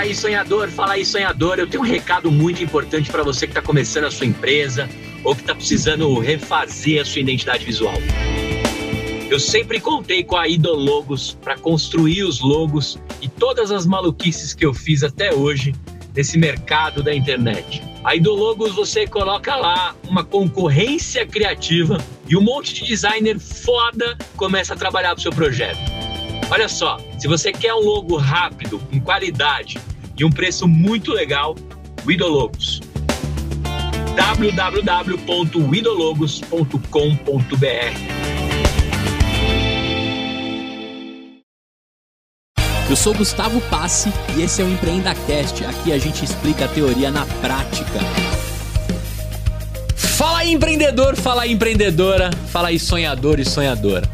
Fala aí, sonhador, fala aí, sonhador. Eu tenho um recado muito importante para você que está começando a sua empresa ou que está precisando refazer a sua identidade visual. Eu sempre contei com a Idol Logos para construir os logos e todas as maluquices que eu fiz até hoje nesse mercado da internet. A Idol Logos você coloca lá uma concorrência criativa e um monte de designer foda começa a trabalhar pro seu projeto. Olha só, se você quer um logo rápido, com qualidade e um preço muito legal, o Idologos www.idologos.com.br Eu sou Gustavo Passe e esse é o Empreenda Cast. Aqui a gente explica a teoria na prática. Fala aí, empreendedor, fala aí, empreendedora, fala aí, sonhador e sonhadora.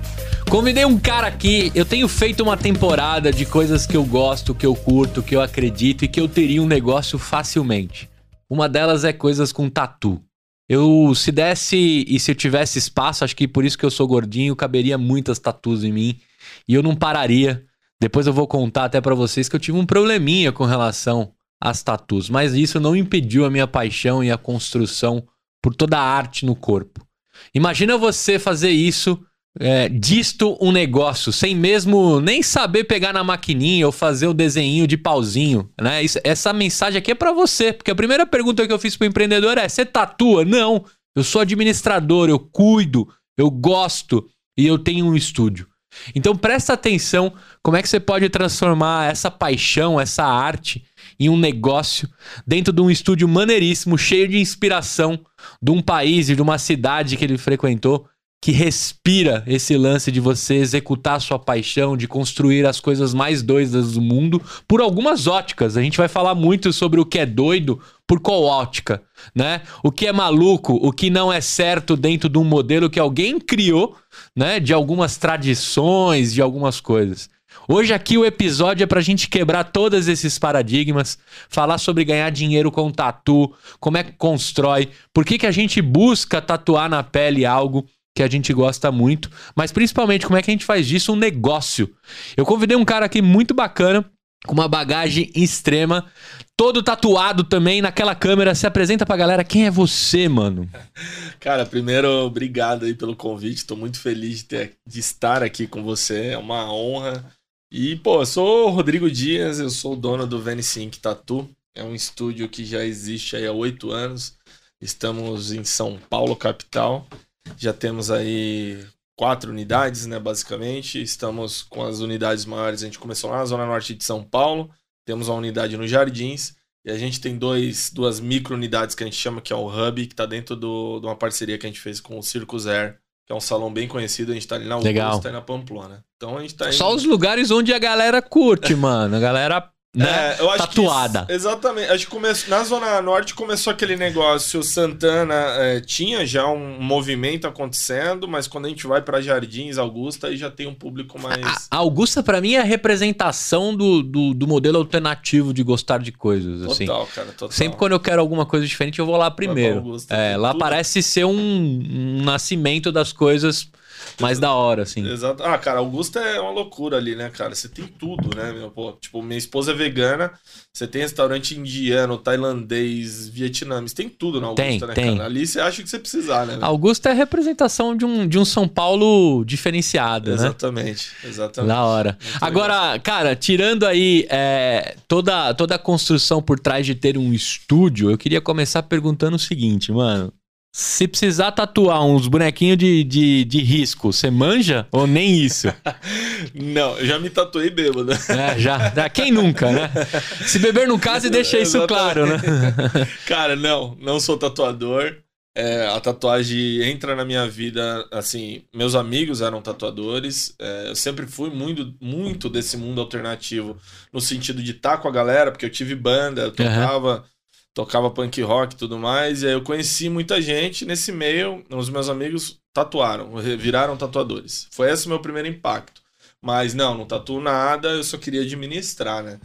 Convidei um cara aqui, eu tenho feito uma temporada de coisas que eu gosto, que eu curto, que eu acredito e que eu teria um negócio facilmente. Uma delas é coisas com tatu. Eu, se desse e se eu tivesse espaço, acho que por isso que eu sou gordinho, caberia muitas tatus em mim e eu não pararia depois eu vou contar até para vocês que eu tive um probleminha com relação às tatus, mas isso não impediu a minha paixão e a construção por toda a arte no corpo. Imagina você fazer isso, é, disto um negócio, sem mesmo nem saber pegar na maquininha ou fazer o desenho de pauzinho, né? Isso, essa mensagem aqui é para você, porque a primeira pergunta que eu fiz pro empreendedor é: você tatua? Não, eu sou administrador, eu cuido, eu gosto e eu tenho um estúdio. Então presta atenção como é que você pode transformar essa paixão, essa arte em um negócio dentro de um estúdio maneiríssimo, cheio de inspiração de um país e de uma cidade que ele frequentou que respira esse lance de você executar a sua paixão, de construir as coisas mais doidas do mundo por algumas óticas. A gente vai falar muito sobre o que é doido por qual ótica, né? O que é maluco, o que não é certo dentro de um modelo que alguém criou, né? De algumas tradições, de algumas coisas. Hoje aqui o episódio é pra gente quebrar todos esses paradigmas, falar sobre ganhar dinheiro com tatu, como é que constrói, por que, que a gente busca tatuar na pele algo que a gente gosta muito, mas principalmente como é que a gente faz disso um negócio. Eu convidei um cara aqui muito bacana, com uma bagagem extrema, todo tatuado também naquela câmera. Se apresenta pra galera, quem é você, mano? Cara, primeiro, obrigado aí pelo convite. Tô muito feliz de, ter, de estar aqui com você. É uma honra. E, pô, eu sou o Rodrigo Dias, eu sou o dono do Venisync Tatu. É um estúdio que já existe há oito anos. Estamos em São Paulo, capital. Já temos aí quatro unidades, né, basicamente. Estamos com as unidades maiores. A gente começou lá na Zona Norte de São Paulo. Temos uma unidade no Jardins. E a gente tem dois, duas micro unidades que a gente chama que é o Hub, que está dentro do, de uma parceria que a gente fez com o Circus Air, que é um salão bem conhecido. A gente está ali na Augusta e na Pamplona. Então a gente tá Só os lugares onde a galera curte, mano. A galera né? É, eu acho Tatuada. Que, exatamente. Acho que começou, na Zona Norte começou aquele negócio. Santana é, tinha já um movimento acontecendo, mas quando a gente vai para Jardins, Augusta, aí já tem um público mais. A, Augusta, para mim, é a representação do, do, do, modelo alternativo de gostar de coisas. Total, assim. cara, total. Sempre quando eu quero alguma coisa diferente, eu vou lá primeiro. Augusta, é, lá tudo. parece ser um, um nascimento das coisas mais da hora, assim. Exato. Ah, cara, Augusta é uma loucura ali, né, cara? Você tem tudo, né, meu? Pô, tipo, minha esposa é vegana, você tem restaurante indiano, tailandês, vietnamês, tem tudo na Augusta, tem, né, tem. cara? Ali você acha que você precisar, né? Augusta é representação de um, de um São Paulo diferenciado, exatamente, né? Exatamente, Da hora. Muito Agora, legal. cara, tirando aí é, toda, toda a construção por trás de ter um estúdio, eu queria começar perguntando o seguinte, mano. Se precisar tatuar uns bonequinhos de, de, de risco, você manja ou nem isso? não, eu já me tatuei bêbado. É, já. Quem nunca, né? Se beber no caso, deixa isso claro, né? Cara, não, não sou tatuador. É, a tatuagem entra na minha vida, assim, meus amigos eram tatuadores, é, eu sempre fui muito, muito desse mundo alternativo, no sentido de estar com a galera, porque eu tive banda, eu tocava... Uhum tocava punk rock e tudo mais. E aí eu conheci muita gente nesse meio. Os meus amigos tatuaram, viraram tatuadores. Foi esse o meu primeiro impacto. Mas não, não tatuo nada, eu só queria administrar, né?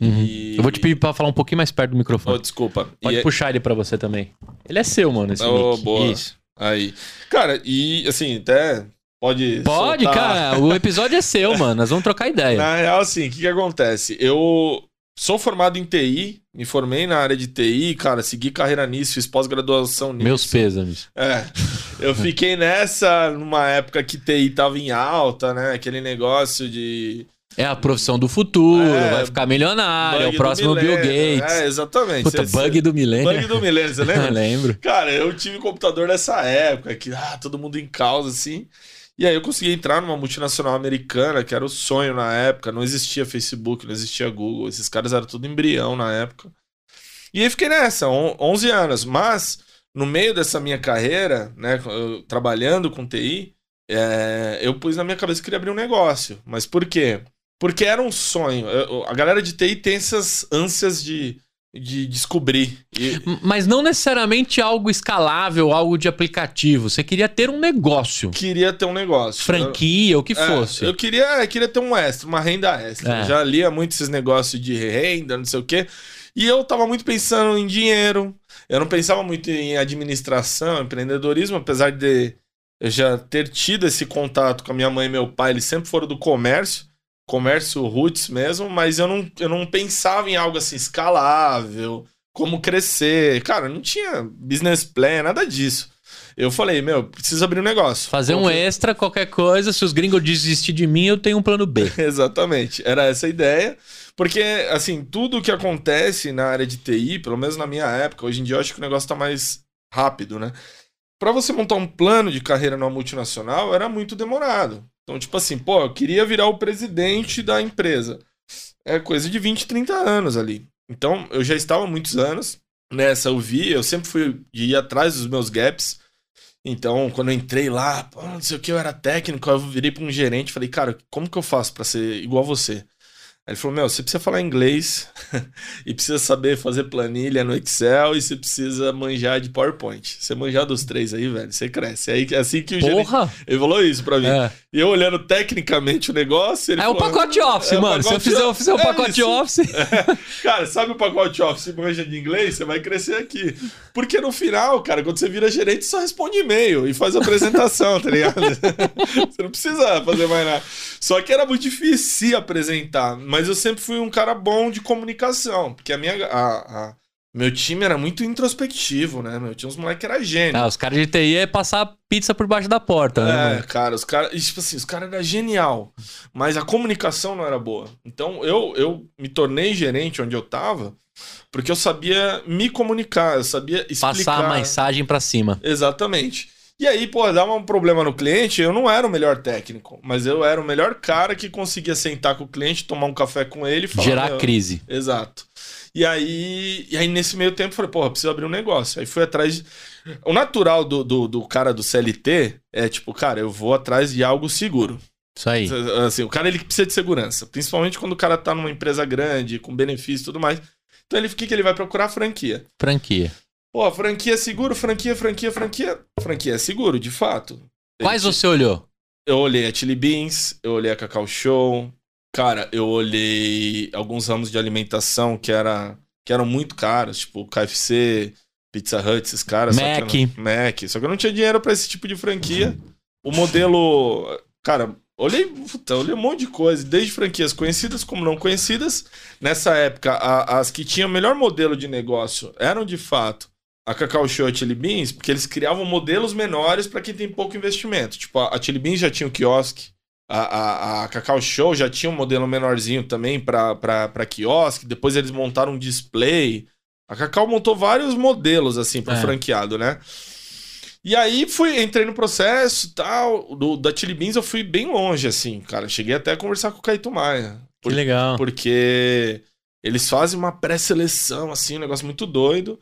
Uhum. E... Eu vou te pedir pra falar um pouquinho mais perto do microfone. Oh, desculpa. Pode e é puxar é... ele pra você também. Ele é seu, mano, esse oh. Boa. Isso. Aí. Cara, e assim, até Pode. Pode, soltar... cara. O episódio é seu, mano. Nós vamos trocar ideia. Na real, assim, o que, que acontece? Eu sou formado em TI, me formei na área de TI, cara, segui carreira nisso, fiz pós-graduação nisso. Meus pêsames. É. Eu fiquei nessa numa época que TI tava em alta, né? Aquele negócio de. É a profissão do futuro, É, vai ficar milionário, é o próximo Bill milênio. Gates. É, exatamente. Puta, Cê- bug do milênio. Bug do milênio, você lembra? Lembro. Cara, eu tive computador nessa época, que ah, todo mundo em causa, assim. E aí eu consegui entrar numa multinacional americana, que era o sonho na época. Não existia Facebook, não existia Google. Esses caras eram tudo embrião na época. E aí fiquei nessa, on- 11 anos. Mas, no meio dessa minha carreira, né, trabalhando com TI, é, eu pus na minha cabeça que queria abrir um negócio. Mas por quê? Porque era um sonho. Eu- A galera de TI tem essas ânsias de, de descobrir. E, Mas não necessariamente algo escalável, algo de aplicativo. Você queria ter um negócio. queria ter um negócio. Franquia, o que É, fosse. eu queria, eu queria ter um extra, uma renda extra. É. Eu Já lia muito esses negócios de renda, não sei o quê. E eu tava muito pensando em dinheiro. Eu não pensava muito em administração, empreendedorismo, apesar de eu já ter tido esse contato com a minha mãe e meu pai. Eles sempre foram do comércio, comércio roots mesmo, mas eu não, eu não pensava em algo assim escalável, como crescer. Cara, não tinha business plan, nada disso. Eu falei, meu, preciso abrir um negócio. Fazer um extra, qualquer coisa. Se os gringos desistirem de mim, eu tenho um plano B. Exatamente, era essa a ideia. Porque, assim, tudo que acontece na área de TI, pelo menos na minha época, hoje em dia eu acho que o negócio tá mais rápido, né? Pra você montar um plano de carreira numa multinacional era muito demorado. Então, tipo assim, pô, eu queria virar o presidente da empresa. É coisa de 20, 30 anos ali. Então, eu já estava há muitos anos nessa, eu vi, eu sempre fui ir atrás dos meus gaps. Então, quando eu entrei lá, pô, não sei o que, eu era técnico, eu virei pra um gerente falei, cara, como que eu faço pra ser igual a você? Aí ele falou, meu, você precisa falar inglês e precisa saber fazer planilha no Excel e você precisa manjar de PowerPoint. Você manjar dos três aí, velho, você cresce. Aí, é assim que o gerente... Porra! Ele falou isso pra mim. É, E eu olhando tecnicamente o negócio, ele é o falou, pacote Office, é o mano. Se eu pacote fizer, eu fizer o é pacote isso. Office. Cara, sabe o pacote Office manja de inglês? Você vai crescer aqui. Porque no final, cara, quando você vira gerente, só responde e-mail e faz a apresentação, tá ligado? você não precisa fazer mais nada. Só que era muito difícil se apresentar. Mas eu sempre fui um cara bom de comunicação. Porque a minha. A, a- meu time era muito introspectivo, né? Meu, tinha uns moleques que era gênio. Ah, os caras de TI é passar pizza por baixo da porta, né? É, mano? cara, os caras. Tipo assim, os caras eram genial. Mas a comunicação não era boa. Então eu, eu me tornei gerente onde eu tava porque eu sabia me comunicar, eu sabia explicar. Passar a mensagem pra cima. Exatamente. E aí, pô, dava um problema no cliente, eu não era o melhor técnico, mas eu era o melhor cara que conseguia sentar com o cliente, tomar um café com ele e falar. Gerar "Meu, crise. Exato. E aí, e aí, nesse meio tempo, eu falei, porra, preciso abrir um negócio. Aí fui atrás. De... O natural do, do, do cara do CLT é tipo, cara, eu vou atrás de algo seguro. Isso aí. Assim, o cara ele precisa de segurança. Principalmente quando o cara tá numa empresa grande, com benefício e tudo mais. Então ele, o que, que ele vai procurar? Franquia. Franquia. Pô, franquia é seguro, franquia, franquia, franquia. Franquia é seguro, de fato. Quais você olhou? Eu olhei a Chili Beans, eu olhei a Cacau Show. Cara, eu olhei alguns ramos de alimentação que, era, que eram muito caros, tipo KFC, Pizza Hut, esses caras. só que Mac. eu não- Mac. Só que eu não tinha dinheiro pra esse tipo de franquia. O modelo. Cara, olhei, puta, olhei um monte de coisa, desde franquias conhecidas como não conhecidas. Nessa época, a- as que tinham o melhor modelo de negócio eram de fato a Cacau Show e a Chili Beans, porque eles criavam modelos menores para quem tem pouco investimento. Tipo, a, Chili Beans já tinha o quiosque. A, a, a Cacau Show já tinha um modelo menorzinho também para quiosque. Depois eles montaram um display. A Cacau montou vários modelos assim para É. franqueado, né? E aí fui, entrei no processo e tal. Do, da Chili Beans eu fui bem longe, assim, cara. Cheguei até a conversar com o Caíto Maia. Que Por- legal. Porque eles fazem uma pré-seleção, assim, um negócio muito doido.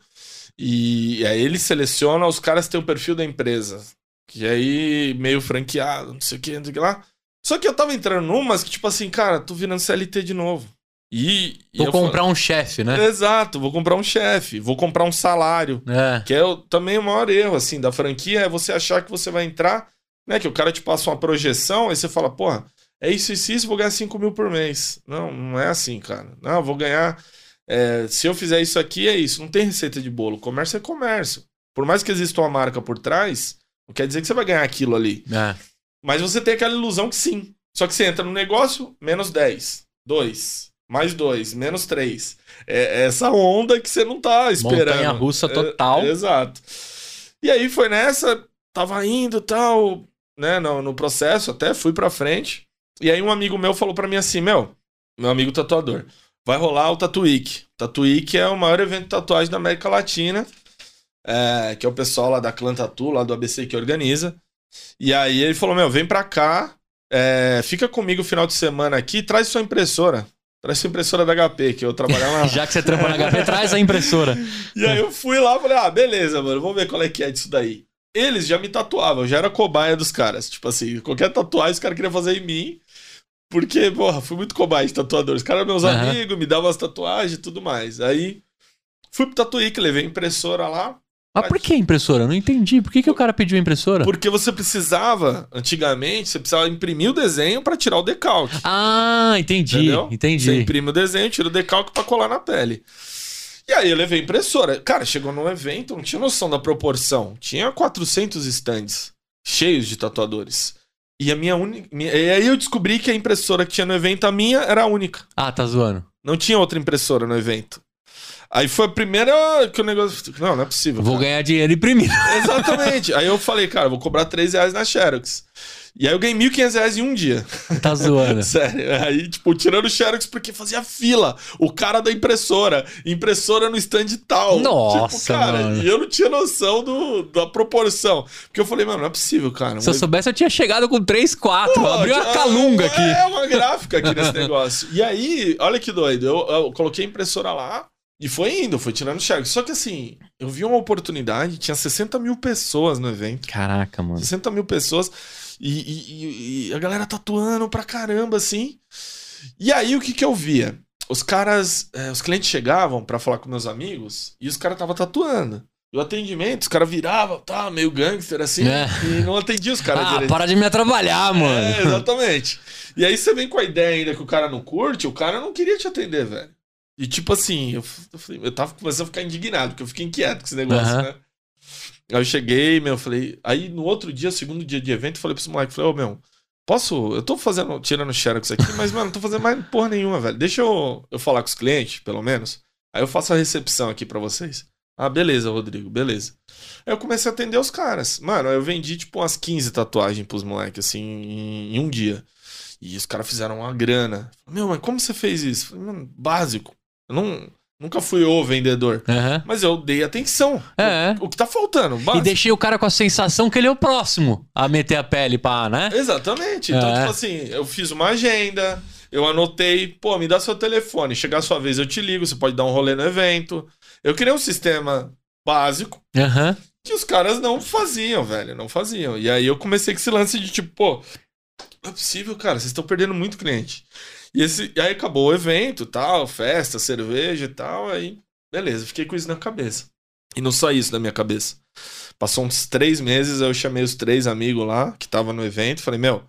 E aí eles selecionam, os caras têm o perfil da empresa. Que aí, meio franqueado, não sei o que, não sei o que lá. Só que eu tava entrando numas que, tipo assim, cara, tô virando CLT de novo. E. e Vou eu comprar um chefe, né? Exato, vou comprar um chefe, vou comprar um salário. É. Que é o- também o maior erro, assim, da franquia, é você achar que você vai entrar, né? Que o cara te passa uma projeção, aí você fala, porra, é isso, isso, isso, vou ganhar 5 mil por mês. Não, não é assim, cara. Não, eu vou ganhar. É, se eu fizer isso aqui, é isso. Não tem receita de bolo. Comércio é comércio. Por mais que exista uma marca por trás, não quer dizer que você vai ganhar aquilo ali. É. Mas você tem aquela ilusão que sim. Só que você entra no negócio, menos 10, 2, mais dois, menos três. É essa onda que você não tá esperando. Montanha russa total. É, exato. E aí foi nessa, tava indo tal, né, no, no processo, até fui pra frente. E aí um amigo meu falou para mim assim, meu, meu amigo tatuador, vai rolar o Tatuíque. Tatuíque é o maior evento de tatuagem da América Latina, é, que é o pessoal lá da Clan Tatu, lá do ABC que organiza. E aí ele falou, meu, vem pra cá, é, fica comigo o final de semana aqui, traz sua impressora. Traz sua impressora da HP, que eu trabalhava lá. Já que você trampa na HP, traz a impressora. E aí eu fui lá e falei, ah, beleza, mano, vamos ver qual é que é disso daí. Eles já me tatuavam, eu já era cobaia dos caras. Tipo assim, qualquer tatuagem os caras queriam fazer em mim. Porque, porra, fui muito cobaia de tatuador. Os caras eram meus Aham. amigos, me davam as tatuagens e tudo mais. Aí fui pro Tatuíque, levei a impressora lá. Mas por que impressora? Eu não entendi. Por que, que o cara pediu a impressora? Porque você precisava, antigamente, você precisava imprimir o desenho pra tirar o decalque. Ah, entendi. Entendeu? Você Entendi. imprime o desenho, tira o decalque pra colar na pele. E aí eu levei a impressora. Cara, chegou num evento, não tinha noção da proporção. Tinha 400 stands cheios de tatuadores. E a minha única. minha- E aí eu descobri que a impressora que tinha no evento, a minha, era a única. Ah, tá zoando. Não tinha outra impressora no evento. Aí foi a primeira que o negócio. Não, não é possível. Vou cara. ganhar dinheiro imprimindo. Exatamente. aí eu falei, cara, vou cobrar 3 reais na Xerox. E aí eu ganhei 1.500 reais em um dia. Tá zoando. Sério. Aí, tipo, tirando o Xerox porque fazia fila. O cara da impressora. Impressora no stand tal. Nossa, tipo, cara, mano. E eu não tinha noção do, da proporção. Porque eu falei, mano, não é possível, cara. Se eu soubesse, eu tinha chegado com 3, 4. Pô, Abriu uma calunga aqui. É uma gráfica aqui nesse negócio. E aí, olha que doido. Eu, eu coloquei a impressora lá e foi indo, foi tirando o Xerox. Só que assim, eu vi uma oportunidade, tinha 60 mil pessoas no evento. Caraca, mano. 60 mil pessoas e, e- e- a galera tatuando pra caramba, assim. E aí o que que eu via? Os caras, é, os clientes chegavam pra falar com meus amigos e os caras estavam tatuando. E o atendimento, os caras viravam, tá, meio gangster assim, É. e não atendia os caras Ah, direito. para de me atrapalhar, mano. É, exatamente. E aí você vem com a ideia ainda que o cara não curte, o cara não queria te atender, velho. E tipo assim, eu, eu, eu tava começando a ficar indignado, porque eu fiquei inquieto com esse negócio, Aham. né? Aí eu cheguei, meu, eu falei. Aí no outro dia, segundo dia de evento, eu falei pros moleques, falei, ô meu, posso. Eu tô fazendo, tirando xerox aqui, mas, mano, não tô fazendo mais porra nenhuma, velho. Deixa eu, eu falar com os clientes, pelo menos. Aí eu faço a recepção aqui pra vocês. Ah, beleza, Rodrigo, beleza. Aí eu comecei a atender os caras. Mano, eu vendi tipo umas 15 tatuagens pros moleques, assim, em, em um dia. E os caras fizeram uma grana. Meu, mas como você fez isso? Falei, mano, básico. Eu não, nunca fui o vendedor. Aham. Mas eu dei atenção. É. O que tá faltando? E Básico. deixei o cara com a sensação que ele é o próximo a meter a pele pra, né? Exatamente. Então, É. tipo assim, eu fiz uma agenda, eu anotei, pô, me dá seu telefone. Chegar a sua vez, eu te ligo, você pode dar um rolê no evento. Eu criei um sistema básico Aham. que os caras não faziam, velho. Não faziam. E aí eu comecei com esse lance de tipo, pô, não é possível, cara, vocês estão perdendo muito cliente. E, esse, e aí acabou o evento, tal, festa, cerveja e tal, aí beleza, fiquei com isso na cabeça. E não só isso na minha cabeça. Passou uns três meses, eu chamei os três amigos lá que estavam no evento, falei, meu,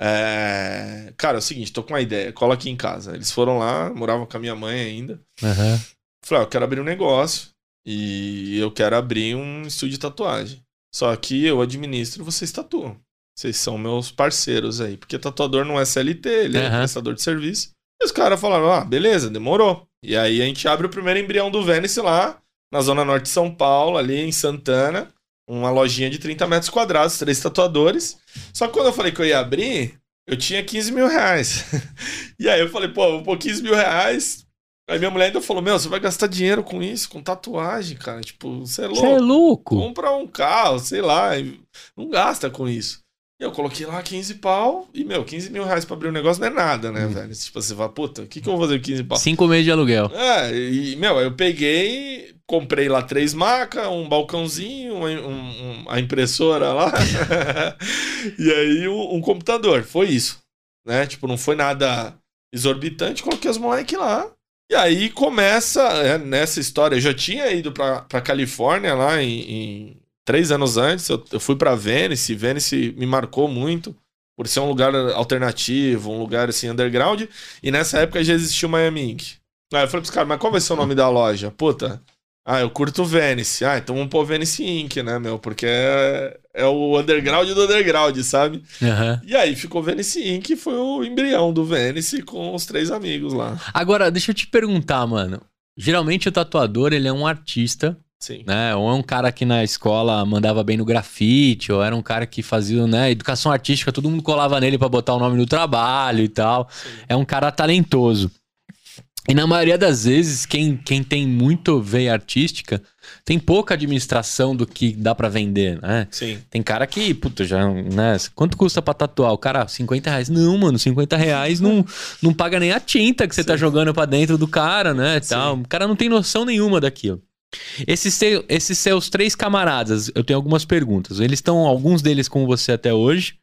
é... cara, é o seguinte, tô com uma ideia, cola aqui em casa. Eles foram lá, moravam com a minha mãe ainda. Aham. Falei, ó, eu quero abrir um negócio e eu quero abrir um estúdio de tatuagem. Só que eu administro, vocês tatuam. Vocês são meus parceiros aí. Porque tatuador não é CLT, ele é Aham. prestador de serviço. E os caras falaram, ah, beleza, demorou. E aí a gente abre o primeiro embrião do Venice lá, na zona norte de São Paulo, ali em Santana. Uma lojinha de 30 metros quadrados, três tatuadores. Só que quando eu falei que eu ia abrir, eu tinha 15 mil reais. e aí eu falei, pô, vou pôr 15 mil reais. Aí minha mulher ainda falou, meu, você vai gastar dinheiro com isso, com tatuagem, cara. Tipo, você é Você é louco. louco. Compra um carro, sei lá. Não gasta com isso. E eu coloquei lá 15 pau e, meu, 15 mil reais pra abrir um negócio não é nada, né, velho? Tipo, você fala, puta, o que, que eu vou fazer com 15 pau? Cinco meses de aluguel. É, e, meu, eu peguei, comprei lá três macas, um balcãozinho, uma, um- um- a impressora lá, e aí um, um computador. Foi isso, né? Tipo, não foi nada exorbitante, coloquei os moleques lá. E aí começa, é, nessa história, eu já tinha ido pra, pra Califórnia lá em, em- três anos antes, eu, eu fui pra Venice, Venice me marcou muito. Por ser um lugar alternativo, um lugar assim, underground. E nessa época já existia o Miami Ink. Aí eu falei pros caras, mas qual vai ser o nome da loja? Puta, Ah, eu curto Venice. Ah, então vamos pôr Venice Inc, né, meu? Porque é, é o underground do underground, sabe? Aham. E aí ficou Venice Inc, foi o embrião do Venice com os três amigos lá. Agora, deixa eu te perguntar, mano. Geralmente o tatuador, ele é um artista, Sim. né? Ou é um cara que na escola mandava bem no grafite, ou era um cara que fazia, né, educação artística, todo mundo colava nele pra botar o nome no trabalho e tal. É um cara talentoso. E na maioria das vezes, quem, quem tem muito veia artística tem pouca administração do que dá pra vender, né? Sim. Tem cara que, puta, já, né? Quanto custa pra tatuar? O cara, 50 reais. Não, mano, 50 reais não, não paga nem a tinta que você tá Sim. jogando pra dentro do cara, né? Sim. Tal. O cara não tem noção nenhuma daquilo. Esses, te- esses seus três camaradas, eu tenho algumas perguntas. Eles estão, alguns deles com você até hoje.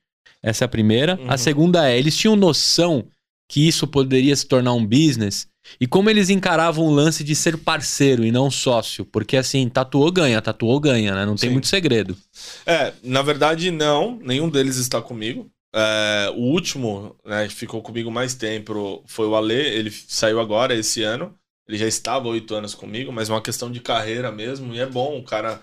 Essa é a primeira. A Uhum. segunda é, eles tinham noção que isso poderia se tornar um business? E como eles encaravam o lance de ser parceiro e não sócio? Porque assim, tatuou ganha, tatuou ganha, né? Não tem Sim. muito segredo. É, na verdade, não. Nenhum deles está comigo. É, o último, né, que ficou comigo mais tempo foi o Ale. Ele saiu agora, esse ano. Ele já estava oito anos comigo, mas é uma questão de carreira mesmo. E é bom o cara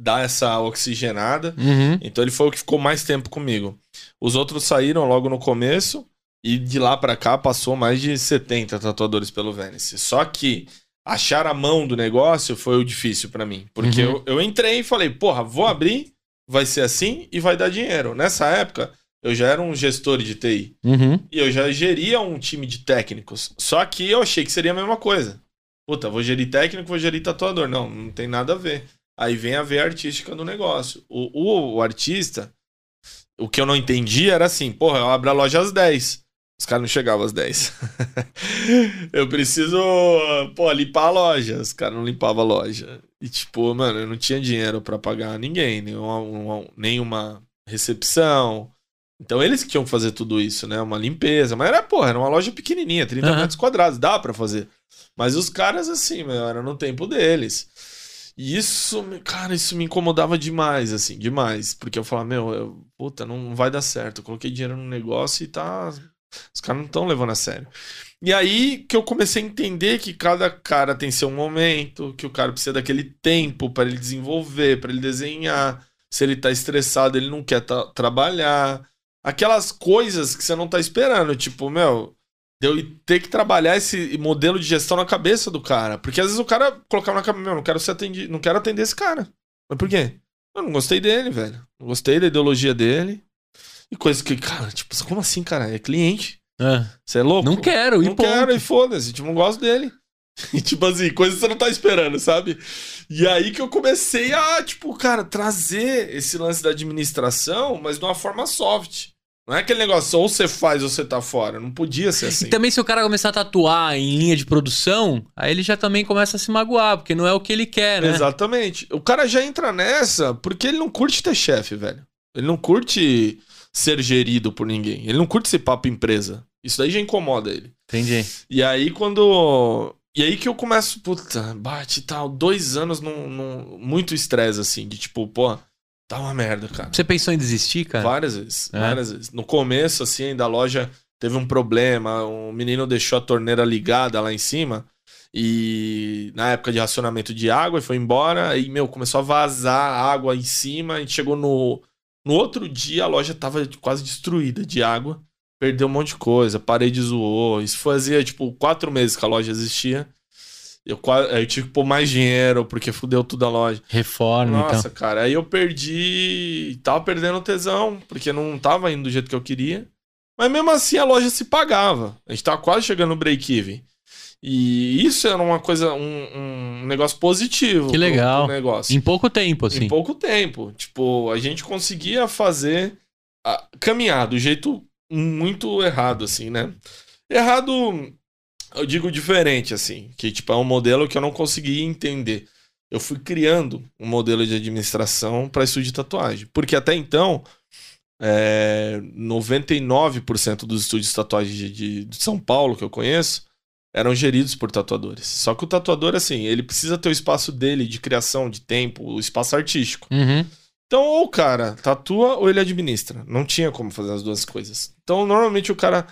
dar essa oxigenada. Uhum. Então ele foi o que ficou mais tempo comigo. Os outros saíram logo no começo. E de lá pra cá passou mais de 70 tatuadores pelo Venice. Só que achar a mão do negócio foi o difícil pra mim. Porque Uhum. eu, eu entrei e falei, porra, vou abrir, vai ser assim e vai dar dinheiro. Nessa época, eu já era um gestor de TI. Uhum. E eu já geria um time de técnicos. Só que eu achei que seria a mesma coisa. Puta, vou gerir técnico, vou gerir tatuador. Não, não tem nada a ver. Aí vem a veia artística do negócio. O, o, o artista, o que eu não entendi era assim, porra, eu abro a loja às 10. Os caras não chegavam às 10. eu preciso, pô, limpar a loja. Os caras não limpavam a loja. E tipo, mano, eu não tinha dinheiro pra pagar ninguém, nenhuma, uma- nenhuma recepção. Então eles que tinham que fazer tudo isso, né? Uma limpeza. Mas era, porra, era uma loja pequenininha, 30 Aham. metros quadrados, dá pra fazer. Mas os caras, assim, meu, era no tempo deles. E isso, cara, isso me incomodava demais, assim, demais. Porque eu falava, meu, eu- puta, não vai dar certo. Eu coloquei dinheiro no negócio e tá. Os caras não estão levando a sério. E aí que eu comecei a entender que cada cara tem seu momento, que o cara precisa daquele tempo para ele desenvolver, para ele desenhar. Se ele tá estressado, ele não quer trabalhar. Aquelas coisas que você não tá esperando, tipo, meu, de eu ter que trabalhar esse modelo de gestão na cabeça do cara. Porque às vezes o cara colocava na cabeça, meu, não quero ser atendi, não quero atender esse cara. Mas por quê? Eu não gostei dele, velho. Não gostei da ideologia dele. E coisas que, cara, tipo, como assim, cara? É cliente. Ah, Você é louco? não quero, e Não ponto. quero, e foda-se, tipo, não gosto dele. E, tipo assim, coisa que você não tá esperando, sabe? E aí que eu comecei a, tipo, cara, trazer esse lance da administração, mas de uma forma soft. Não é aquele negócio, ou você faz ou você tá fora. Não podia ser assim. E também se o cara começar a tatuar em linha de produção, aí ele já também começa a se magoar, porque não é o que ele quer, né? Exatamente. O cara já entra nessa porque ele não curte ter chefe, velho. Ele não curte ser gerido por ninguém. Ele não curte esse papo empresa. Isso daí já incomoda ele. Entendi. E aí quando. E aí que eu começo, puta, bate e tal, dois anos num, num- muito estresse, assim, de tipo, pô, tá uma merda, cara. Você pensou em desistir, cara? Várias vezes, É? várias vezes. No começo, assim, da loja teve um problema, um menino deixou a torneira ligada lá em cima. E na época de racionamento de água, e foi embora. Aí, meu, começou a vazar água em cima. A gente chegou no. No outro dia, a loja tava quase destruída de água. Perdeu um monte de coisa, parede zoou. Isso fazia, tipo, quatro meses que a loja existia. Eu, qua- eu tive que pôr mais dinheiro, porque fudeu tudo a loja. Reforma Nossa, então. cara, aí eu perdi. Tava perdendo tesão, porque não tava indo do jeito que eu queria. Mas mesmo assim a loja se pagava. A gente tava quase chegando no break-even. E isso era uma coisa, um, um negócio positivo. Que pro- legal. pro negócio. Em pouco tempo, assim. Em pouco tempo. Tipo, a gente conseguia fazer. a- caminhar do jeito muito errado, assim, né? Errado, eu digo diferente, assim. Que, tipo, é um modelo que eu não conseguia entender. Eu fui criando um modelo de administração para estúdio de tatuagem. Porque até então, é, 99% dos estúdios de tatuagem de, de- de São Paulo que eu conheço eram geridos por tatuadores. Só que o tatuador, assim, ele precisa ter o espaço dele de criação, de tempo, o espaço artístico. Uhum. Então, ou o cara tatua ou ele administra. Não tinha como fazer as duas coisas. Então, normalmente o cara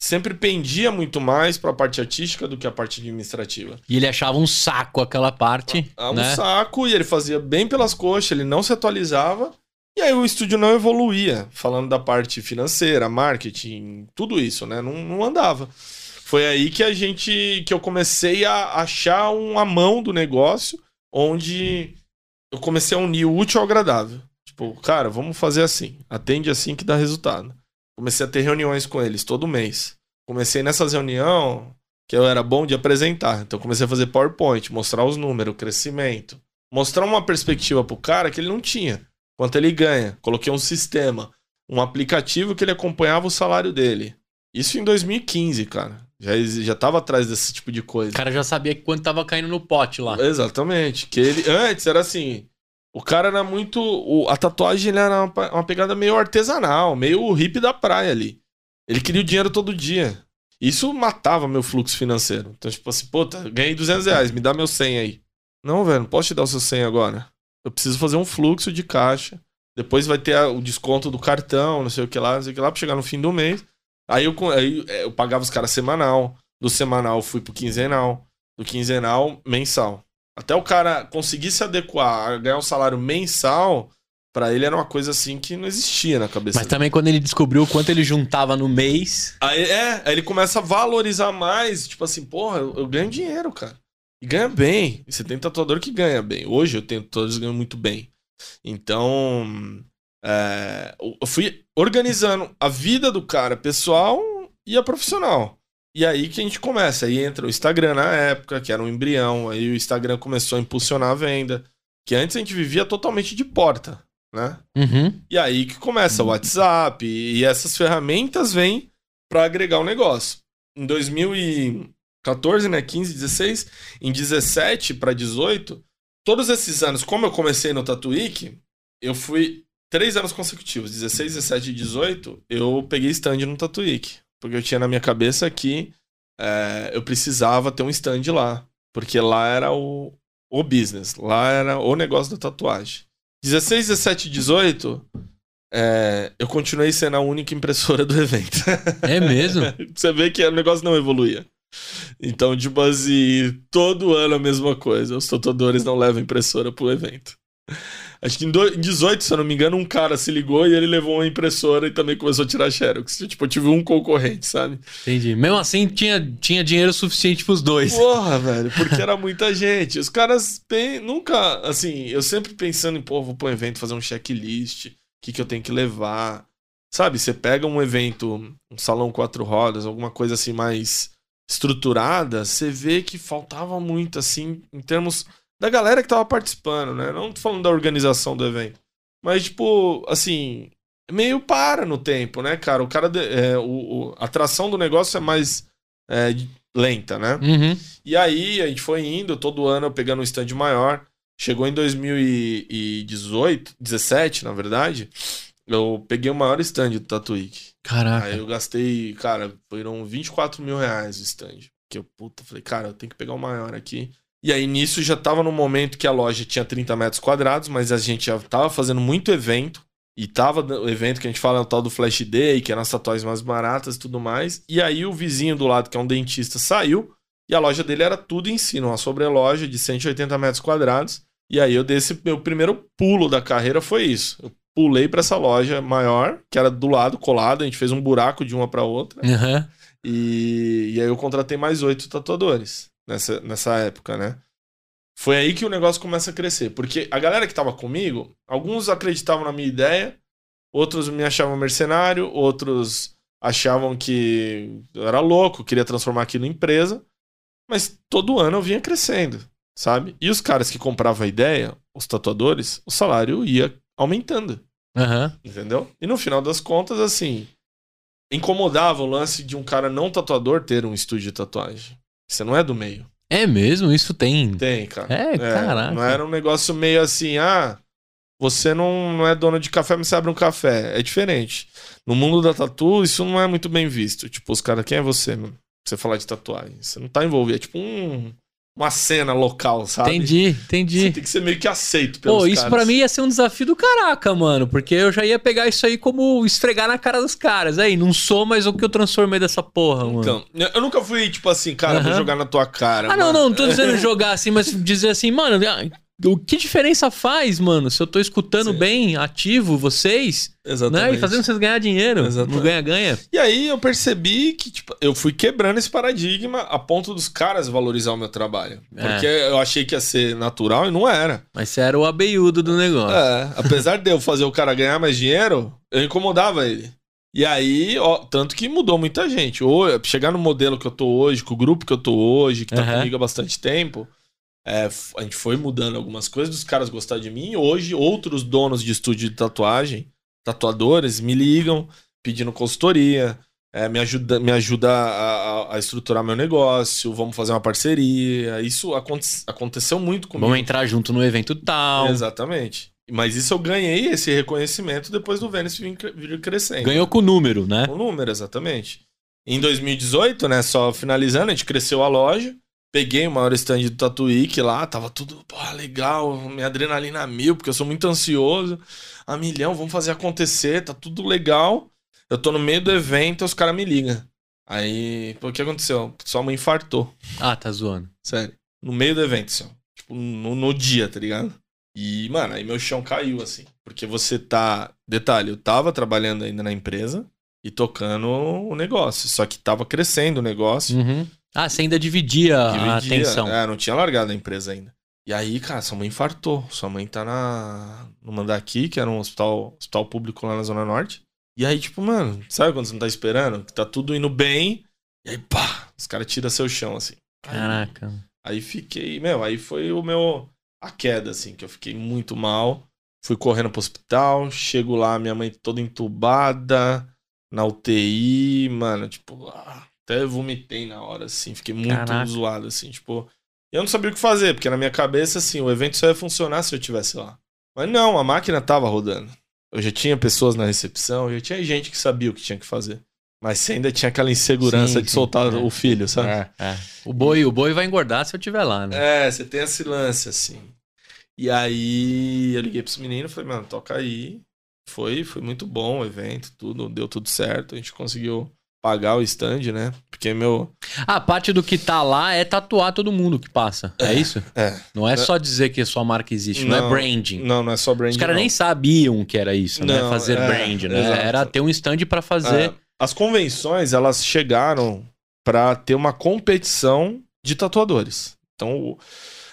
sempre pendia muito mais pra parte artística do que a parte administrativa. E ele achava um saco aquela parte. Ah, um né? saco, e ele fazia bem pelas coxas, ele não se atualizava. E aí o estúdio não evoluía, falando da parte financeira, marketing, tudo isso, né? Não, não andava. Foi aí que a gente. que eu comecei a achar uma mão do negócio, onde eu comecei a unir o útil ao agradável. Tipo, cara, vamos fazer assim. Atende assim que dá resultado. Comecei a ter reuniões com eles todo mês. Comecei nessas reuniões que eu era bom de apresentar. Então comecei a fazer PowerPoint, mostrar os números, o crescimento. Mostrar uma perspectiva pro cara que ele não tinha. Quanto ele ganha. Coloquei um sistema, um aplicativo que ele acompanhava o salário dele. Isso em 2015, cara. Já, já tava atrás desse tipo de coisa. O cara já sabia que quando tava caindo no pote lá. Exatamente. Que ele antes era assim. O cara era muito. o- a tatuagem era uma, uma pegada meio artesanal, meio hippie da praia ali. Ele queria o dinheiro todo dia. Isso matava meu fluxo financeiro. Então, tipo assim, puta, ganhei 200 reais, me dá meu 100 aí. Não, velho, não posso te dar o seu 100 agora. Eu preciso fazer um fluxo de caixa. Depois vai ter a- o desconto do cartão, não sei o que lá, não sei o que lá, pra chegar no fim do mês. Aí eu, aí é, eu pagava os caras semanal. Do semanal eu fui pro quinzenal. Do quinzenal, mensal. Até o cara conseguir se adequar a ganhar um salário mensal, pra ele era uma coisa assim que não existia na cabeça Mas dele. também quando ele descobriu o quanto ele juntava no mês. Aí, é, aí ele começa a valorizar mais, tipo assim, porra, eu, eu ganho dinheiro, cara. E ganha bem. E você tem tatuador que ganha bem. Hoje eu tenho tatuadores que ganham muito bem. Então, é, eu fui organizando a vida do cara pessoal e a profissional. E aí que a gente começa. Aí entra o Instagram na época, que era um embrião. Aí o Instagram começou a impulsionar a venda. Que antes a gente vivia totalmente de porta, né? Uhum. E aí que começa o WhatsApp e essas ferramentas vêm para agregar o negócio. Em 2014, né, 15, 16, em 17 para 18, todos esses anos, como eu comecei no Tatuíque, eu fui três anos consecutivos, 16, 17 e 18, eu peguei stand no Tatuíque, porque eu tinha na minha cabeça que é, eu precisava ter um stand lá, porque lá era o, o business, lá era o negócio da tatuagem. 16, 17 e 18, é, eu continuei sendo a única impressora do evento. É mesmo? Você vê que o negócio não evoluía. Então, tipo assim, todo ano a mesma coisa. Os tatuadores não levam impressora pro evento. Acho que em do- em 18, se eu não me engano, um cara se ligou e ele levou uma impressora e também começou a tirar xerox. Tipo, eu tive um concorrente, sabe? Entendi. Mesmo assim, tinha, tinha dinheiro suficiente pros dois. Porra, velho, porque era muita gente. Os caras nunca, assim, eu sempre pensando em, pô, vou pro evento fazer um checklist, o que, que eu tenho que levar. Sabe, você pega um evento, um salão quatro rodas, alguma coisa assim mais estruturada, você vê que faltava muito, assim, em termos da galera que tava participando, né? Não tô falando da organização do evento. Mas, tipo, assim, meio para no tempo, né, cara? O cara, é, o, o- a atração do negócio é mais é, lenta, né? Uhum. E aí a gente foi indo, todo ano eu pegando um stand maior. Chegou em 2018, 17, na verdade, eu peguei o maior stand do Tatuíque. Caraca. Aí eu gastei, cara, foram 24 mil reais o stand. Que eu, puta, falei, cara, eu tenho que pegar o maior aqui. E aí nisso já tava no momento que a loja tinha 30 metros quadrados, mas a gente já tava fazendo muito evento. E tava o evento que a gente fala é o tal do Flash Day, que eram as tatuagens mais baratas e tudo mais. E aí o vizinho do lado, que é um dentista, saiu. E a loja dele era tudo em si, uma sobreloja de 180 metros quadrados. E aí eu dei esse meu primeiro pulo da carreira foi isso. Eu pulei pra essa loja maior, que era do lado, colado, a gente fez um buraco de uma pra outra. Uhum. E, e aí eu contratei mais oito tatuadores nessa, nessa época, né? Foi aí que o negócio começa a crescer. Porque a galera que tava comigo, alguns acreditavam na minha ideia, outros me achavam mercenário, outros achavam que eu era louco, queria transformar aquilo em empresa. Mas todo ano eu vinha crescendo, sabe? E os caras que compravam a ideia, os tatuadores, o salário ia aumentando. Uhum. Entendeu? E no final das contas, assim, incomodava o lance de um cara não tatuador ter um estúdio de tatuagem. Você não é do meio. É mesmo? Isso tem. Tem, cara. É, caraca. Não era um negócio meio assim, ah, você não, não é dono de café, mas você abre um café. É diferente. No mundo da tatu, isso não é muito bem visto. Tipo, os caras, quem é você, mano? Pra Você falar de tatuagem. Você não tá envolvido. É tipo um. Uma cena local, sabe? Entendi, entendi. Você tem que ser meio que aceito pelos Pô, isso pra mim ia ser um desafio do caraca, mano. Porque eu já ia pegar isso aí como esfregar na cara dos caras. Aí, não sou mais o que eu transformei dessa porra, mano. Então, eu nunca fui, tipo assim, cara, vou Aham. jogar na tua cara. ah, não, mano. não, não tô dizendo jogar assim, mas dizer assim, mano, ah, o que diferença faz, mano, se eu tô escutando Sim. bem, ativo, vocês, Exatamente. né? E fazendo vocês ganhar dinheiro. Exatamente. Não ganha-ganha. E aí eu percebi que, tipo, eu fui quebrando esse paradigma a ponto dos caras valorizar o meu trabalho. É. Porque eu achei que ia ser natural e não era. Mas você era o abeiudo do negócio. É, apesar de eu fazer o cara ganhar mais dinheiro, eu incomodava ele. E aí, ó, tanto que mudou muita gente. Ou chegar no modelo que eu tô hoje, com o grupo que eu tô hoje, que tá Aham. comigo há bastante tempo, é, a gente foi mudando algumas coisas, dos caras gostar de mim. Hoje, outros donos de estúdio de tatuagem, tatuadores, me ligam pedindo consultoria, é, me ajuda, me ajuda a, a- estruturar meu negócio, vamos fazer uma parceria. Isso aconte- aconteceu muito comigo. Vamos entrar junto no evento tal. Exatamente. Mas isso eu ganhei esse reconhecimento depois do Vênus vir, vir crescendo. Ganhou com o número, né? O número, exatamente. Em 2018, né, só finalizando, a gente cresceu a loja. Peguei o maior stand do Tatuíque lá, tava tudo, pô, legal, minha adrenalina a mil, porque eu sou muito ansioso. A milhão, vamos fazer acontecer, tá tudo legal. Eu tô no meio do evento, os caras me ligam. Aí, pô, o que aconteceu? Sua mãe infartou. Ah, tá zoando. Sério. No meio do evento, assim, ó. Tipo, no, no dia, tá ligado? E, mano, aí meu chão caiu, assim. Porque você tá. Detalhe, eu tava trabalhando ainda na empresa e tocando o negócio. Só que tava crescendo o negócio. Uhum. Ah, você ainda dividia, a dividia. atenção. É, não tinha largado a empresa ainda. E aí, cara, sua mãe infartou. Sua mãe tá na, no Mandaki, que era um hospital, hospital público lá na Zona Norte. E aí, tipo, mano, sabe quando você não tá esperando? Que tá tudo indo bem. E aí, pá, os caras tiram seu chão, assim. Aí- Caraca. Aí fiquei, meu, aí foi o meu a queda assim, que eu fiquei muito mal. Fui correndo pro hospital, chego lá, minha mãe toda entubada na UTI, mano, tipo, ah, até vomitei na hora assim, fiquei muito Caraca. zoado assim, tipo, eu não sabia o que fazer, porque na minha cabeça assim, o evento só ia funcionar se eu tivesse lá. Mas não, a máquina tava rodando. Eu já tinha pessoas na recepção, já tinha gente que sabia o que tinha que fazer. Mas você ainda tinha aquela insegurança Sim, de sim, soltar é. o filho, sabe? É, é. O boi, o boi vai engordar se eu tiver lá, né? É, você tem esse lance, assim. E aí eu liguei pros meninos e falei, mano, toca aí. Foi, foi muito bom o evento, tudo, deu tudo certo. A gente conseguiu pagar o stand, né? Porque meu. Ah, parte do que tá lá é tatuar todo mundo que passa. É, isso? É. Não é só dizer que a sua marca existe, não, é Não, branding. Não, não é só brand. Os caras nem sabiam que era isso, né? Não, Fazer é, brand, né? exato. Era ter um stand pra fazer. É, as convenções, elas chegaram pra ter uma competição de tatuadores. Então,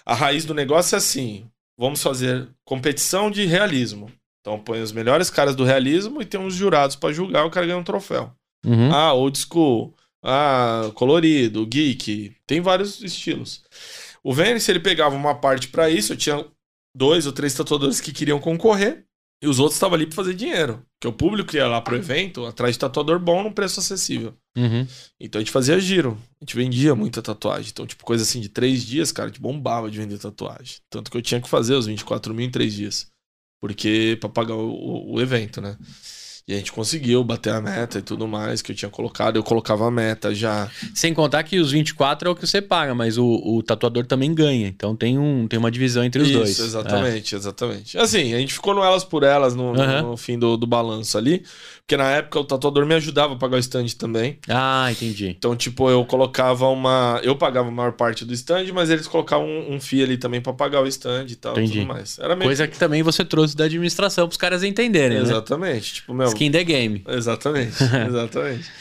a raiz do negócio é assim: vamos fazer competição de realismo. Então, põe os melhores caras do realismo e tem uns jurados pra julgar, o cara ganha um troféu. Uhum. Ah, old school. Ah, colorido, geek. Tem vários estilos. O Vênice, ele pegava uma parte pra isso. Eu tinha dois ou três tatuadores que queriam concorrer. E os outros estavam ali pra fazer dinheiro. Porque o público ia lá pro evento atrás de tatuador bom num preço acessível. Uhum. Então a gente fazia giro. A gente vendia muita tatuagem. Então, tipo, coisa assim de três dias, cara, a gente bombava de vender tatuagem. Tanto que eu tinha que fazer os 24 mil em três dias. Porque pra pagar o- o evento, né? E a gente conseguiu bater a meta e tudo mais que eu tinha colocado. Eu colocava a meta já. Sem contar que os 24 é o que você paga, mas o, o tatuador também ganha. Então tem, um, tem uma divisão entre os Isso, dois. É. exatamente, exatamente. Assim, a gente ficou no elas por elas no, no- Aham. no fim do, do balanço ali. Porque na época o tatuador me ajudava a pagar o stand também. Ah, entendi. Então, tipo, eu colocava uma. Eu pagava a maior parte do stand, mas eles colocavam um, um FII ali também pra pagar o stand e tal. Entendi. Tudo mais. Era meio. Coisa que também você trouxe da administração pros caras entenderem, né? Exatamente. Tipo, meu. Skin the game. Exatamente, exatamente.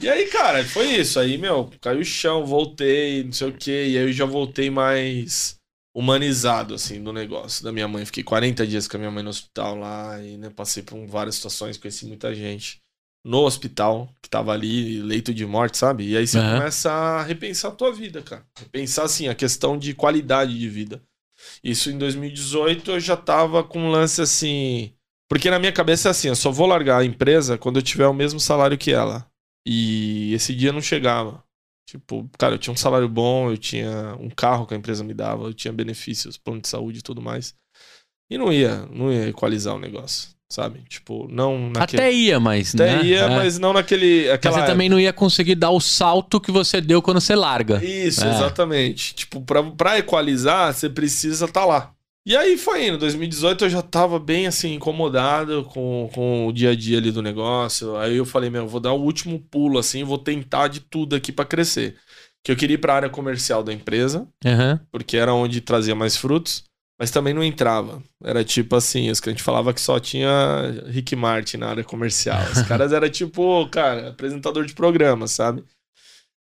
E aí, cara, foi isso. Aí, meu, caiu o chão, voltei, não sei o quê. E aí eu já voltei mais humanizado, assim, do negócio da minha mãe. Fiquei 40 dias com a minha mãe no hospital lá e, né, passei por várias situações, conheci muita gente no hospital que tava ali, leito de morte, sabe? E aí você Aham. começa a repensar a tua vida, cara. Repensar, assim, a questão de qualidade de vida. Isso em 2018 eu já tava com um lance assim. Porque na minha cabeça é assim, eu só vou largar a empresa quando eu tiver o mesmo salário que ela. E esse dia não chegava. Tipo, cara, eu tinha um salário bom, eu tinha um carro que a empresa me dava, eu tinha benefícios, plano de saúde e tudo mais. E não ia, não ia equalizar o negócio. sabe? Tipo, não naquele... Até ia, mas. Até né? ia, é. mas não naquele. Aquela... Mas você também não ia conseguir dar o salto que você deu quando você larga. Isso, é. exatamente. Tipo, pra, pra equalizar, você precisa estar tá lá. E aí foi indo. 2018 eu já tava bem assim, incomodado com, com o dia a dia ali do negócio. Aí eu falei, meu, vou dar o último pulo assim, vou tentar de tudo aqui para crescer. Que eu queria ir pra área comercial da empresa, uhum. porque era onde trazia mais frutos, mas também não entrava. Era tipo assim, os clientes falavam que só tinha Rick Martin na área comercial. Os caras eram tipo, cara, apresentador de programa, sabe?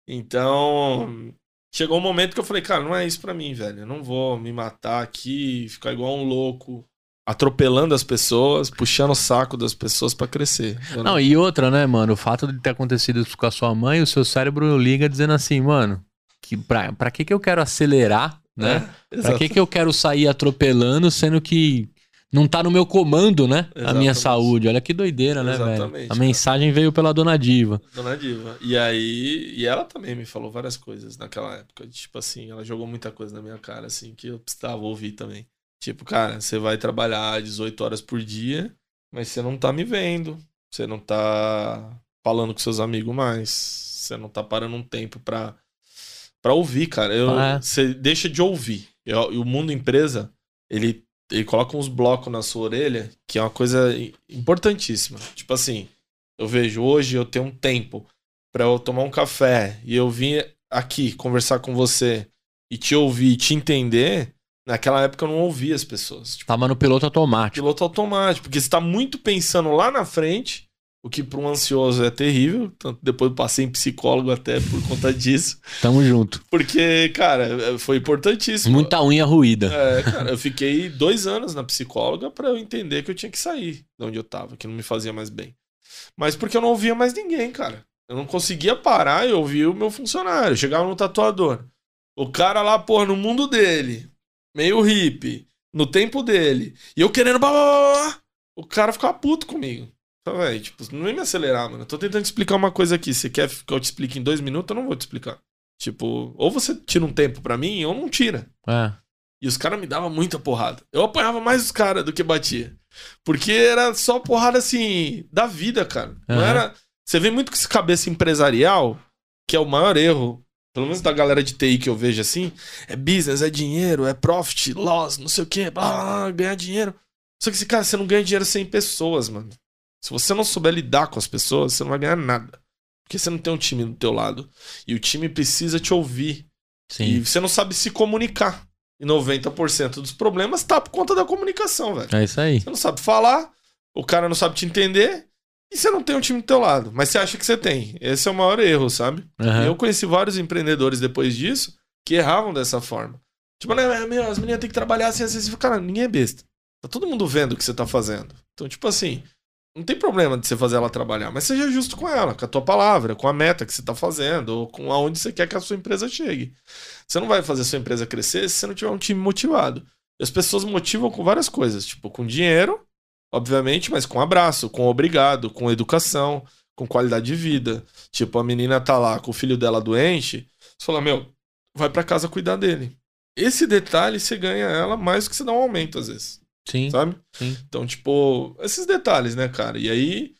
Então, chegou um momento que eu falei, cara, não é isso para mim, velho. Eu não vou me matar aqui, ficar igual um louco, atropelando as pessoas, puxando o saco das pessoas para crescer. Não, não, e outra, né, mano? O fato de ter acontecido isso com a sua mãe, o seu cérebro liga dizendo assim, mano, que pra, pra que que eu quero acelerar, né? É, pra que que eu quero sair atropelando, sendo que não tá no meu comando, né? Exatamente. A minha saúde. Olha que doideira, né, Exatamente, velho? A cara. mensagem veio pela Dona Diva. Dona Diva. E aí, e ela também me falou várias coisas naquela época. Tipo assim, ela jogou muita coisa na minha cara, assim, que eu precisava ouvir também. Tipo, cara, você vai trabalhar 18 horas por dia, mas você não tá me vendo. Você não tá falando com seus amigos mais. Você não tá parando um tempo pra, pra ouvir, cara. Eu, ah, é. Você deixa de ouvir. E o mundo empresa, ele ele coloca uns blocos na sua orelha, que é uma coisa importantíssima. Tipo assim, eu vejo hoje eu tenho um tempo para eu tomar um café e eu vim aqui conversar com você e te ouvir, te entender. Naquela época eu não ouvia as pessoas. Tipo, Tava no piloto automático. Piloto automático, porque você tá muito pensando lá na frente o que para um ansioso é terrível. Tanto depois eu passei em psicólogo até por conta disso. Tamo junto. Porque, cara, foi importantíssimo. Muita unha ruída. É, cara, eu fiquei dois anos na psicóloga para eu entender que eu tinha que sair de onde eu tava, que não me fazia mais bem. Mas porque eu não ouvia mais ninguém, cara. Eu não conseguia parar e ouvir o meu funcionário. Eu chegava no tatuador. O cara lá, porra, no mundo dele, meio hippie, no tempo dele. E eu querendo. Blá, blá, blá, o cara ficava puto comigo. Então, velho, tipo, não ia me acelerar, mano. Eu tô tentando te explicar uma coisa aqui. Você quer que eu te explique em dois minutos? Eu não vou te explicar. Tipo, ou você tira um tempo pra mim, ou não tira. É. E os caras me davam muita porrada. Eu apanhava mais os caras do que batia. Porque era só porrada, assim, da vida, cara. Uhum. Não era... Você vê muito com essa cabeça empresarial, que é o maior erro, pelo menos da galera de TI que eu vejo assim, é business, é dinheiro, é profit, loss, não sei o quê, blá, blá, ganhar dinheiro. Só que, cara, você não ganha dinheiro sem pessoas, mano. Se você não souber lidar com as pessoas, você não vai ganhar nada. Porque você não tem um time do teu lado. E o time precisa te ouvir. Sim. E você não sabe se comunicar. E 90% dos problemas tá por conta da comunicação, velho. É isso aí. Você não sabe falar, o cara não sabe te entender, e você não tem um time do teu lado. Mas você acha que você tem. Esse é o maior erro, sabe? Uhum. Eu conheci vários empreendedores depois disso que erravam dessa forma. Tipo, né, meu, as meninas têm que trabalhar assim, assim, assim. Cara, ninguém é besta. Tá todo mundo vendo o que você tá fazendo. Então, tipo assim, não tem problema de você fazer ela trabalhar, mas seja justo com ela, com a tua palavra, com a meta que você está fazendo, ou com aonde você quer que a sua empresa chegue. Você não vai fazer a sua empresa crescer se você não tiver um time motivado. E as pessoas motivam com várias coisas, tipo com dinheiro, obviamente, mas com abraço, com obrigado, com educação, com qualidade de vida. Tipo, a menina tá lá com o filho dela doente, você fala, meu, vai para casa cuidar dele. Esse detalhe você ganha ela mais do que você dá um aumento às vezes. Sim. Sabe? Sim. Então, tipo, esses detalhes, né, cara? E aí,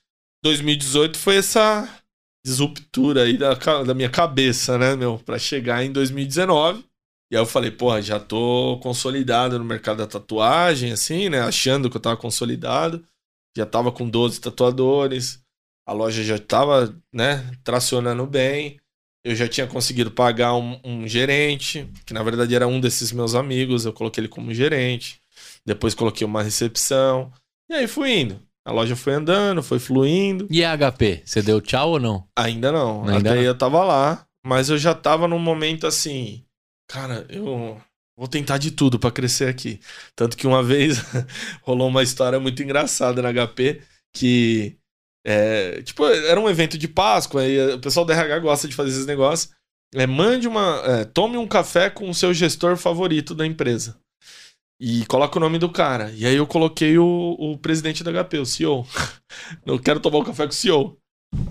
2018 foi essa disruptura aí da, da minha cabeça, né, meu? Pra chegar em 2019. E aí eu falei, porra, já tô consolidado no mercado da tatuagem, assim, né? Achando que eu tava consolidado. Já tava com 12 tatuadores. A loja já tava, né, tracionando bem. Eu já tinha conseguido pagar um, um gerente, que na verdade era um desses meus amigos. Eu coloquei ele como gerente. Depois coloquei uma recepção. E aí fui indo. A loja foi andando, foi fluindo. E a HP? Você deu tchau ou não? Ainda não. Ainda Até não. eu tava lá. Mas eu já tava num momento assim. Cara, eu vou tentar de tudo para crescer aqui. Tanto que uma vez rolou uma história muito engraçada na HP que. É, tipo, era um evento de Páscoa e o pessoal da RH gosta de fazer esses negócios. É, mande uma. É, tome um café com o seu gestor favorito da empresa. E coloca o nome do cara. E aí eu coloquei o, o presidente da HP, o CEO. eu quero tomar um café com o CEO.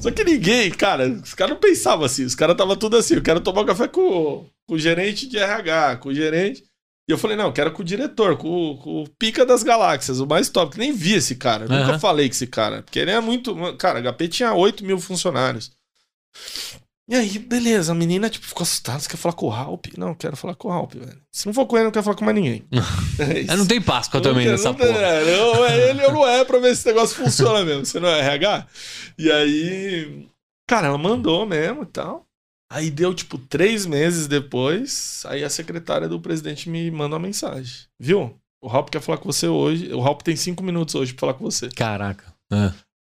Só que ninguém, cara, os caras não pensavam assim. Os caras estavam tudo assim. Eu quero tomar um café com, com o gerente de RH, com o gerente. E eu falei, não, eu quero com o diretor, com, com o pica das galáxias, o mais top. Que nem vi esse cara. Aham. Nunca falei com esse cara. Porque ele é muito. Cara, HP tinha 8 mil funcionários. E aí, beleza, a menina, tipo, ficou assustada. Você quer falar com o Halp? Não, eu quero falar com o Halp, velho. Se não for com ele, eu não quero falar com mais ninguém. É. Ah, não tem Páscoa também Não, nessa não, tem- porra. é, não, é ele ou não é pra ver se esse negócio funciona mesmo. Você não é RH? E aí. Cara, ela mandou mesmo e tal. Aí deu, tipo, três meses depois. Aí a secretária do presidente me manda uma mensagem. Viu? O Halp quer falar com você hoje. O Halp tem cinco minutos hoje pra falar com você. Caraca. Ah.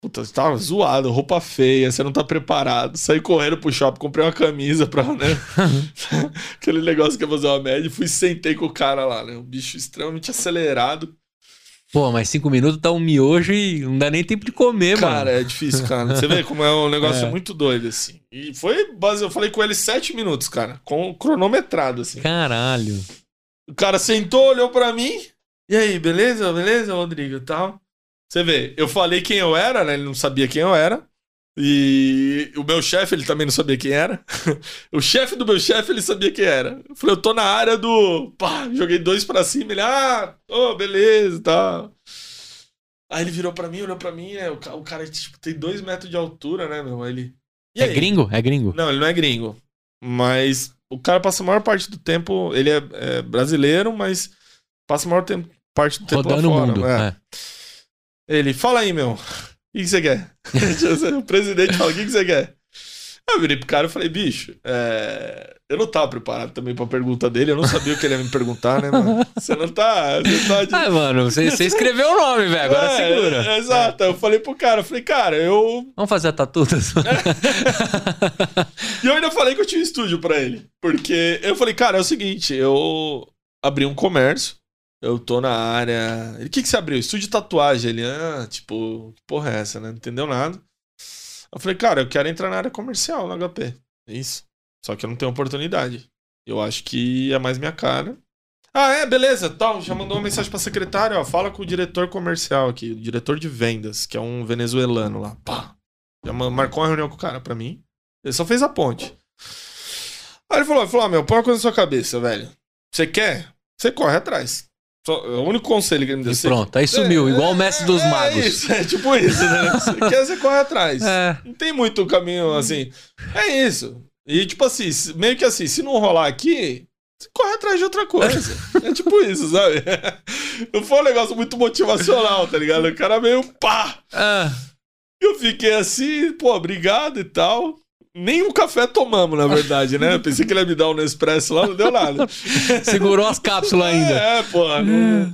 Puta, você tava zoado, roupa feia, você não tá preparado. Saí correndo pro shopping, comprei uma camisa pra, né? Aquele negócio que ia fazer uma média. Fui sentei com o cara lá, né? Um bicho extremamente acelerado. Pô, mas cinco minutos tá um miojo e não dá nem tempo de comer, Cara, mano. é difícil, cara. Você vê como é um negócio É. muito doido, assim. E foi eu falei com ele sete minutos, cara. Com cronometrado, assim. Caralho. O cara sentou, olhou pra mim. E aí, beleza? Beleza, Rodrigo? e Tal. Você vê, eu falei quem eu era, né? Ele não sabia quem eu era. E o meu chefe, ele também não sabia quem era. o chefe do meu chefe, ele sabia quem era. Eu falei, eu tô na área do. Pá, joguei dois pra cima. Ele, ah, ô, beleza, tá. Aí ele virou pra mim, olhou pra mim, né? O, ca- o cara tipo, tem dois metros de altura, né, meu? Aí ele. "E É aí?" gringo? É gringo. Não, ele não é gringo. Mas o cara passa a maior parte do tempo. Ele é, é brasileiro, mas passa a maior tem- parte do tempo Rodando o lá fora. mundo. é. é. Ele, fala aí, meu. O que que você quer? o presidente fala, o que que você quer? Eu virei pro cara e falei, bicho, é, eu não tava preparado também pra pergunta dele, eu não sabia o que ele ia me perguntar, né, mano? Você não tá. Você tá de... Ah, mano, você, você escreveu o nome, velho. Agora É, segura. é, exato. Eu falei pro cara, eu falei, cara, eu Vamos fazer a tatu? E eu ainda falei que eu tinha um estúdio pra ele. Porque eu falei, cara, é o seguinte, eu abri um comércio, eu tô na área. O que, que você abriu? Estúdio de tatuagem. Ele, ah, tipo, que porra é essa, né? Não entendeu nada. Eu falei, cara, eu quero entrar na área comercial no HP. É isso. Só que eu não tenho oportunidade. Eu acho que é mais minha cara. Ah, é, beleza. Tal, já mandou uma mensagem pra secretária, ó. Fala com o diretor comercial aqui, o diretor de vendas, que é um venezuelano lá. Pá. Já ma- marcou uma reunião com o cara pra mim. Ele só fez a ponte. Aí ele falou, falou, ah, meu, põe uma coisa na sua cabeça, velho. Você quer? Você corre atrás. Só, é o único conselho que ele me deu. E pronto, aí sumiu, É, igual o mestre dos é magos. isso, é tipo isso, né? Você quer, você corre atrás. É. Não tem muito caminho assim. É isso. E tipo assim, meio que assim, se não rolar aqui, você corre atrás de outra coisa. é tipo isso, sabe? Não foi um negócio muito motivacional, tá ligado? O cara meio pá. Ah, Eu fiquei assim, pô, obrigado e tal. Nem um café tomamos, na verdade, né? Pensei que ele ia me dar um Nespresso lá, não deu nada. segurou as cápsulas ainda. É, porra. não-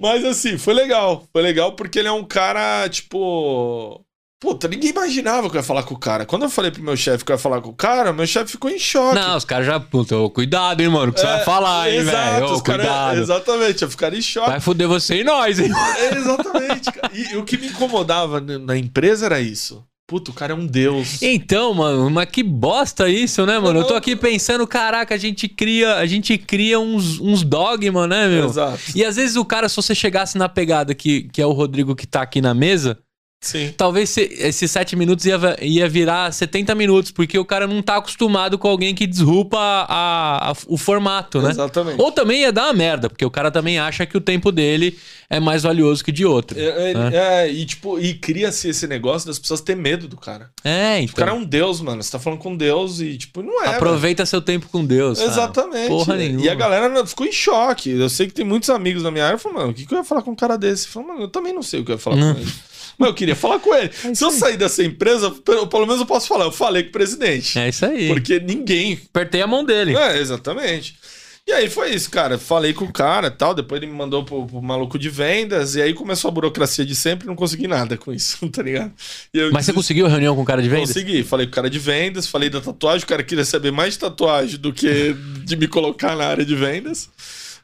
Mas assim, foi legal. Foi legal porque ele é um cara, tipo. Puta, ninguém imaginava que eu ia falar com o cara. Quando eu falei pro meu chefe que eu ia falar com o cara, meu chefe ficou em choque. Não, os caras já. Puta, ô, cuidado, hein, mano, o que você É, vai falar, hein, velho. Cuidado. Exatamente, eu ficaria em choque. Vai foder você e nós, hein? É, exatamente, cara. E, o que me incomodava na empresa era isso. Puta, o cara é um deus. Então, mano, mas que bosta isso, né, mano? Eu tô aqui pensando, caraca, a gente cria, a gente cria uns, uns dogma, né, meu? Exato. E às vezes o cara, se você chegasse na pegada que, que é o Rodrigo que tá aqui na mesa, Sim. talvez se- esses sete minutos ia, ia virar 70 minutos, porque o cara não tá acostumado com alguém que desrupa a- a- o formato, né? Exatamente. Ou também ia dar uma merda, porque o cara também acha que o tempo dele é mais valioso que de outro. É, é, é, e tipo, e cria-se esse negócio das pessoas ter medo do cara. É, O então. cara é um deus, mano. Você tá falando com Deus e, tipo, não é. Aproveita seu tempo com Deus. Exatamente. Porra E nenhuma. a galera ficou em choque. Eu sei que tem muitos amigos na minha área falam, mano, o que, que eu ia falar com um cara desse? Mano, eu também não sei o que eu ia falar Hum. com ele. Mas eu queria falar com ele. Se eu sair dessa empresa, pelo, pelo menos eu posso falar, eu falei com o presidente. É isso aí. Porque ninguém Apertei a mão dele. É, exatamente. E aí foi isso, cara. Falei com o cara e tal. Depois ele me mandou pro, pro maluco de vendas. E aí começou a burocracia de sempre. Não consegui nada com isso, tá ligado? E eu Mas você conseguiu a reunião com o cara de vendas? Consegui. Falei com o cara de vendas. Falei da tatuagem. O cara queria saber mais de tatuagem do que de me colocar na área de vendas.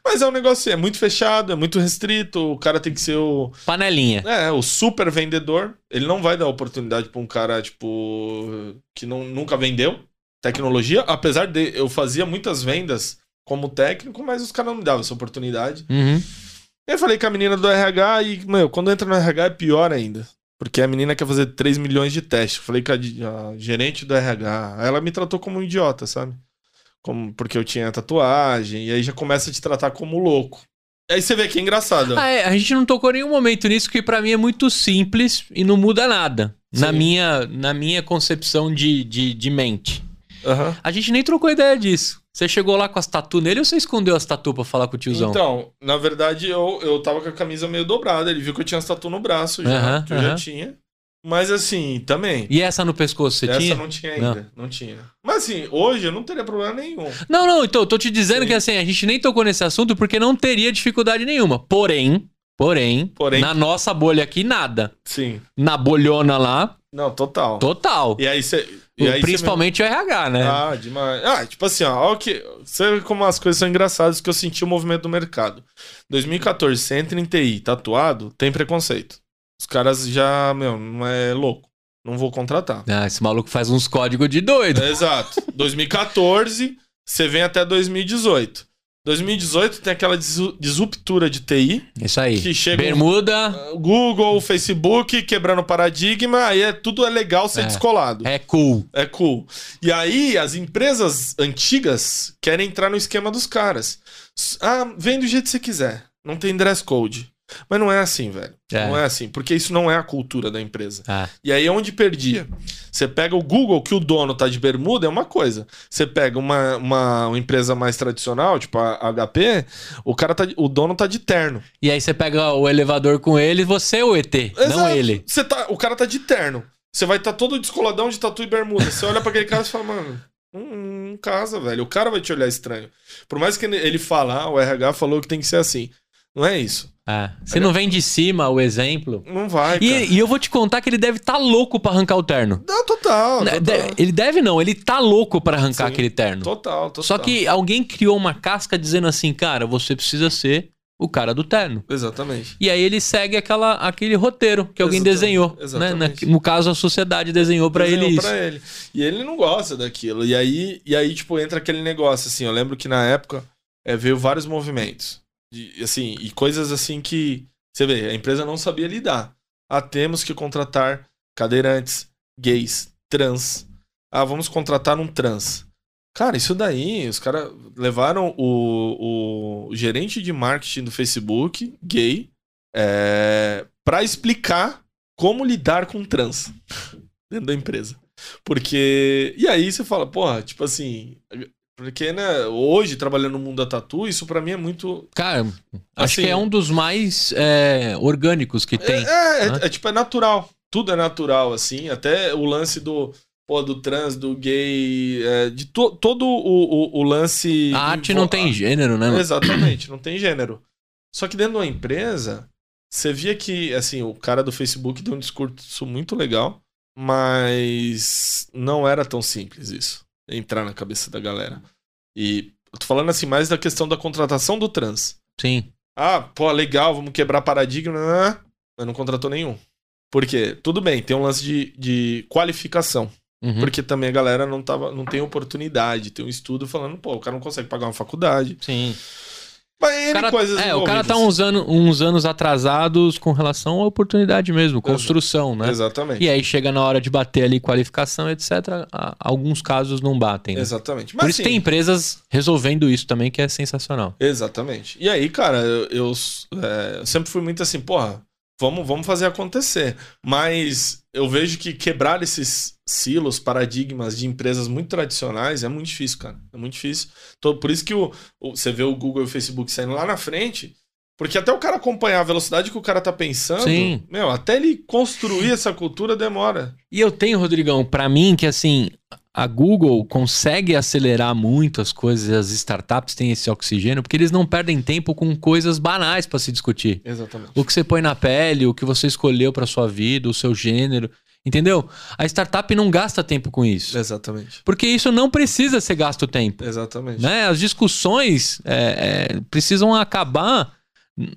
Mas é um negócio, é muito fechado, é muito restrito. O cara tem que ser o, Panelinha. é, o super vendedor. Ele não vai dar oportunidade pra um cara, tipo, que não, nunca vendeu tecnologia. Apesar de eu fazia muitas vendas como técnico, mas os caras não me davam essa oportunidade. Uhum. Eu falei com a menina do RH e, meu, quando entra no RH é pior ainda. Porque a menina quer fazer 3 milhões de testes. Eu falei com a, a gerente do RH. Ela me tratou como um idiota, sabe? Como, porque eu tinha tatuagem, e aí já começa a te tratar como louco. Aí você vê que é engraçado. Ah, é, a gente não tocou nenhum momento nisso, que pra mim é muito simples e não muda nada. Na minha, na minha concepção de, de, de mente. Aham. A gente nem trocou ideia disso. Você chegou lá com as tatu nele ou você escondeu as tatu pra falar com o tiozão? Então, na verdade, eu, eu tava com a camisa meio dobrada. Ele viu que eu tinha as tatu no braço já, Aham, que eu já aham. tinha. Mas assim, também. E essa no pescoço, você essa tinha? não tinha ainda. Não. tinha. Mas assim, hoje eu não teria problema nenhum. Não, não, então, eu tô te dizendo Sim. que assim, a gente nem tocou nesse assunto porque não teria dificuldade nenhuma. Porém, porém, Porém- na nossa bolha aqui, nada. Sim. Na bolhona lá, Não, total. total. E aí você. Principalmente o RH, né? Ah, demais. Ah, tipo assim, ó, ó que, você vê como as coisas são engraçadas que eu senti o movimento do mercado. 2014, você entra em TI tatuado, tem preconceito. Os caras já, meu, não é louco. Não vou contratar. Ah, esse maluco faz uns códigos de doido. É, exato. 2014, você vem até 2018. 2018 tem aquela disruptura de TI, Isso aí. que chega um- Bermuda Google, Facebook, quebrando paradigma, aí é, tudo é legal ser É. descolado. é cool. É cool. E aí, as empresas antigas querem entrar no esquema dos caras. Ah, vem do jeito que você quiser. Não tem dress code. Mas não é assim, velho. É. Não é assim. Porque isso não é a cultura da empresa. Ah, E aí, onde perdia? Você pega o Google, que o dono tá de bermuda, é uma coisa. Você pega uma, uma, uma empresa mais tradicional, tipo a HP, o, cara tá, de- o dono tá de terno. E aí você pega o elevador com ele, você é o ET, não Exato. ele. Você tá, o cara tá de terno. Você vai estar tá todo descoladão de tatu e bermuda. Você olha pra aquele cara e fala, mano, não, não casa, velho. O cara vai te olhar estranho. Por mais que ele- ele fala, ah, o RH falou que tem que ser assim. Não é isso. Ah, você não vem de cima o exemplo. Não vai, cara. E, e eu vou te contar que ele deve estar louco pra arrancar o terno. Não, total, Né, total. de- Ele deve não, ele tá louco pra arrancar Sim. aquele terno. Total, total. Só que alguém criou uma casca dizendo assim, cara, você precisa ser o cara do terno. Exatamente. E aí ele segue aquela, aquele roteiro que alguém Exatamente, desenhou. Né? exatamente. Na- no caso, a sociedade desenhou pra Desenhou ele isso. pra ele. E ele não gosta daquilo. E aí, e aí, tipo, entra aquele negócio, assim. Eu lembro que na época é, veio vários movimentos. Assim, e coisas assim que. Você vê, a empresa não sabia lidar. Ah, temos que contratar cadeirantes, gays, trans. Ah, vamos contratar um trans. Cara, isso daí, os caras levaram o, o gerente de marketing do Facebook, gay, é, para explicar como lidar com trans dentro da empresa. Porque. E aí você fala, porra, tipo assim. Porque, né, hoje, trabalhando no mundo da tatu, isso pra mim é muito. Cara, acho Assim- que é um dos mais é, orgânicos que tem. É, é, né? é, tipo, é natural. Tudo é natural, assim. Até o lance do. Pô, do trans, do gay, é, de to- todo o, o, o lance. a arte não tem gênero, né? mano? Exatamente, não tem gênero. Só que dentro de uma empresa, você via que, assim, o cara do Facebook deu um discurso muito legal, mas não era tão simples isso, entrar na cabeça da galera. E eu tô falando, assim, mais da questão da contratação do trans. Sim. Ah, pô, legal, vamos quebrar paradigma, né? mas não contratou nenhum. Por quê? Tudo bem, tem um lance de, de qualificação. Uhum. Porque também a galera não, tava, não tem oportunidade. Tem um estudo falando, pô, o cara não consegue pagar uma faculdade. Sim. N cara, coisas é, o cara tá uns, ano, uns anos atrasados com relação à oportunidade mesmo, construção, né? Exatamente. E aí chega na hora de bater ali qualificação, etc. Alguns casos não batem. né? Exatamente. Por Mas, isso assim, tem empresas resolvendo isso também, que é sensacional. Exatamente. E aí, cara, eu, eu, é, eu sempre fui muito assim, porra, vamos, vamos fazer acontecer. Mas eu vejo que quebrar esses silos, paradigmas de empresas muito tradicionais é muito difícil, cara. É muito difícil. Então, por isso que o, o- você vê o Google e o Facebook saindo lá na frente. Porque até o cara acompanhar a velocidade que o cara tá pensando, Sim. meu, até ele construir essa cultura demora. E eu tenho, Rodrigão, pra mim que assim, a Google consegue acelerar muito as coisas, as startups têm esse oxigênio, porque eles não perdem tempo com coisas banais pra se discutir. Exatamente. O que você põe na pele, o que você escolheu pra sua vida, o seu gênero, entendeu? A startup não gasta tempo com isso. Exatamente. Porque isso não precisa ser gasto tempo. Exatamente. Né? As discussões é, é, precisam acabar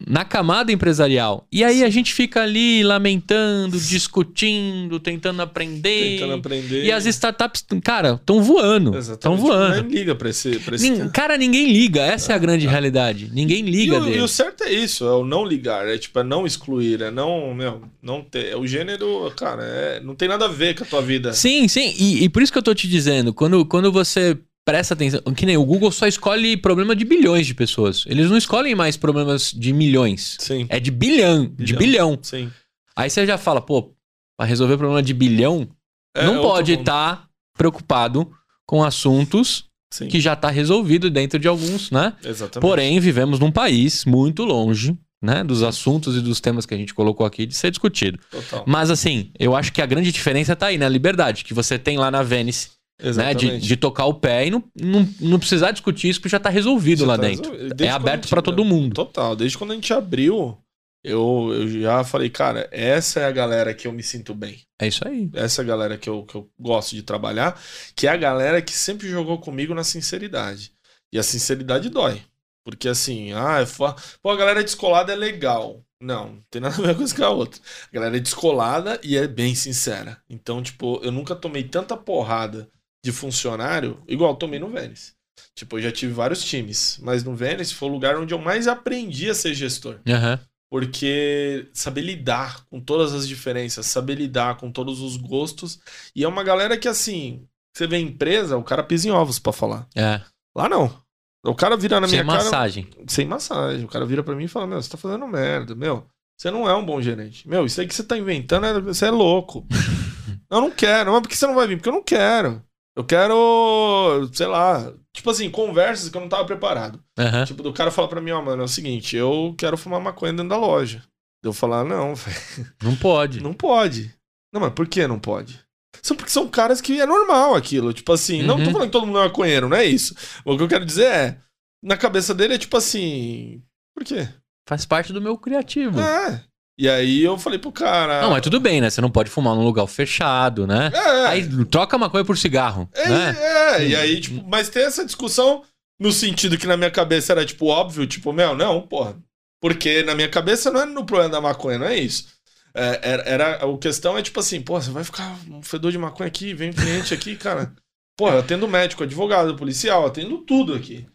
na camada empresarial. E aí a gente fica ali lamentando, discutindo, tentando aprender. Tentando aprender. E as startups, cara, estão voando. Estão voando. Nem liga pra esse, pra esse Nin- cara, ninguém liga. Essa é a grande realidade. Ninguém E liga o, e o certo é isso, é o não ligar, é tipo, é não excluir, é não, meu, não ter. é O gênero, cara, é, não tem nada a ver com a tua vida. Sim, sim. E, e por isso que eu tô te dizendo, quando, quando você presta atenção. Que nem o Google só escolhe problema de bilhões de pessoas. Eles não escolhem mais problemas de milhões. Sim. É de bilhão, de Bilhão. bilhão. Sim. Aí você já fala, pô, pra resolver problema de bilhão, É não pode estar preocupado com assuntos Sim. que já tá resolvido dentro de alguns, né? Exatamente. Porém, vivemos num país muito longe, né, dos assuntos e dos temas que a gente colocou aqui de ser discutido. Total. Mas assim, eu acho que a grande diferença tá aí na liberdade que você tem lá na Venice, né, de, de tocar o pé e não, não, não precisar discutir isso porque já tá resolvido Já lá tá dentro. resolvido. É aberto pra todo mundo. Total. Desde quando a gente abriu, eu, eu já falei, cara, essa é a galera que eu me sinto bem. É isso aí. Essa é a galera que eu, que eu gosto de trabalhar, que é a galera que sempre jogou comigo na sinceridade. E a sinceridade dói. Porque assim, ah, é fo- pô, a galera descolada é legal. Não, não tem nada a ver com isso com a outra. A galera é descolada e é bem sincera. Então, tipo, eu nunca tomei tanta porrada de funcionário igual eu tomei no Vênice. Tipo, eu já tive vários times, mas no Vênice foi o lugar onde eu mais aprendi a ser gestor. Aham. Porque saber lidar com todas as diferenças, saber lidar com todos os gostos. E é uma galera que, assim, você vê empresa, o cara pisa em ovos pra falar. É. Lá não. O cara vira na Sem minha cara. massagem. Sem massagem. O cara vira pra mim e fala: Meu, você tá fazendo merda. Meu, você não é um bom gerente. Meu, isso aí que você tá inventando, é- você é louco. eu não quero. Mas por que você não vai vir? Porque eu não quero. Eu quero, sei lá, tipo assim, conversas que eu não tava preparado. Aham. Tipo, do cara falar pra mim, ó, mano, é o seguinte, eu quero fumar maconha dentro da loja. Eu falar, não, velho, Não pode. não pode. Não, mas por que não pode? São porque são caras que é normal aquilo. Tipo assim, não tô Uhum. falando que todo mundo é maconheiro, não é isso. O que eu quero dizer é, na cabeça dele é tipo assim, por quê? Faz parte do meu criativo. É. E aí eu falei pro cara. Não, mas tudo bem, né? Você não pode fumar num lugar fechado, né? É, Aí troca maconha por cigarro, é, né? é, e aí, tipo, mas tem essa discussão no sentido que na minha cabeça era, tipo, óbvio, tipo, meu, não, porra. Porque na minha cabeça não é no problema da maconha, não é isso. É, era, era, a questão é tipo assim, pô, você vai ficar um fedor de maconha aqui, vem um cliente aqui, cara. Pô, eu atendo médico, advogado, policial, atendo tudo aqui.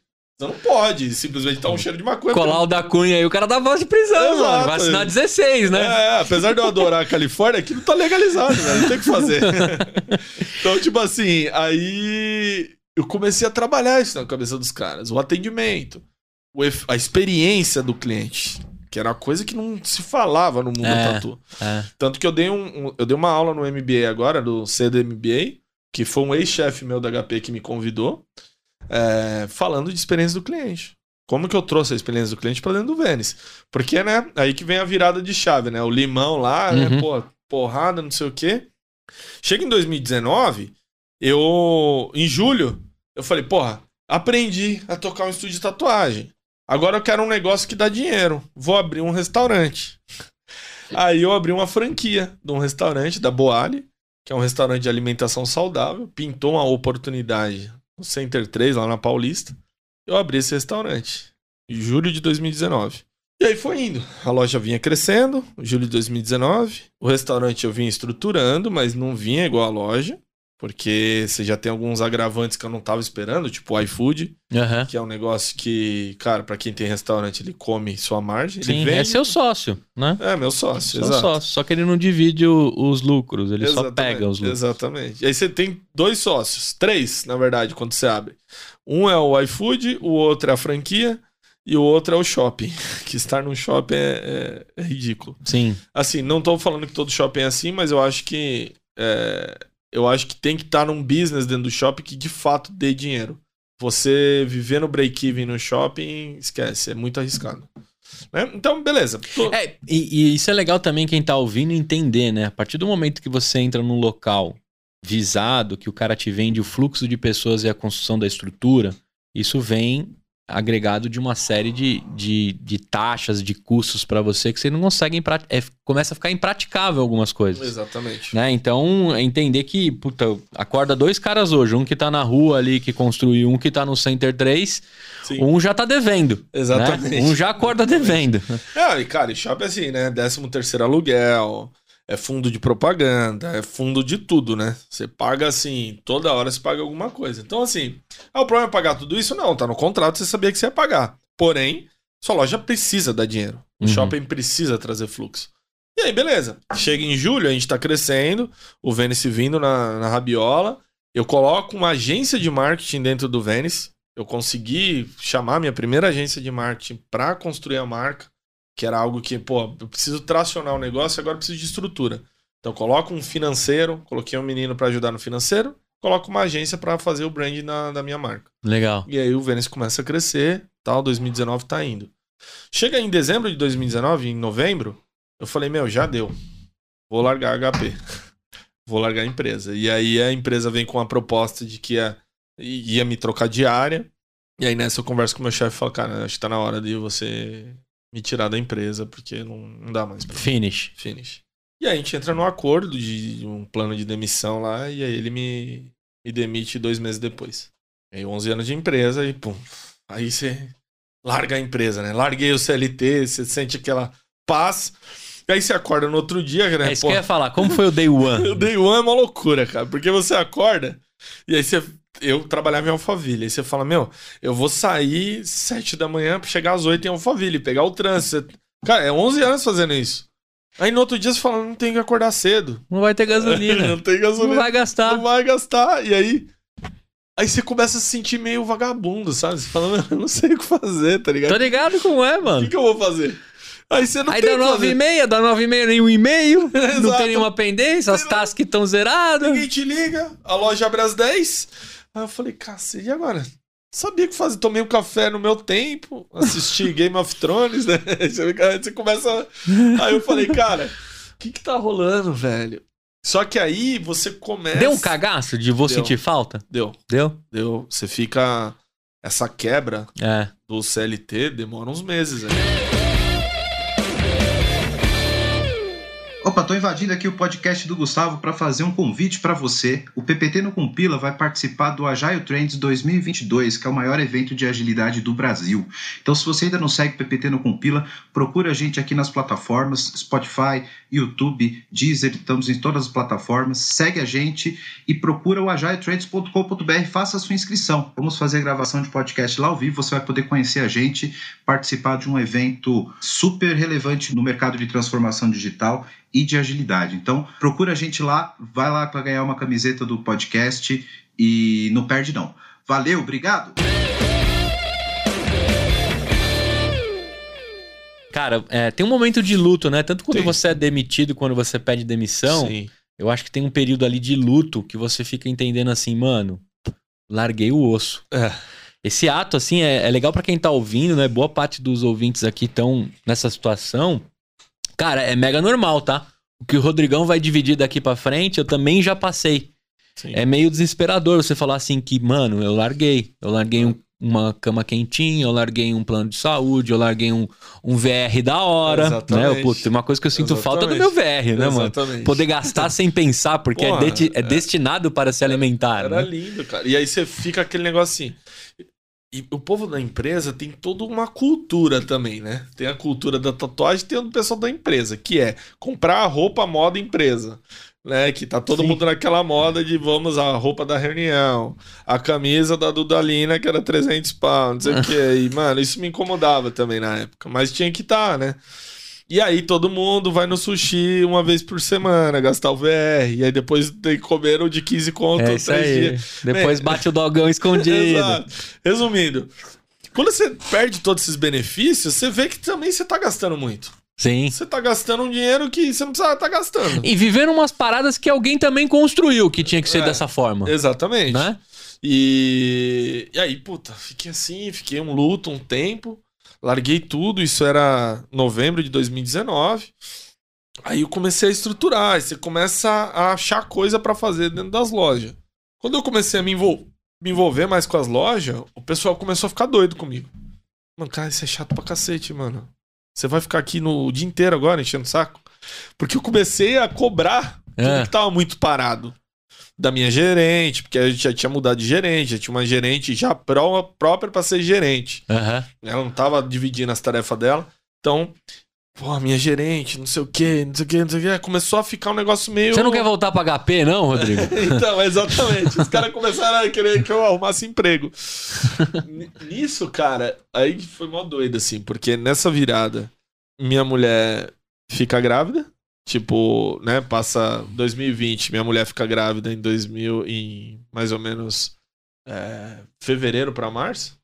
Você não pode simplesmente dar um cheiro de maconha. Colar o da Cunha aí, o cara dá voz de prisão, Exato. mano. Vai assinar 16, né? É, apesar de eu adorar a Califórnia, aqui não tá legalizado, velho. Não tem o que fazer. então, tipo assim, aí eu comecei a trabalhar isso na cabeça dos caras. O atendimento, a experiência do cliente. Que era uma coisa que não se falava no mundo É. tatu. É. Tanto que eu dei, um, um- eu dei uma aula no MBA agora, do CDMBA, que foi um ex-chefe meu da HP que me convidou, é, falando de experiência do cliente. Como que eu trouxe a experiência do cliente pra dentro do Vênice? Porque, né, aí que vem a virada de chave, né? O limão lá, né, Uhum. pô, porrada, não sei o quê. Chega em 2019, eu, em julho, eu falei, porra, aprendi a tocar um estúdio de tatuagem. Agora eu quero um negócio que dá dinheiro. Vou abrir um restaurante. Aí eu abri uma franquia de um restaurante da Boali, que é um restaurante de alimentação saudável. Pintou uma oportunidade no Center 3, lá na Paulista. Eu abri esse restaurante. Em julho de 2019. E aí foi indo. A loja vinha crescendo, julho de 2019. O restaurante eu vinha estruturando, mas não vinha igual a loja. Porque você já tem alguns agravantes que eu não tava esperando, tipo o iFood, Aham. que é um negócio que, cara, pra quem tem restaurante, ele come sua margem. Sim, é seu sócio, né? É, meu sócio, Seu exato. sócio. Só que ele não divide o- os lucros, ele só Exatamente, pega os lucros. Exatamente. E aí você tem dois sócios, três, na verdade, quando você abre. Um é o iFood, o outro é a franquia e o outro é o shopping. Que estar num shopping é, é- é ridículo. Sim. Assim, não tô falando que todo shopping é assim, mas eu acho que é, eu acho que tem que estar num business dentro do shopping que de fato dê dinheiro. Você viver no break-even no shopping, esquece, é muito arriscado. Né? Então, beleza. Tô- É, e, e isso é legal também quem tá ouvindo entender, né? A partir do momento que você entra num local visado, que o cara te vende o fluxo de pessoas e a construção da estrutura, isso vem agregado de uma série de, de, de taxas, de custos pra você que você não consegue, é, começa a ficar impraticável algumas coisas. Exatamente. Né? Então, é entender que, puta, acorda dois caras hoje, um que tá na rua ali que construiu, um que tá no Center 3, Sim. um já tá devendo. Exatamente. Né? Um já acorda devendo. É, e cara, e shopping é assim, né? 13 terceiro aluguel, é fundo de propaganda, é fundo de tudo, né? Você paga assim, toda hora você paga alguma coisa. Então, assim, ah, o problema é pagar tudo isso? Não, tá no contrato, você sabia que você ia pagar. Porém, sua loja precisa dar dinheiro. O Uhum. shopping precisa trazer fluxo. E aí, beleza. Chega em julho, a gente tá crescendo, o Vênice vindo na, na rabiola. Eu coloco uma agência de marketing dentro do Venice. Eu consegui chamar minha primeira agência de marketing para construir a marca, que era algo que, pô, eu preciso tracionar o negócio, agora eu preciso de estrutura. Então, coloco um financeiro, coloquei um menino para ajudar no financeiro, coloco uma agência para fazer o brand na, da minha marca. Legal. E aí o Venice começa a crescer, tal, 2019 tá indo. Chega em dezembro de 2019, em novembro, eu falei, meu, já deu. Vou largar a HP. Vou largar a empresa. E aí a empresa vem com a proposta de que ia, ia me trocar de área. E aí nessa eu converso com o meu chefe e falo, cara, acho que tá na hora de você me tirar da empresa, porque não, não dá mais pra. Finish. Finish. E aí a gente entra num acordo de um plano de demissão lá, e aí ele me, me demite dois meses depois. Aí 11 anos de empresa e pum. Aí você larga a empresa, né? Larguei o CLT, você sente aquela paz. E aí você acorda no outro dia, né? É isso que eu ia falar. Como foi o day one? O day one é uma loucura, cara. Porque você acorda e aí você. Eu trabalhava em Alphaville. Aí você fala, meu, eu vou sair sete da manhã pra chegar às oito em Alphaville, pegar o trânsito. Cara, é 11 anos fazendo isso. Aí no outro dia você fala, não tem que acordar cedo. Não vai ter gasolina. não tem gasolina. Não vai gastar. Não vai gastar. E aí. Aí você começa a se sentir meio vagabundo, sabe? Você fala, mano, eu não sei o que fazer, tá ligado? Tô ligado como é, O mano. que, que eu vou fazer? Aí você não Aí tem dá o nove e meia, dá nove e meia, nenhum e-mail, não tem nenhuma pendência, as tasks estão zeradas. Ninguém te liga, a loja abre às 10. Aí eu falei, cacete, e agora? Sabia o que fazer, tomei um café no meu tempo, assisti Game of Thrones, né? Aí Você começa. Aí eu falei, cara, o que que tá rolando, velho? Só que aí você começa. Deu um cagaço de vou Deu. sentir falta? Deu, Deu? deu. Você fica. Essa quebra É. do CLT demora uns meses, né? Opa, tô invadindo aqui o podcast do Gustavo para fazer um convite para você. O PPT no Compila vai participar do Agile Trends 2022, que é o maior evento de agilidade do Brasil. Então, se você ainda não segue o PPT no Compila, procura a gente aqui nas plataformas Spotify, YouTube, Deezer, estamos em todas as plataformas. Segue a gente e procura o agiletrends.com.br, faça a sua inscrição. Vamos fazer a gravação de podcast lá ao vivo, você vai poder conhecer a gente, participar de um evento super relevante no mercado de transformação digital e de agilidade. Então, procura a gente lá, vai lá para ganhar uma camiseta do podcast e não perde não. Valeu, obrigado. Cara, é, tem um momento de luto, né? Tanto quando Tem. você é demitido, quando você pede demissão, Sim. eu acho que tem um período ali de luto que você fica entendendo assim, mano, larguei o osso. É. Esse ato, assim, é, é legal pra quem tá ouvindo, né? Boa parte dos ouvintes aqui estão nessa situação. Cara, é mega normal, tá? O que o Rodrigão vai dividir daqui pra frente, eu também já passei. Sim. É meio desesperador você falar assim que, mano, eu larguei. Eu larguei um- uma cama quentinha, eu larguei um plano de saúde, eu larguei um, um VR da hora. Exatamente. Né? Eu, putz, tem uma coisa que eu sinto falta do meu Exatamente. VR, né, mano? Exatamente. Poder gastar sem pensar, porque Porra, é, deti- é é. destinado para se alimentar. Era né? lindo, cara. E aí você fica aquele negócio assim. E o povo da empresa tem toda uma cultura também, né? Tem a cultura da tatuagem, tem o do pessoal da empresa, que é comprar a roupa moda empresa. Né, que tá todo Sim. mundo naquela moda de vamos a roupa da reunião, a camisa da Dudalina que era 300 pau, não sei o que. E, mano, isso me incomodava também na época, mas tinha que estar, né? E aí todo mundo vai no sushi uma vez por semana, gastar o VR, e aí depois tem que comer o de 15 conto É três dias. Depois Bem, bate o dogão escondido. Exato. Resumindo, quando você perde todos esses benefícios, você vê que também você tá gastando muito. Sim. Você tá gastando um dinheiro que você não precisava estar gastando. E vivendo umas paradas que alguém também construiu que tinha que ser É. dessa forma. Exatamente. Né? E... e aí, puta, fiquei assim, fiquei um luto um tempo, larguei tudo, isso era novembro de 2019. Aí eu comecei a estruturar, aí você começa a achar coisa pra fazer dentro das lojas. Quando eu comecei a me, envol- me envolver mais com as lojas, o pessoal começou a ficar doido comigo. Mano, cara, isso é chato pra cacete, mano. Você vai ficar aqui no o dia inteiro agora enchendo o saco? Porque eu comecei a cobrar tudo É. que tava muito parado da minha gerente, porque a gente já tinha mudado de gerente, já tinha uma gerente já pró própria pra ser gerente. Aham. Ela não tava dividindo as tarefas dela. Então, pô, minha gerente, não sei o que, não sei o que, não sei o que. Começou a ficar um negócio meio. Você não quer voltar pra HP, não, Rodrigo? Então, exatamente. Os caras começaram a querer que eu arrumasse emprego. Nisso, cara, aí foi mó doido, assim, porque nessa virada, minha mulher fica grávida, Tipo, né, passa 2020, minha mulher fica grávida em 2000, em mais ou menos é, fevereiro pra março.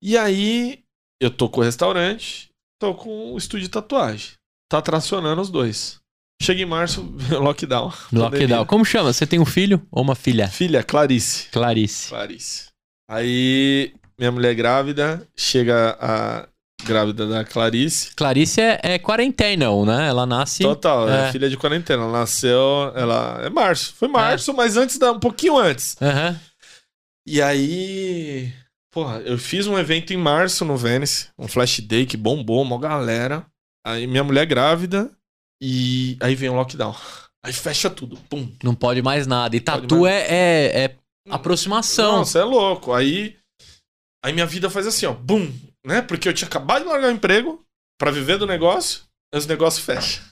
E aí, eu tô com o restaurante, tô com o estúdio de tatuagem. Tá tracionando os dois. Chega em março, lockdown. Lockdown. pandemia. Como chama? Você tem um filho ou uma filha? Filha, Clarice. Clarice. Clarice. Aí, minha mulher grávida, chega a grávida da Clarice. Clarice é, é quarentena, né? Ela nasce. Total, é. É. filha de quarentena. Ela nasceu, ela é março. Foi março, mas antes da um pouquinho antes. Aham. E aí, porra, eu fiz um evento em março no Venice, um flash day que bombou, uma galera. Aí minha mulher grávida e aí vem o lockdown. Aí fecha tudo, pum. Não pode mais nada. E Pode tatu é, é, é aproximação. Nossa, é louco. Aí aí minha vida faz assim, ó, bum, né? Porque eu tinha acabado de largar o emprego pra viver do negócio, e os negócios fecham.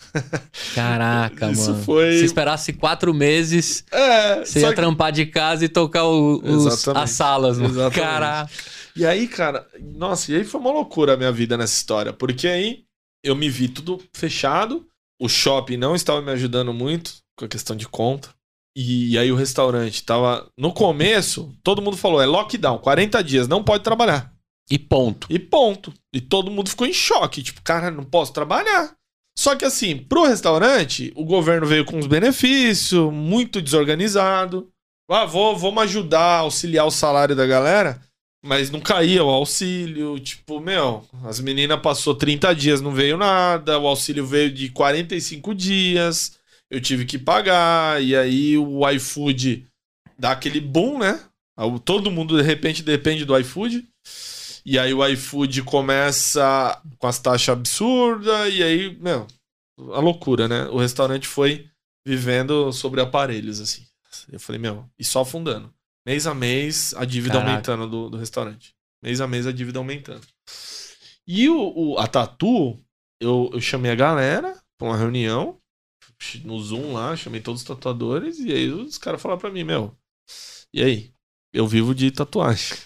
Caraca, Isso mano. foi- Se esperasse quatro meses, É, você ia que- trampar de casa e tocar o- os- as salas, mano. Exatamente. Caraca. E aí, cara, nossa, e aí foi uma loucura a minha vida nessa história, porque aí eu me vi tudo fechado, o shopping não estava me ajudando muito com a questão de conta. E, aí o restaurante tava. No começo, todo mundo falou: é lockdown, 40 dias, não pode trabalhar. E ponto. E ponto. E todo mundo ficou em choque. Tipo, cara, não posso trabalhar. Só que assim, pro restaurante, o governo veio com uns benefícios, muito desorganizado. Ah, vou, vamos ajudar, auxiliar o salário da galera. Mas não caía o auxílio. Tipo, meu, as meninas passou 30 dias, não veio nada. O auxílio veio de 45 dias. Eu tive que pagar. E aí o iFood dá aquele boom, né? Todo mundo, de repente, depende do iFood. E aí o iFood começa com as taxas absurdas, e aí, meu, a loucura, né? O restaurante foi vivendo sobre aparelhos, assim. Eu falei, meu, e só afundando. Mês a mês, a dívida Caraca. aumentando do, do restaurante. Mês a mês, a dívida aumentando. E o, o- a Tatu, eu, eu chamei a galera pra uma reunião, no Zoom lá, chamei todos os tatuadores, e aí os caras falaram pra mim, meu, e aí? Eu vivo de tatuagem.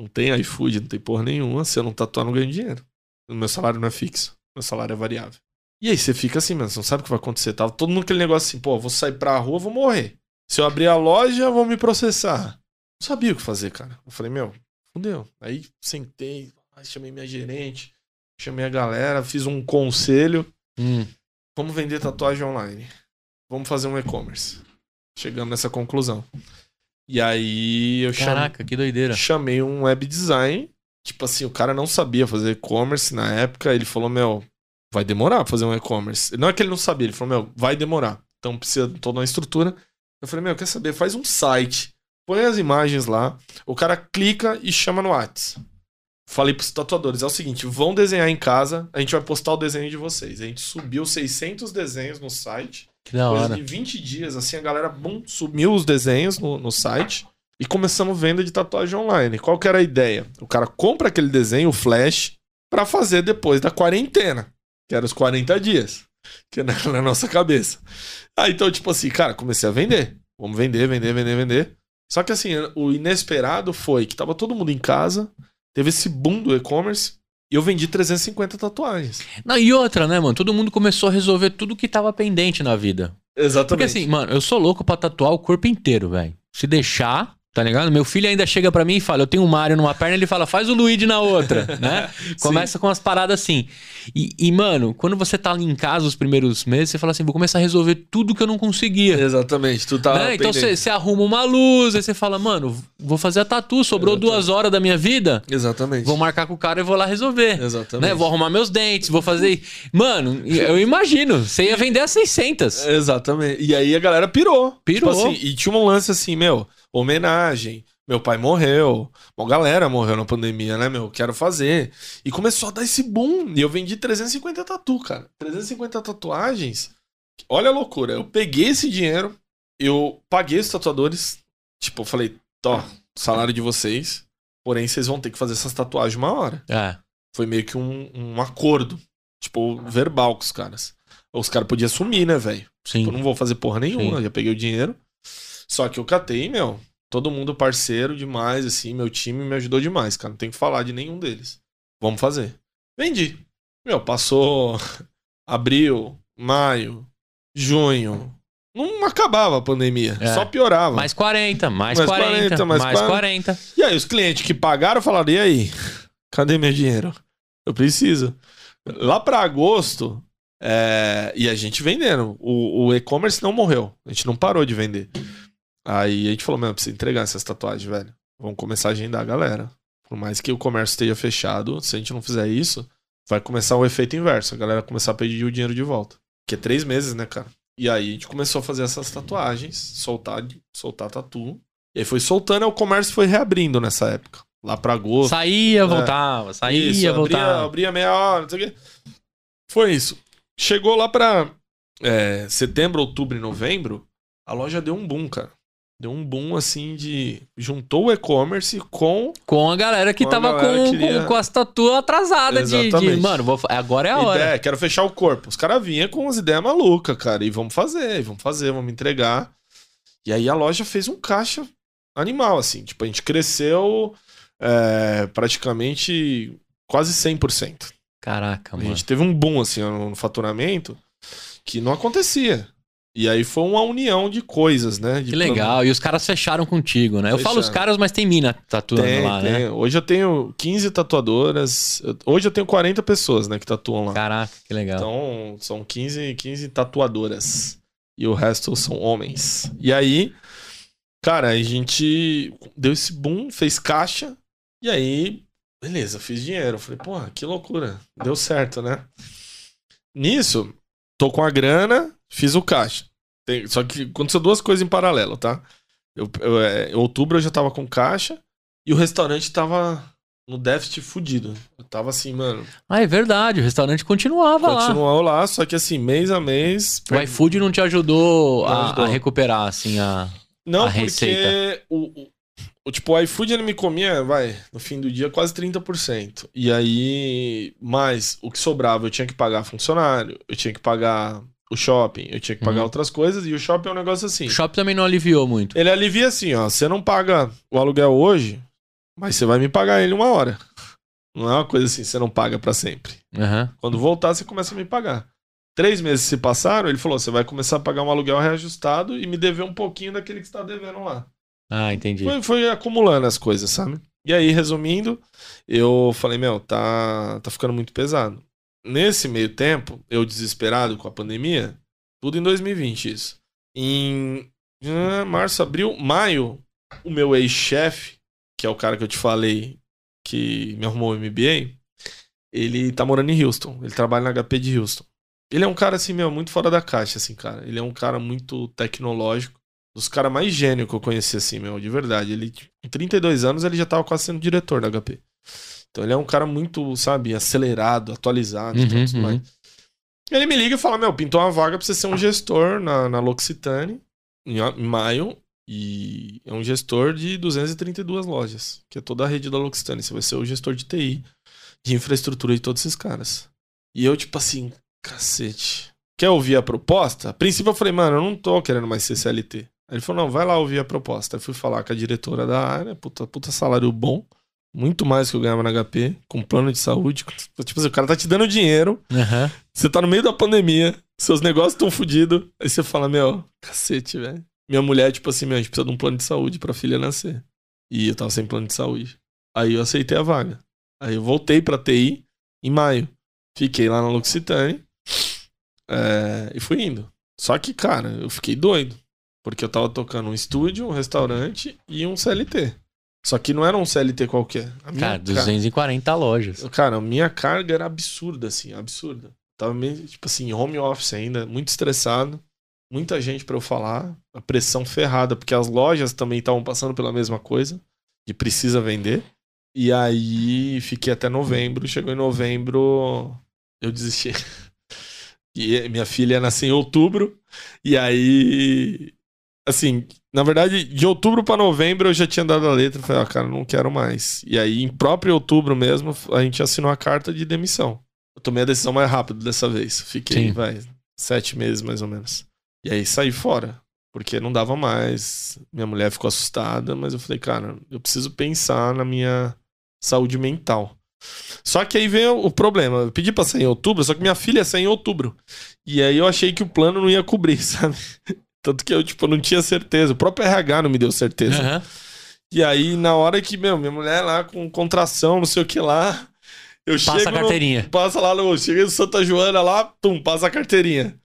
Não tem iFood, não tem porra nenhuma. Se eu não tatuar, não ganho dinheiro. O meu salário não é fixo. Meu salário é variável. E aí você fica assim, mano, você não sabe o que vai acontecer. Tava todo mundo aquele negócio assim, pô, vou sair pra rua, vou morrer. Se eu abrir a loja, vão me processar. Não sabia o que fazer, cara. Eu falei, meu, fudeu. Aí sentei, chamei minha gerente, chamei a galera, fiz um conselho. Hum. Vamos vender tatuagem online. Vamos fazer um e-commerce. Chegamos nessa conclusão. E aí eu chamei. Caraca, que doideira. Chamei um web design. Tipo assim, o cara não sabia fazer e-commerce na época. Ele falou: Meu, vai demorar pra fazer um e-commerce. Não é que ele não sabia, ele falou: Meu, vai demorar. Então precisa de toda uma estrutura. Eu falei: Meu, quer saber? Faz um site. Põe as imagens lá. O cara clica e chama no WhatsApp. Falei pros tatuadores: É o seguinte, vão desenhar em casa. A gente vai postar o desenho de vocês. A gente subiu 600 desenhos no site. Que da Coisa hora. de 20 dias, assim, a galera bum, sumiu os desenhos no, no site e começamos venda de tatuagem online. Qual que era a ideia? O cara compra aquele desenho, o flash, pra fazer depois da quarentena, que era os 40 dias, que na, na nossa cabeça. Aí então, tipo assim, cara, comecei a vender. Vamos vender, vender, vender, vender. Só que assim, o inesperado foi que tava todo mundo em casa, teve esse boom do e-commerce e eu vendi 350 tatuagens. Não, e outra, né, mano? Todo mundo começou a resolver tudo que tava pendente na vida. Exatamente. Porque assim, mano, eu sou louco pra tatuar o corpo inteiro, velho. Se deixar, tá ligado? Meu filho ainda chega pra mim e fala: Eu tenho um Mario numa perna, ele fala: Faz o Luigi na outra, né? Começa com as paradas assim. E, e, mano, quando você tá ali em casa os primeiros meses, você fala assim: Vou começar a resolver tudo que eu não conseguia. Exatamente, tu tá. Né? Então você você arruma uma luz, aí você fala, mano, vou fazer a tatu, sobrou Exatamente. duas horas da minha vida, Exatamente. vou marcar com o cara e vou lá resolver. Exatamente. Né? Vou arrumar meus dentes, vou fazer. Mano, eu imagino, você ia vender a 600. Exatamente. E aí a galera pirou. Pirou. Tipo assim, e tinha um lance assim, meu, homenagem. Meu pai morreu. Uma galera morreu na pandemia, né, meu? Quero fazer. E começou a dar esse boom. E eu vendi 350 tatu, cara. 350 tatuagens. Olha a loucura. Eu peguei esse dinheiro, eu paguei os tatuadores. Tipo, eu falei, ó, salário de vocês. Porém, vocês vão ter que fazer essas tatuagens uma hora. É, Foi meio que um, um acordo. Tipo, verbal com os caras. Os caras podiam sumir, né, velho? sim. Eu não vou fazer porra nenhuma, Sim. já peguei o dinheiro. Só que eu catei, meu. Todo mundo parceiro demais, assim. Meu time me ajudou demais, cara. Não tem que falar de nenhum deles. Vamos fazer. Vendi. Meu, passou abril, maio, junho. Não acabava a pandemia, É. só piorava. Mais 40, mais, Mais 40, 40, mais mais 40. 40. E aí, os clientes que pagaram falaram: e aí? Cadê meu dinheiro? Eu preciso. Lá pra agosto, é, e a gente vendendo. O, o e-commerce não morreu. A gente não parou de vender. Aí a gente falou: meu, precisa entregar essas tatuagens, velho. Vamos começar a agendar a galera. Por mais que o comércio esteja fechado, se a gente não fizer isso, vai começar o efeito inverso. A galera começar a pedir o dinheiro de volta. Que é três meses, né, cara? E aí a gente começou a fazer essas tatuagens, soltar, soltar tatu. E aí foi soltando, e o comércio foi reabrindo nessa época. Lá pra agosto. Saía, voltava, saía. Isso, abria, voltava. abria meia hora, não sei o quê. Foi isso. Chegou lá pra é, setembro, outubro e novembro, a loja deu um boom, cara. Deu um boom assim de. Juntou o e-commerce com. Com a galera que Com a tava galera com, que queria- com, com as tatu atrasadas de, de. Mano, vou, agora é a hora. Ideia, quero fechar o corpo. Os caras vinham com as ideias malucas, cara. E vamos fazer, vamos fazer, vamos entregar. E aí a loja fez um caixa animal, assim. Tipo, a gente cresceu é, praticamente quase 100%. Caraca, A mano. gente teve um boom assim no faturamento que não acontecia. E aí foi uma união de coisas, né? De Que legal. E os caras fecharam contigo, né? Eu falo os Fecharam. caras, mas tem mina tatuando Tem, lá, tem. né? Hoje eu tenho 15 tatuadoras. Hoje eu tenho 40 pessoas, né, que tatuam lá. Caraca, que legal. Então, são 15, 15 tatuadoras. E o resto são homens. E aí, cara, a gente deu esse boom, fez caixa. E aí, beleza, fiz dinheiro. Falei, porra, que loucura. Deu certo, né? Nisso, tô com a grana, fiz o caixa. Tem- só que aconteceu duas coisas em paralelo, tá? Eu, eu, é, em outubro eu já tava com caixa e o restaurante tava no déficit fudido. Eu tava assim, mano, Ah, é verdade. O restaurante continuava lá. Continuou lá, só que assim, mês a mês. O iFood não te ajudou, Não a, ajudou. a recuperar, assim, a. Não, a porque receita. O, o, o tipo, o iFood ele me comia, vai, no fim do dia, quase 30%. E aí, mais o que sobrava, eu tinha que pagar funcionário, eu tinha que pagar o shopping, eu tinha que pagar Uhum. outras coisas, e o shopping é um negócio assim. O shopping também não aliviou muito. Ele alivia assim, ó, você não paga o aluguel hoje, mas você vai me pagar ele uma hora. Não é uma coisa assim, você não paga pra sempre. Aham. Quando voltar, você começa a me pagar. Três meses se passaram, ele falou: você vai começar a pagar um aluguel reajustado e me dever um pouquinho daquele que você tá devendo lá. Ah, entendi. Foi, foi acumulando as coisas, sabe? E aí, resumindo, eu falei: meu, tá, tá ficando muito pesado. Nesse meio tempo, eu desesperado com a pandemia, tudo em 2020 isso. Em ah, março, abril, maio, o meu ex-chefe, que é o cara que eu te falei que me arrumou o MBA, ele tá morando em Houston. Ele trabalha na HP de Houston. Ele é um cara, assim, meu, muito fora da caixa, assim, cara. Ele é um cara muito tecnológico. Dos caras mais gênios que eu conheci, assim, meu, de verdade. Ele, com 32 anos, ele já tava quase sendo diretor da HP. Então ele é um cara muito, sabe, acelerado, atualizado e Uhum, tudo uhum. mais. Ele me liga e fala: Meu, pintou uma vaga pra você ser um gestor na, na L'Occitane em, em maio. E é um gestor de 232 lojas, que é toda a rede da L'Occitane. Você vai ser o gestor de TI, de infraestrutura de todos esses caras. E eu, tipo assim, cacete. Quer ouvir a proposta? A princípio eu falei, mano, eu não tô querendo mais ser CLT. Aí ele falou, não, vai lá ouvir a proposta. Aí fui falar com a diretora da área, puta, puta salário bom. Muito mais que eu ganhava na HP, com plano de saúde. Tipo assim, o cara tá te dando dinheiro, Aham. você tá no meio da pandemia, seus negócios estão fodidos. Aí você fala, meu, cacete, velho. Minha mulher, tipo assim, meu, a gente precisa de um plano de saúde pra filha nascer. E eu tava sem plano de saúde. Aí eu aceitei a vaga. Aí eu voltei pra TI em maio. Fiquei lá na L'Occitane. é, e fui indo. Só que, cara, eu fiquei doido. Porque eu tava tocando um estúdio, um restaurante e um CLT. Só que não era um CLT qualquer. A minha Cara, 240 lojas. Cara, a minha carga era absurda, assim, absurda. Tava meio, tipo assim, home office ainda, muito estressado. Muita gente pra eu falar. A pressão ferrada, porque as lojas também estavam passando pela mesma coisa. De precisa vender. E aí fiquei até novembro. Chegou em novembro, eu desisti. E minha filha ia nascer em outubro. E aí. Assim, na verdade, de outubro pra novembro eu já tinha dado a letra. Falei, ah, cara, não quero mais. E aí, em próprio outubro mesmo, a gente assinou a carta de demissão. Eu tomei a decisão mais rápido dessa vez. Fiquei, Sim. vai, sete meses mais ou menos. E aí saí fora. Porque não dava mais. Minha mulher ficou assustada, mas eu falei, cara, eu preciso pensar na minha saúde mental. Só que aí veio o problema. Eu pedi pra sair em outubro, só que minha filha ia sair em outubro. E aí eu achei que o plano não ia cobrir, sabe? Tanto que eu, tipo, não tinha certeza. O próprio RH não me deu certeza. Aham. E aí, na hora que, meu, minha mulher lá com contração, não sei o que lá. Eu Passa chego a no- carteirinha. passa lá no. Cheguei no Santa Joana lá, pum, passa a carteirinha.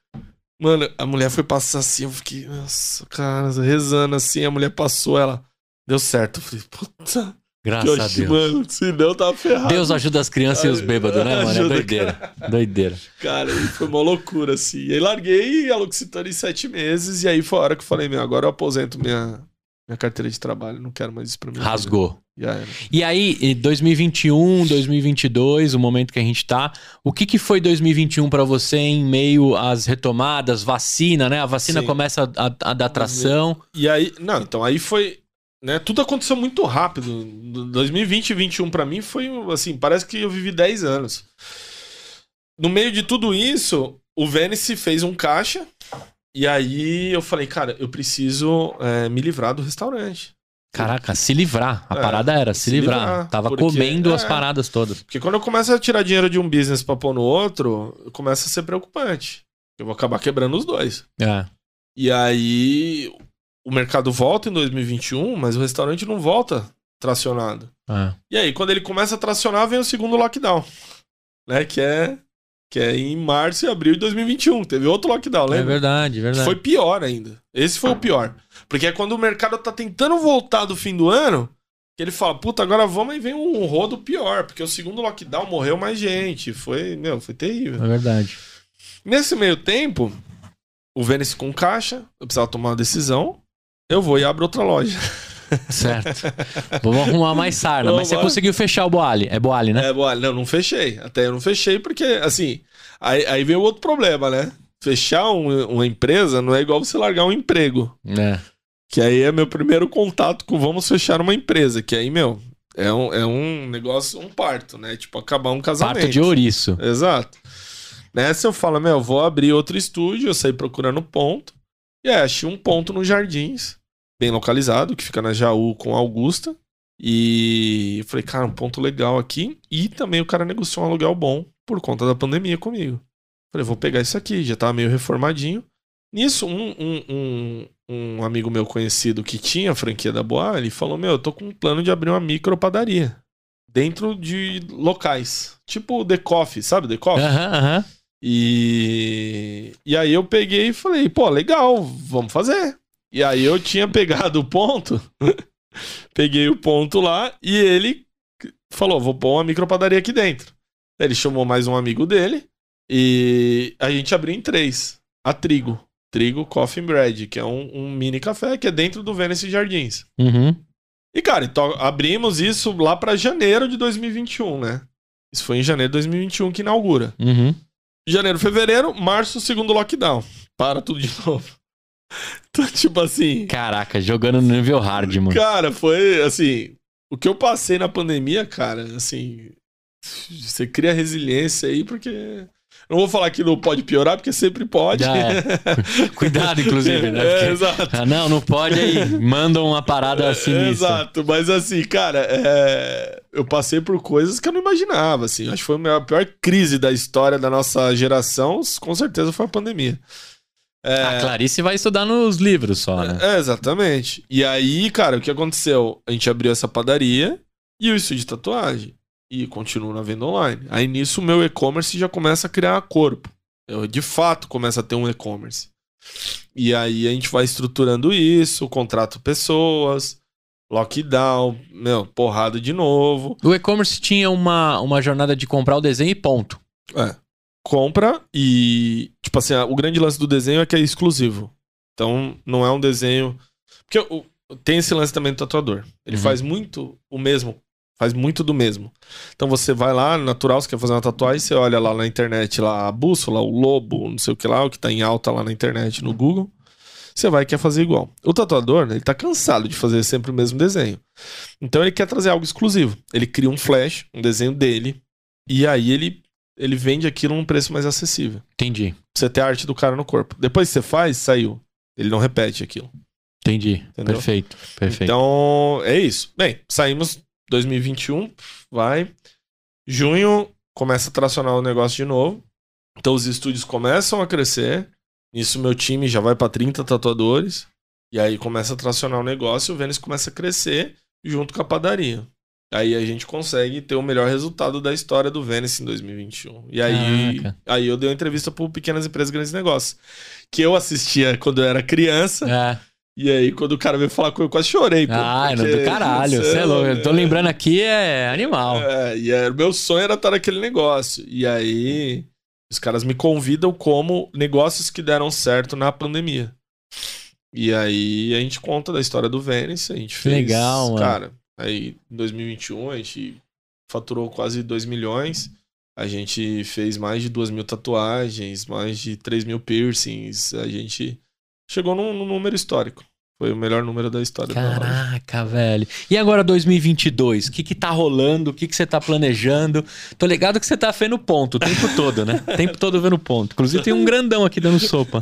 Mano, a mulher foi passar assim, eu fiquei, nossa, cara, rezando assim, a mulher passou, ela. Deu certo. Eu falei, puta. Graças a Deus. mano, se não, tava ferrado. Deus ajuda as crianças e os bêbados, né, mano? É doideira. Doideira. Cara, foi uma loucura, assim. E aí larguei a L'Occitane em sete meses, e aí foi a hora que eu falei, meu, agora eu aposento minha, minha carteira de trabalho, não quero mais isso pra mim. Rasgou. Já era. E aí, em 2021, 2022, o momento que a gente tá, o que que foi 2021 pra você em meio às retomadas, vacina, né? A vacina Sim. começa a, a dar tração. E aí, não, então aí foi, né, tudo aconteceu muito rápido. 2020 e 2021 pra mim foi assim, parece que eu vivi 10 anos. No meio de tudo isso, o Venice fez um caixa e aí eu falei, cara, eu preciso é, me livrar do restaurante. Caraca, se livrar. A É, parada era se, se livrar. livrar, Tava porque- comendo as é. paradas todas. Porque quando eu começo a tirar dinheiro de um business pra pôr no outro, começa a ser preocupante. Eu vou acabar quebrando os dois. É. E aí o mercado volta em 2021, mas o restaurante não volta tracionado. é. E aí, quando ele começa a tracionar, vem o segundo lockdown. Né? Que é, que é em março e abril de 2021. Teve outro lockdown, É lembra? verdade, verdade. Foi pior ainda. Esse foi o pior. Porque é quando o mercado tá tentando voltar do fim do ano, que ele fala, puta, agora vamos e vem um rodo pior. Porque o segundo lockdown morreu mais gente. Foi, meu, foi terrível. É verdade. Nesse meio tempo, o Vênice com caixa, eu precisava tomar uma decisão. Eu vou e abro outra loja. Certo. Vamos arrumar mais sarna. Mas você Vamos. conseguiu fechar o Boali. É Boali, né? É, bom, não, não fechei. Até eu não fechei porque, assim, aí, aí veio outro problema, né? Fechar um- uma empresa não é igual você largar um emprego. É. Que aí é meu primeiro contato com vamos fechar uma empresa. Que aí, meu, é um, é um negócio, um parto, né? Tipo, acabar um casamento. Parto de ouriço. Exato. Nessa eu falo, meu, vou abrir outro estúdio, eu saí procurando ponto. E aí, achei um ponto no Jardins, bem localizado, que fica na Jaú com Augusta. E falei, cara, um ponto legal aqui. E também o cara negociou um aluguel bom por conta da pandemia comigo. Falei, vou pegar isso aqui, já tava meio reformadinho. Nisso, um, um, um, um amigo meu conhecido que tinha a franquia da Boa, ele falou: Meu, eu tô com um plano de abrir uma micro padaria dentro de locais. Tipo The Coffee, sabe The Coffee? Aham, aham. E, e aí eu peguei e falei, pô, legal, vamos fazer. E aí eu tinha pegado o ponto, peguei o ponto lá e ele falou, vou pôr uma micropadaria aqui dentro. Ele chamou mais um amigo dele e a gente abriu em três. A Trigo. Trigo Coffee and Bread, que é um, um mini café que é dentro do Venice Jardins. Uhum. E, cara, então, abrimos isso lá pra janeiro de 2021, né? Isso foi em janeiro de 2021 que inaugura. Uhum. Janeiro, fevereiro, março, segundo lockdown. Para tudo de novo. Então, tipo assim. Caraca, jogando no nível hard, mano. Cara, foi assim. O que eu passei na pandemia, cara, assim. Você cria resiliência aí, porque. Não vou falar que não pode piorar, porque sempre pode. É. Cuidado, inclusive, né? É, Porque- exato. Ah, não, não pode aí. Mandam uma parada sinistra. Exato, mas assim, cara, é, eu passei por coisas que eu não imaginava, assim. Acho que foi a pior crise da história da nossa geração, com certeza foi a pandemia. É, A Clarice vai estudar nos livros só, né? É, exatamente. E aí, cara, o que aconteceu? A gente abriu essa padaria e o estúdio de tatuagem. E continuo na venda online. Aí nisso o meu e-commerce já começa a criar corpo. Eu de fato começo a ter um e-commerce. E aí a gente vai estruturando isso, contrato pessoas, lockdown, meu, porrada de novo. O e-commerce tinha uma, uma jornada de comprar o desenho e ponto. É. Compra e. Tipo assim, o grande lance do desenho é que é exclusivo. Então, não é um desenho. Porque o- tem esse lance também do tatuador. Ele Uhum. faz muito o mesmo. Faz muito do mesmo. Então você vai lá, natural, você quer fazer uma tatuagem, você olha lá na internet, lá a bússola, o lobo, não sei o que lá, o que tá em alta lá na internet, no Google. Você vai e quer fazer igual. O tatuador, né, ele tá cansado de fazer sempre o mesmo desenho. Então ele quer trazer algo exclusivo. Ele cria um flash, um desenho dele, e aí ele, ele vende aquilo num preço mais acessível. Entendi. Pra você ter a arte do cara no corpo. Depois que você faz, saiu. Ele não repete aquilo. Entendi. Entendeu? Perfeito. Perfeito. Então, é isso. Bem, saímos 2021, vai. Junho começa a tracionar o negócio de novo. Então os estúdios começam a crescer. Nisso meu time já vai para 30 tatuadores. E aí começa a tracionar o negócio, o Vênus começa a crescer junto com a padaria. Aí a gente consegue ter o melhor resultado da história do Vênus em 2021. E aí, Caraca. aí eu dei uma entrevista pro Pequenas Empresas Grandes Negócios. Que eu assistia quando eu era criança. É. E aí, quando o cara veio falar comigo, eu quase chorei. pô, Ah, porque- do caralho. Você é louco. Eu tô lembrando aqui, é animal. É, e era, meu sonho era estar naquele negócio. E aí, os caras me convidam como negócios que deram certo na pandemia. E aí, a gente conta da história do Vênice. A gente fez. legal, mano. Cara, aí em 2021 a gente faturou quase 2 milhões. A gente fez mais de 2 mil tatuagens, mais de 3 mil piercings. A gente chegou num, num número histórico. Foi o melhor número da história da. Caraca, velho. E agora 2022? O que que tá rolando? O que que você tá planejando? Tô ligado que você tá vendo ponto o tempo todo, né? O tempo todo vendo ponto. Inclusive tem um grandão aqui dando sopa.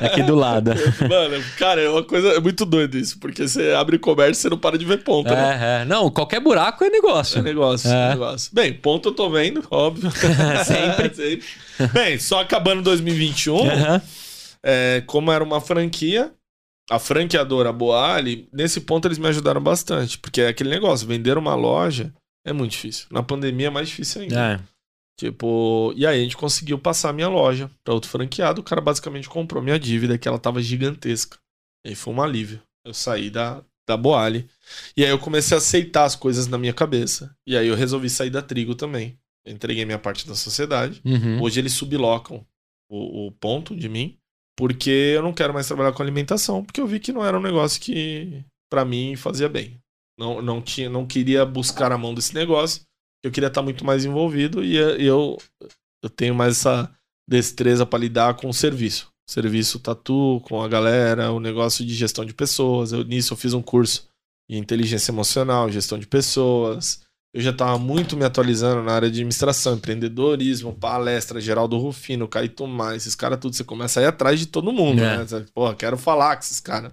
Aqui do lado. Mano, cara, é uma coisa é muito doido isso, porque você abre comércio e você não para de ver ponto, né? É, é. Não, qualquer buraco é É negócio. negócio, É. é negócio. Bem, ponto eu tô vendo, óbvio. Sempre. Sempre. Bem, só acabando 2021, Aham. É, como era uma franquia, a franqueadora Boali, nesse ponto eles me ajudaram bastante, porque é aquele negócio, vender uma loja é muito difícil. Na pandemia é mais difícil ainda. É. Tipo, e aí a gente conseguiu passar a minha loja pra outro franqueado. O cara basicamente comprou minha dívida, que ela tava gigantesca. E aí foi um alívio. Eu saí da, da Boali. E aí eu comecei a aceitar as coisas na minha cabeça. E aí eu resolvi sair da Trigo também. Eu entreguei minha parte da sociedade. Uhum. Hoje eles sublocam o, o ponto de mim. Porque eu não quero mais trabalhar com alimentação. Porque eu vi que não era um negócio que, pra mim, fazia bem. Não, não, tinha, não queria buscar a mão desse negócio eu queria estar muito mais envolvido e eh, eu, eu tenho mais essa destreza para lidar com o serviço. Serviço tatu, com a galera, o negócio de gestão de pessoas. Eu, nisso eu fiz um curso de inteligência emocional, gestão de pessoas. Eu já estava muito me atualizando na área de administração, empreendedorismo, palestra, Geraldo Rufino, Caio Tomás, esses caras tudo. Você começa a ir atrás de todo mundo, É. né? Você, Porra, quero falar com esses caras.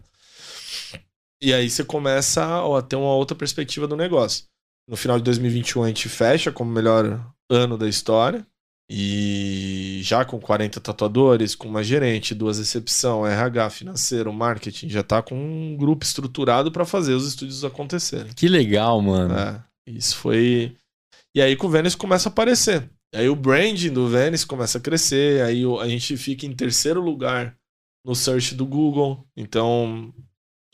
E aí você começa a ter uma outra perspectiva do negócio. No final de 2021 a gente fecha como melhor ano da história. E já com 40 tatuadores, com uma gerente, duas recepção, RH, financeiro, marketing, já tá com um grupo estruturado para fazer os estúdios acontecerem. Que legal, mano. É, isso foi. E aí que o Vênus começa a aparecer. Aí o branding do Vênus começa a crescer. Aí a gente fica em terceiro lugar no search do Google. Então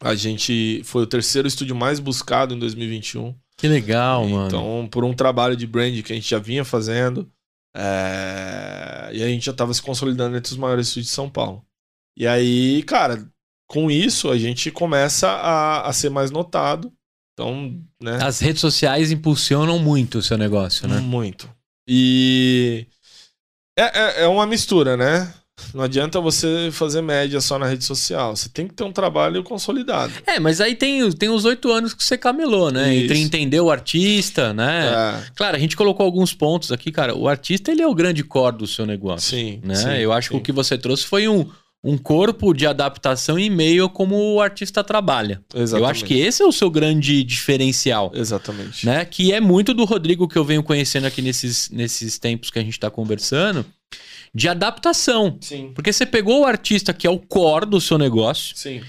a gente foi o terceiro estúdio mais buscado em 2021. Que legal, mano. Então, por um trabalho de brand que a gente já vinha fazendo, é, e a gente já estava se consolidando entre os maiores estúdios de São Paulo. E aí, cara, com isso a gente começa a, a ser mais notado. Então, né? As redes sociais impulsionam muito o seu negócio, né? Muito. E é, é, é uma mistura, né? Não adianta você fazer média só na rede social. Você tem que ter um trabalho consolidado. É, mas aí tem, tem os oito anos que você camelou, né? Entre Isso. entender o artista, né? É, Claro, a gente colocou alguns pontos aqui, cara. O artista, ele é o grande core do seu negócio, sim, né? sim, Eu acho que sim. o que você trouxe foi um, um corpo de adaptação em meio como o artista trabalha. Eu Exatamente. acho que esse é o seu grande diferencial. Exatamente. Né? Que é muito do Rodrigo que eu venho conhecendo aqui nesses, nesses tempos que a gente tá conversando, de adaptação. Sim, Porque você pegou o artista que é o core do seu negócio sim.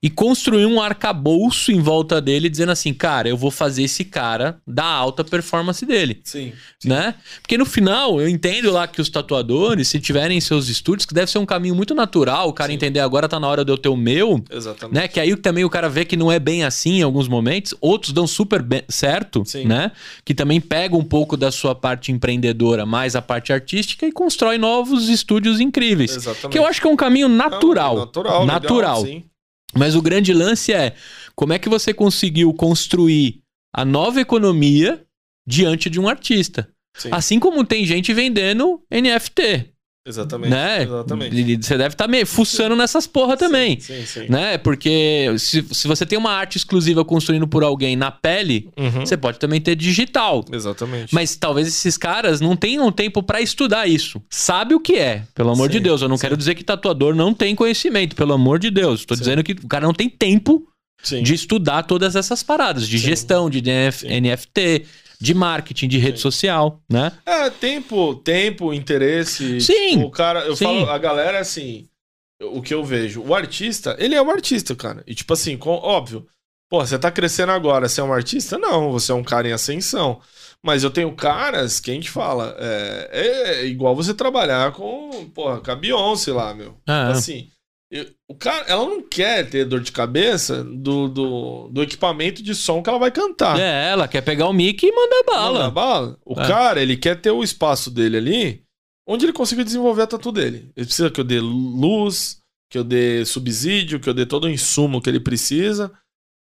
E construiu um arcabouço em volta dele, dizendo assim, cara, eu vou fazer esse cara da alta performance dele, Sim. né? Porque no final, eu entendo lá que os tatuadores, se tiverem seus estúdios, que deve ser um caminho muito natural, o cara Sim. entender agora tá na hora de eu ter o meu, Exatamente. né? Que aí também o cara vê que não é bem assim em alguns momentos, outros dão super bem- certo, Sim. né? Que também pega um pouco da sua parte empreendedora, mais a parte artística e constrói novos estúdios incríveis. Exatamente. Que eu acho que é um caminho natural. Não, natural. Natural. Legal, sim. Mas o grande lance é como é que você conseguiu construir a nova economia diante de um artista. sim. Assim como tem gente vendendo NFT, Exatamente. né? Exatamente. Você deve estar meio fuçando nessas porra também. Sim, sim. sim. Né? Porque se, se você tem uma arte exclusiva construindo por alguém na pele, Uhum. você pode também ter digital. Exatamente. Mas talvez esses caras não tenham tempo pra estudar isso. Sabe o que é, pelo amor Sim, de Deus. Eu não sim. quero dizer que tatuador não tem conhecimento, pelo amor de Deus. Tô Sim. dizendo que o cara não tem tempo de estudar todas essas paradas, de gestão, de NF. NFT, de marketing, de rede social, né? É, tempo, tempo, interesse. Sim, Tipo, o cara, eu sim. falo, a galera assim, o que eu vejo, o artista, ele é um artista, cara. E tipo assim, com- óbvio, pô, você tá crescendo agora, você é um artista? Não, você é um cara em ascensão. Mas eu tenho caras que a gente fala, é, é igual você trabalhar com, porra, com a Beyoncé lá, meu. Ah, Assim, eu- o cara, ela não quer ter dor de cabeça do, do, do equipamento de som que ela vai cantar. é, ela quer pegar o mic e mandar bala. Manda bala. O É. cara, ele quer ter o espaço dele ali, onde ele consiga desenvolver a tatu dele. Ele precisa que eu dê luz, que eu dê subsídio, que eu dê todo o insumo que ele precisa,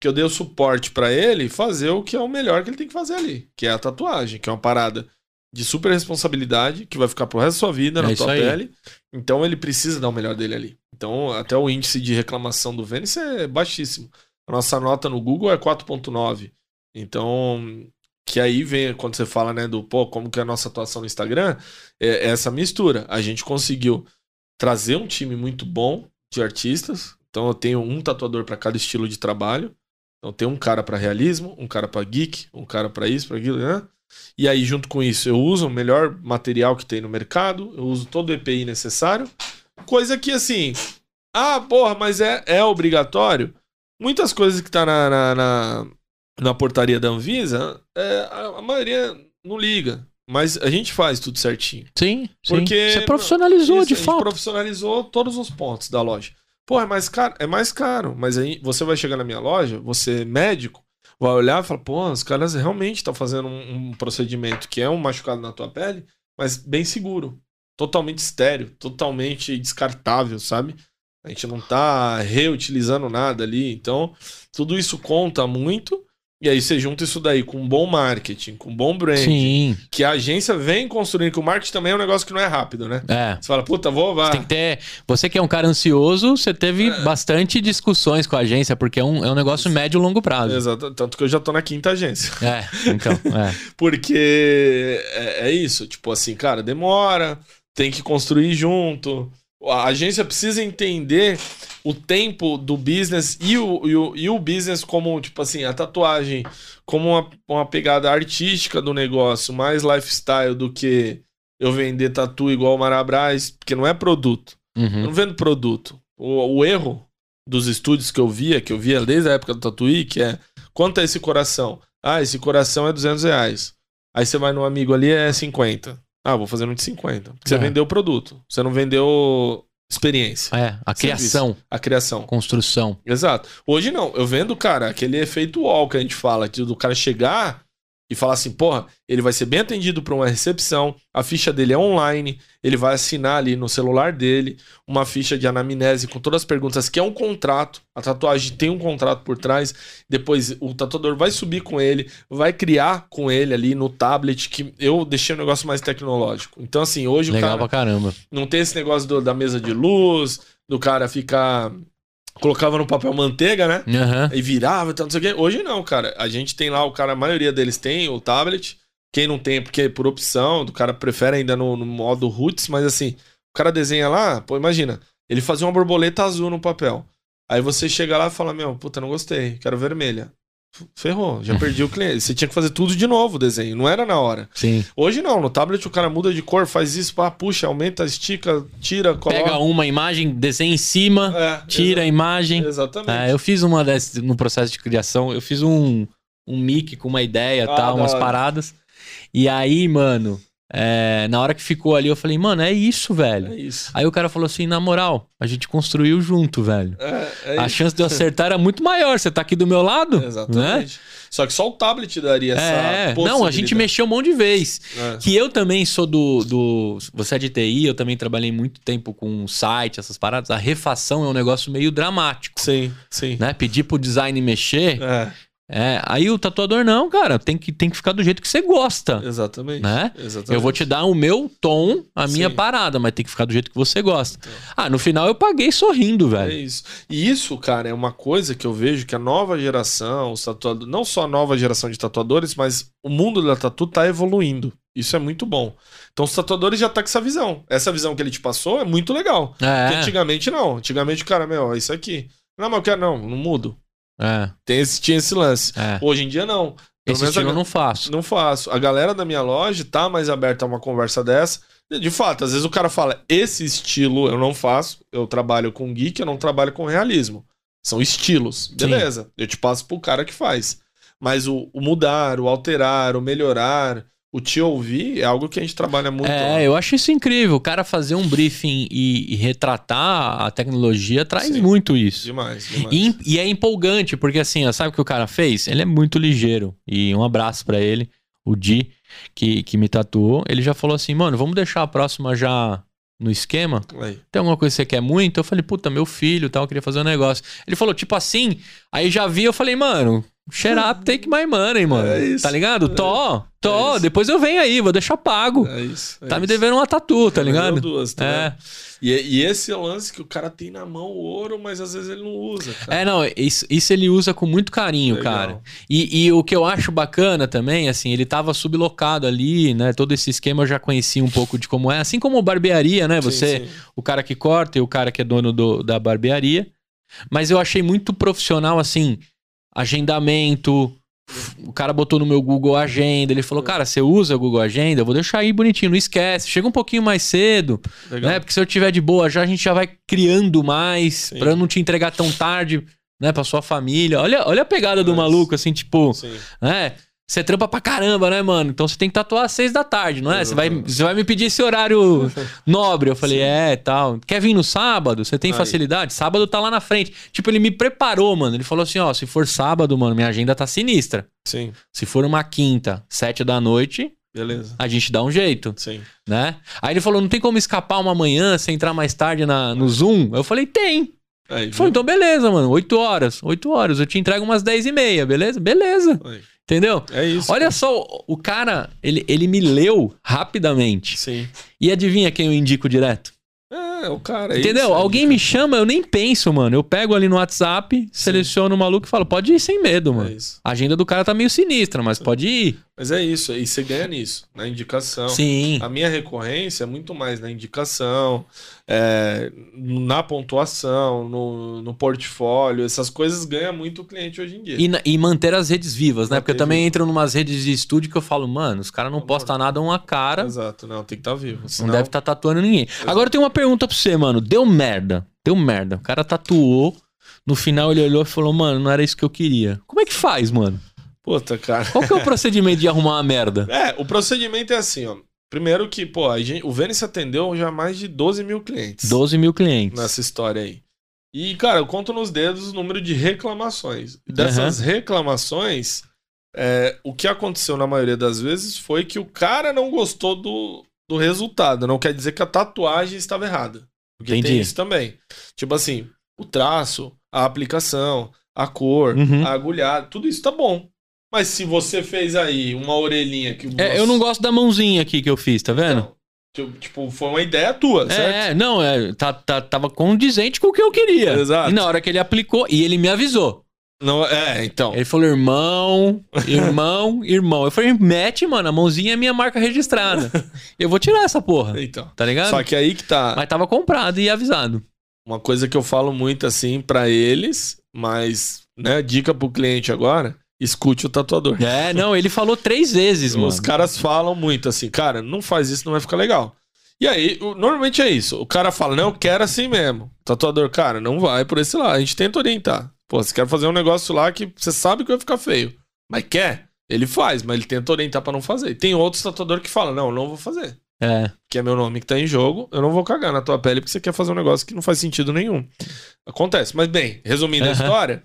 que eu dê o suporte pra ele fazer o que é o melhor que ele tem que fazer ali, que é a tatuagem, que é uma parada de super responsabilidade, que vai ficar pro resto da sua vida É na tua aí. pele. Então ele precisa dar o melhor dele ali. Então, até o índice de reclamação do Vênus é baixíssimo. A nossa nota no Google é 4.9. Então, que aí vem quando você fala, né, do pô, como que é a nossa atuação no Instagram, é, é essa mistura. A gente conseguiu trazer um time muito bom de artistas. Então eu tenho um tatuador para cada estilo de trabalho. Então tem um cara para realismo, um cara para geek, um cara para isso, para aquilo, né? E aí junto com isso eu uso o melhor material que tem no mercado, eu uso todo o EPI necessário, coisa que assim, ah, porra, mas é, é obrigatório. Muitas coisas que tá na, na, na, na portaria da Anvisa, é, a, a maioria não liga. Mas a gente faz tudo certinho. Sim, sim. Porque- Você profissionalizou, Isso, de a gente fato. profissionalizou todos os pontos da loja. Pô, é mais caro? É mais caro. Mas aí você vai chegar na minha loja, você é médico, vai olhar e falar, pô, os caras realmente estão fazendo um, um procedimento que é um machucado na tua pele, mas bem seguro. Totalmente estéreo, totalmente descartável, sabe? A gente não tá reutilizando nada ali. Então, tudo isso conta muito. E aí você junta isso daí com um bom marketing, com um bom brand, Sim, que a agência vem construindo, que o marketing também é um negócio que não é rápido, né? é. Você fala, puta, vou, vai. Tem que ter. Você que é um cara ansioso, você teve É. bastante discussões com a agência, porque é um, é um negócio médio e longo prazo. Exato, tanto que eu já tô na quinta agência. É, então, é. Porque é, é isso, tipo assim, cara, demora, tem que construir junto. A agência precisa entender o tempo do business e o, e o, e o business como, tipo assim, a tatuagem como uma, uma pegada artística do negócio, mais lifestyle do que eu vender tatu igual o Marabras, porque não é produto. Eu Uhum. não vendo produto. O, o erro dos estúdios que eu via, que eu via desde a época do Tatuí, que é quanto é esse coração? Ah, esse coração é 200 reais. Aí você vai no amigo ali, é 50. Ah, vou fazer no de 50. Porque você É. vendeu o produto. Você não vendeu experiência, É, a criação, a criação. construção. Exato. Hoje não. Eu vendo, cara, aquele efeito wall que a gente fala, que do cara chegar e falar assim, porra, ele vai ser bem atendido para uma recepção, a ficha dele é online, ele vai assinar ali no celular dele uma ficha de anamnese com todas as perguntas, que é um contrato. A tatuagem tem um contrato por trás. Depois o tatuador vai subir com ele, vai criar com ele ali no tablet, que eu deixei um negócio mais tecnológico. Então, assim, hoje o Legal cara pra caramba. não tem esse negócio do- da mesa de luz, do cara ficar. Colocava no papel manteiga, né? Aham. E virava e tal, não sei o quê. Hoje não, cara. A gente tem lá, o cara, a maioria deles tem o tablet. Quem não tem, é porque é por opção, o cara prefere ainda no, no modo roots, mas assim, o cara desenha lá, pô, imagina, ele fazia uma borboleta azul no papel. Aí você chega lá e fala, meu, puta, não gostei, quero vermelha. Ferrou, já perdi o cliente. Você tinha que fazer tudo de novo o desenho, não era na hora. Sim. Hoje não, no tablet o cara muda de cor, faz isso, pá, puxa, aumenta, estica, tira, coloca. Pega uma imagem, desenha em cima, É, tira a imagem. Exatamente. É, eu fiz uma dessas no processo de criação. Eu fiz um, um mic com uma ideia Ah, tal, umas hora. paradas. E aí, mano, é, na hora que ficou ali, eu falei, mano, é isso, velho. É isso. Aí o cara falou assim, na moral, a gente construiu junto, velho. É, é a isso. chance de eu acertar era muito maior. Você tá aqui do meu lado, né? Exatamente. Só que só o tablet daria essa É, não, a gente mexeu um monte de vez. É. Que eu também sou do, do. Você é de TI, eu também trabalhei muito tempo com site, essas paradas. A refação é um negócio meio dramático. Sim, sim. Né? Pedir pro design mexer. É, É, aí o tatuador, não, cara, tem que, tem que ficar do jeito que você gosta. exatamente. Né? Exatamente. Eu vou te dar o meu tom, a minha Sim. parada, mas tem que ficar do jeito que você gosta. Ah, no final eu paguei sorrindo, É velho. isso. E isso, cara, é uma coisa que eu vejo que a nova geração, os tatuadores, não só a nova geração de tatuadores, mas o mundo da tatu tá evoluindo. Isso é muito bom. Então os tatuadores já tá com essa visão. Essa visão que ele te passou é muito legal. Porque É, antigamente não. Antigamente o cara, meu, é isso aqui. Não, mas eu quero, não, não mudo. É, Tem esse, tinha esse lance. é. Hoje em dia, não. Pelo Esse a estilo eu não faço. Não faço. A galera da minha loja tá mais aberta a uma conversa dessa. De fato, às vezes o cara fala: esse estilo eu não faço, eu trabalho com geek, eu não trabalho com realismo. São estilos. Beleza. Eu te passo pro cara que faz. Mas o, o mudar, o alterar, o melhorar, o te ouvir é algo que a gente trabalha muito. É, eu acho isso incrível. O cara fazer um briefing e, e retratar a tecnologia traz Sim. muito isso. Demais, demais. E, e é empolgante, porque assim, ó, sabe o que o cara fez? Ele é muito ligeiro. E um abraço pra ele, o Di, que, que me tatuou. Ele já falou assim, mano, vamos deixar a próxima já no esquema? Aí. Tem alguma coisa que você quer muito? Eu falei, puta, meu filho tal, eu queria fazer um negócio. Ele falou, tipo assim, aí já vi, eu falei, mano, shut up, take my money, mano. É isso. Tá ligado? Tô, tô, isso. depois eu venho aí, vou deixar pago. É isso. é tá me isso. devendo uma tatu, tá me ligado? Duas, tá É. vendo? E, e esse é o lance que o cara tem na mão o ouro, mas às vezes ele não usa. Cara. É, não, isso, isso ele usa com muito carinho, Legal. cara. E, e o que eu acho bacana também, assim, ele tava sublocado ali, né? Todo esse esquema eu já conhecia um pouco de como é. Assim como barbearia, né? Sim, Você, sim. o cara que corta e o cara que é dono do- da barbearia. Mas eu achei muito profissional, assim, agendamento. O cara botou no meu Google Agenda, ele falou, cara, você usa o Google Agenda? Eu vou deixar aí bonitinho, não esquece. Chega um pouquinho mais cedo, Legal. né? Porque se eu tiver de boa já, a gente já vai criando mais, eu não te entregar tão tarde, né, pra sua família. Olha, olha a pegada do Mas- maluco, assim, tipo, Sim. né? Você trampa pra caramba, né, mano? Então você tem que tatuar às seis da tarde, não é? Você vai, você vai me pedir esse horário nobre. Eu falei, é, tal. Quer vir no sábado? Você tem Aí. facilidade? Sábado tá lá na frente. Tipo, ele me preparou, mano. Ele falou assim, ó, se for sábado, mano, minha agenda tá sinistra. Sim. Se for uma quinta, sete da noite, Beleza. a gente dá um jeito, Sim. né? Aí ele falou, não tem como escapar uma manhã, você entrar mais tarde na, no Zoom? Eu falei, tem. Aí, Ele falou, então beleza, mano. Oito horas. Oito horas. Eu te entrego umas dez e meia, beleza? Beleza. Aí. Entendeu? É isso. Olha só, o cara, ele, ele me leu rapidamente. Sim. E adivinha quem eu indico direto? É, o cara. é Entendeu? isso, é Alguém me chama, eu nem penso, mano. Eu pego ali no WhatsApp, seleciono o maluco e falo, pode ir sem medo, É mano. isso. A agenda do cara tá meio sinistra, mas pode ir. Mas é isso. E você ganha nisso, na indicação. Sim. A minha recorrência é muito mais na indicação, é, na pontuação, no, no portfólio. Essas coisas ganha muito o cliente hoje em dia. E, na- e manter as redes vivas, né? Porque eu também vivo. entro numas redes de estúdio que eu falo, mano, os caras não postam nada uma cara, Exato, não, tem que estar vivo. não senão- deve estar tatuando ninguém. Agora eu tenho uma pergunta pra você, mano. Deu merda. Deu merda. O cara tatuou. No final ele olhou e falou, mano, não era isso que eu queria. Como é que faz, mano? Puta, cara. Qual que é o procedimento de arrumar uma merda? É, o procedimento é assim, ó. Primeiro que, pô, a gente, o Vênice atendeu já mais de 12 mil clientes 12 mil clientes. nessa história aí. E, cara, eu conto nos dedos o número de reclamações. Dessas reclamações, é, o que aconteceu na maioria das vezes foi que o cara não gostou do, do resultado. Não quer dizer que a tatuagem estava errada. Porque Entendi. tem isso também. Tipo assim, o traço, a aplicação, a cor, Uhum. a agulhada, tudo isso tá bom. Mas se você fez aí uma orelhinha que É, eu não gosto da mãozinha aqui que eu fiz, tá vendo? Tipo, foi uma ideia tua, certo? É, não, é, tá, tá- tava condizente com o que eu queria. Exato. E na hora que ele aplicou, e ele me avisou. Não, é, então. Ele falou, irmão, irmão, irmão. Eu falei, mete, mano, a mãozinha é minha marca registrada. Eu vou tirar essa porra, Então. tá ligado? Só que aí que tá. Mas tava comprado e avisado. Uma coisa que eu falo muito assim pra eles, mas, né, dica pro cliente agora, escute o tatuador. É, não, ele falou três vezes, mano. Os caras falam muito assim, cara, não faz isso, não vai ficar legal. E aí, normalmente é isso. O cara fala, não, eu quero assim mesmo. O tatuador, cara, não vai por esse lado. A gente tenta orientar. Pô, você quer fazer um negócio lá que você sabe que vai ficar feio. Mas quer? Ele faz, mas ele tenta orientar pra não fazer. E tem outros tatuadores que falam, não, eu não vou fazer. É, Que é meu nome que tá em jogo, eu não vou cagar na tua pele porque você quer fazer um negócio que não faz sentido nenhum. Acontece. Mas bem, resumindo a Aham. história,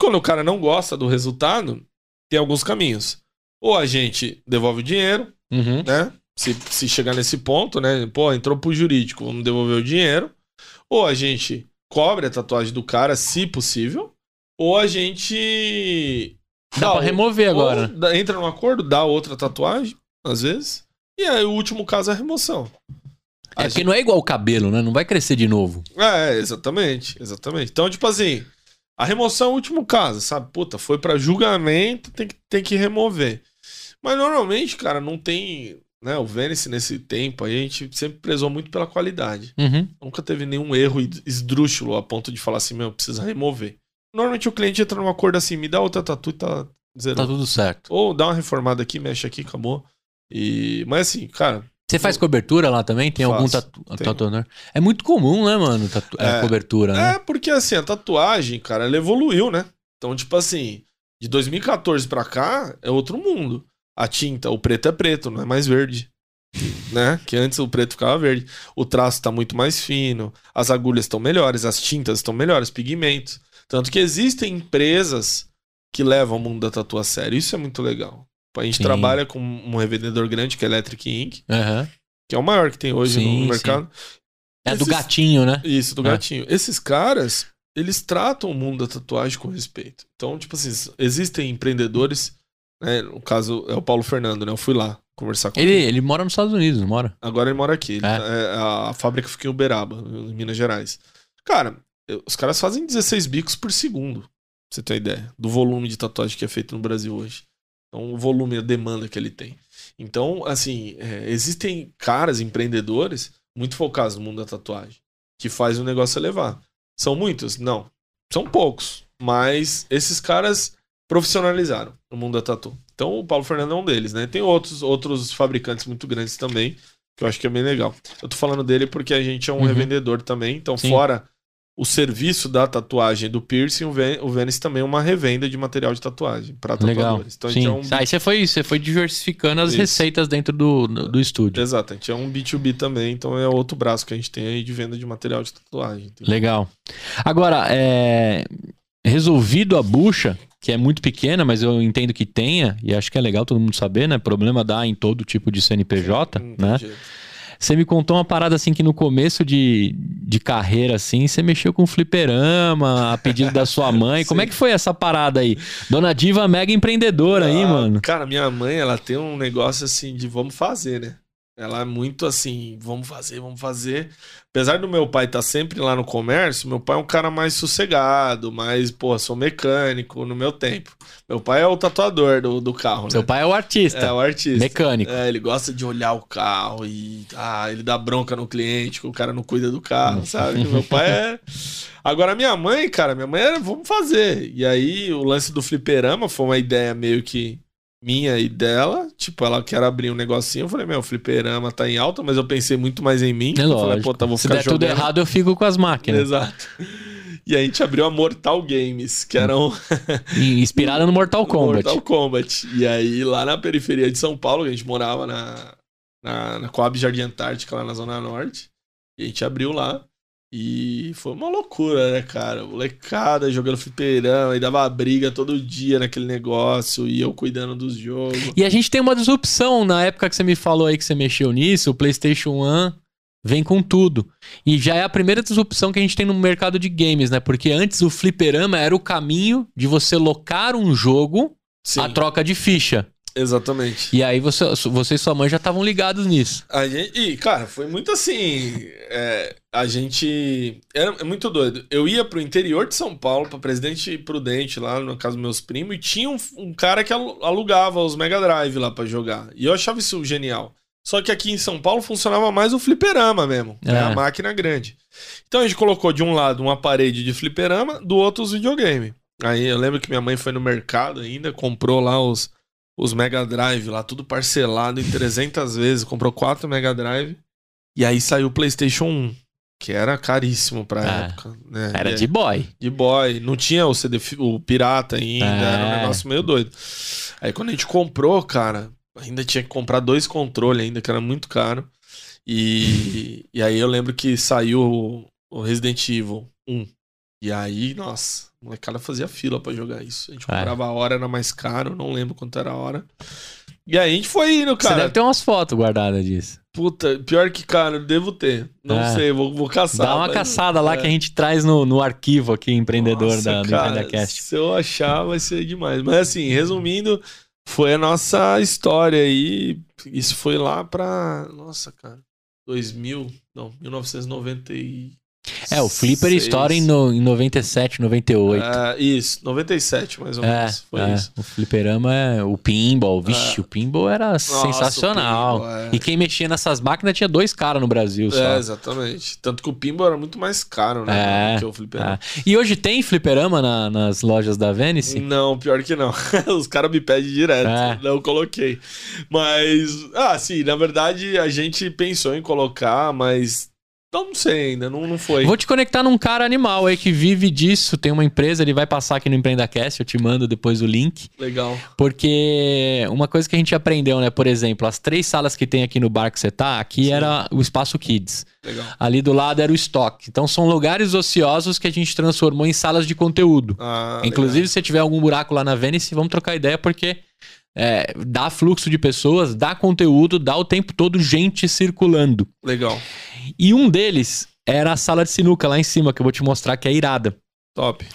quando o cara não gosta do resultado, tem alguns caminhos. Ou a gente devolve o dinheiro, uhum. né? Se, se chegar nesse ponto, né? Pô, entrou pro jurídico, vamos devolver o dinheiro. Ou a gente cobre a tatuagem do cara, se possível. Ou a gente. Dá pra o- remover ou agora. dá- entra num acordo, dá outra tatuagem, às vezes. E aí o último caso é a remoção. A É porque não é igual o cabelo, né? Não vai crescer de novo. É, exatamente, exatamente. Então, tipo assim, a remoção é o último caso, sabe? Puta, foi pra julgamento, tem que, tem que remover. Mas normalmente, cara, não tem. Né, o Vênice nesse tempo aí, a gente sempre prezou muito pela qualidade. Uhum. Nunca teve nenhum erro esdrúxulo a ponto de falar assim, meu, precisa remover. Normalmente o cliente entra num acordo assim, me dá outra tatu e tá zero. Tá tudo certo. Ou dá uma reformada aqui, mexe aqui, acabou. E... Mas assim, cara, Você faz cobertura lá também? Tem algum Faço, tatu tenho. tatuador? É muito comum, né, mano? Tatu... é, É. cobertura, né? É, porque assim, a tatuagem, cara, ela evoluiu, né? Então, tipo assim, de 2014 pra cá é outro mundo. A tinta, o preto é preto, não é mais verde. Né? Que antes o preto ficava verde. O traço tá muito mais fino, as agulhas estão melhores, as tintas estão melhores, pigmentos. Tanto que existem empresas que levam o mundo da tatu a sério. Isso é muito legal. A gente Sim. trabalha com um revendedor grande que é Electric Ink, Aham. que é o maior que tem hoje Sim, no sim. mercado. É do Esses- gatinho, né? Isso, do É. gatinho. Esses caras, eles tratam o mundo da tatuagem com respeito. Então, tipo assim, existem empreendedores, né? No caso, é o Paulo Fernando, né? Eu fui lá conversar com Ele, ele. ele mora nos Estados Unidos, não mora? Agora ele mora aqui. É. tá- é, a, a fábrica fica em Uberaba, em Minas Gerais. Cara, os caras fazem 16 bicos por segundo. Pra você ter uma ideia do volume de tatuagem que é feito no Brasil hoje. Então, o volume, a demanda que ele tem. Então, assim, é, existem caras, empreendedores, muito focados no mundo da tatuagem, que faz o negócio elevar. São muitos? Não. São poucos. Mas esses caras profissionalizaram no mundo da tatu. Então, o Paulo Fernando é um deles, né? Tem outros, outros fabricantes muito grandes também, que eu acho que é bem legal. Eu tô falando dele porque a gente é um Uhum. revendedor também, então Sim. fora o serviço da tatuagem do piercing, o Ven- o Venice também é uma revenda de material de tatuagem para Legal. tatuadores. Então a Sim. é um Aí você foi, você foi diversificando as Isso. receitas dentro do, do, estúdio. Exato, a gente é um B2B também, então é outro braço que a gente tem aí de venda de material de tatuagem. entendeu? Legal. Agora, é... resolvido a bucha, que é muito pequena, mas eu entendo que tenha, e acho que é legal todo mundo saber, né? Problema dá em todo tipo de CNPJ, tem né? jeito. Você me contou uma parada assim que no começo de, de carreira, assim, você mexeu com fliperama, a pedido da sua mãe. Como é que foi essa parada aí? Dona Diva mega empreendedora aí, Ah, mano. Cara, minha mãe, ela tem um negócio assim de vamos fazer, né? Ela é muito assim, vamos fazer, vamos fazer. Apesar do meu pai estar sempre lá no comércio, meu pai é um cara mais sossegado, mais, pô, sou mecânico no meu tempo. Meu pai é o tatuador do, do carro, Seu né? pai é o artista, É, o artista. mecânico. É, ele gosta de olhar o carro e ah, ele dá bronca no cliente que o cara não cuida do carro, sabe? Meu pai é. Agora, minha mãe, cara, minha mãe era, vamos fazer. E aí, o lance do fliperama foi uma ideia meio que minha e dela. Tipo, ela quer abrir um negocinho. Eu falei, meu, o fliperama tá em alta, mas eu pensei muito mais em mim. É eu falei, pô, tá, vou Se ficar der tudo jogando. errado, eu fico com as máquinas. Exato. E a gente abriu a Mortal Games, que era um E Inspirada no Mortal Kombat. Mortal Kombat. E aí, lá na periferia de São Paulo, a gente morava na, na, na Coab Jardim Antártica, lá na Zona Norte. E a gente abriu lá. E foi uma loucura, né, cara? Molecada jogando fliperama, e dava briga todo dia naquele negócio, e eu cuidando dos jogos. E a gente tem uma disrupção na época que você me falou aí que você mexeu nisso, o PlayStation 1 vem com tudo. E já é a primeira disrupção que a gente tem no mercado de games, né? Porque antes o fliperama era o caminho de você locar um jogo Sim, a troca de ficha. Exatamente. E aí você, você e sua mãe já estavam ligados nisso. A gente, e, cara, foi muito assim. é, a gente. Era é muito doido. Eu ia pro interior de São Paulo, pra Presidente Prudente, lá no caso dos meus primos, e tinha um, um cara que alu- alugava os Mega Drive lá pra jogar. E eu achava isso genial. Só que aqui em São Paulo funcionava mais o fliperama mesmo, né? É. a máquina grande. Então a gente colocou de um lado uma parede de fliperama, do outro os videogame. Aí eu lembro que minha mãe foi no mercado ainda, comprou lá os, os Mega Drive lá, tudo parcelado em 300 vezes, comprou quatro Mega Drive. E aí saiu o PlayStation 1, que era caríssimo pra É. época. Né? Era de boy. de boy. Não tinha o CD, o pirata ainda, era um É. negócio meio doido. Aí quando a gente comprou, cara, ainda tinha que comprar dois controles ainda, que era muito caro. E, e aí eu lembro que saiu o- o Resident Evil 1. E aí, nossa, a molecada fazia fila pra jogar isso. A gente É. comprava a hora, era mais caro, não lembro quanto era a hora. E aí a gente foi indo, Você cara. deve ter umas fotos guardadas disso. Puta, pior que, cara, eu devo ter. Não É. sei, vou, vou caçar. Dá uma mas- caçada lá é. que a gente traz no, no arquivo aqui, empreendedor Nossa, da, do cara, EmpreendaCast. Se eu achar, vai ser demais. Mas assim, resumindo, foi a nossa história aí. Isso foi lá pra. Nossa, cara. 2000. Não, 1990 e. É, o Flipper estoura em, no, em 97, 98. É, isso, 97 mais ou É, menos. Foi é, isso. o fliperama é o pinball. Vixe, o pinball era sensacional. o pinball, é. E quem mexia nessas máquinas tinha dois caras no Brasil só. É, exatamente. Tanto que o pinball era muito mais caro, né? É, do que o fliperama. É. E hoje tem fliperama na- nas lojas da Venice? Não, pior que não. Os caras me pedem direto. É. Não coloquei. Mas, ah, sim, na verdade a gente pensou em colocar, mas não sei ainda, não, não foi. Vou te conectar num cara animal aí que vive disso. Tem uma empresa, ele vai passar aqui no EmpreendaCast, eu te mando depois o link. Legal. Porque uma coisa que a gente aprendeu, né? Por exemplo, as três salas que tem aqui no bar que você tá, aqui Sim. era o espaço Kids. Legal. Ali do lado era o estoque. Então são lugares ociosos que a gente transformou em salas de conteúdo. Ah, Inclusive, se tiver algum buraco lá na Venice, vamos trocar ideia, porque é, dá fluxo de pessoas, dá conteúdo, dá o tempo todo gente circulando. legal. legal. E um deles era a sala de sinuca lá em cima, que eu vou te mostrar que é irada. Top.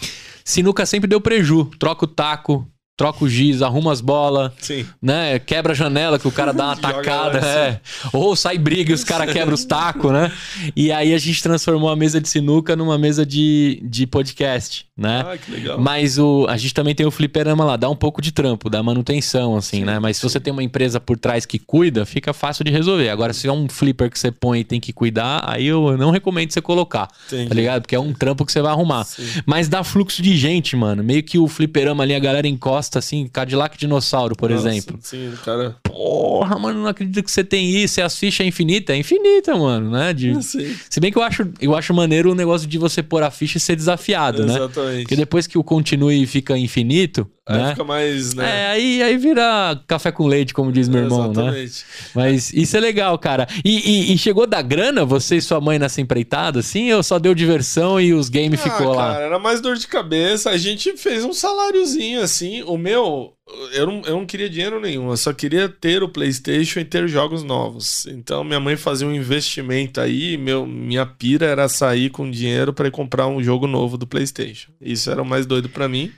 Sinuca sempre deu preju. Troca o taco, troca o giz, arruma as bolas, Sim. né? Quebra a janela que o cara dá uma tacada, é. Ou sai briga e os caras quebram os tacos, né? E aí a gente transformou a mesa de sinuca numa mesa de, de podcast, né? Ah, que legal. Mas o, a gente também tem o fliperama lá, dá um pouco de trampo, dá manutenção, assim, né? Mas se você tem uma empresa por trás que cuida, fica fácil de resolver. Agora, se é um flipper que você põe e tem que cuidar, aí eu não recomendo você colocar, Entendi. tá ligado? Porque é um trampo que você vai arrumar. Sim. Mas dá fluxo de gente, mano. Meio que o fliperama ali, a galera encosta, assim, Cadillac Dinossauro, por Nossa, exemplo. Sim, o cara. Porra, mano, não acredito que você tem isso. E as fichas é infinita? É infinita, mano, né? De... Sim. Se bem que eu acho, eu acho maneiro o negócio de você pôr a ficha e ser desafiado, né? Exatamente. Porque depois que o continue fica infinito, Aí né? fica mais, né? É, aí, aí vira café com leite, como diz meu irmão, né? Exatamente. Mas isso é legal, cara. E, e- e chegou da grana, você e sua mãe nessa empreitada, assim? Ou só deu diversão e os games ficou ah, lá? Cara, era mais dor de cabeça. A gente fez um saláriozinho assim. O meu, eu não, eu não queria dinheiro nenhum. Eu só queria ter o PlayStation e ter jogos novos. Então minha mãe fazia um investimento aí. Meu, minha pira era sair com dinheiro para comprar um jogo novo do PlayStation. Isso era o mais doido para mim.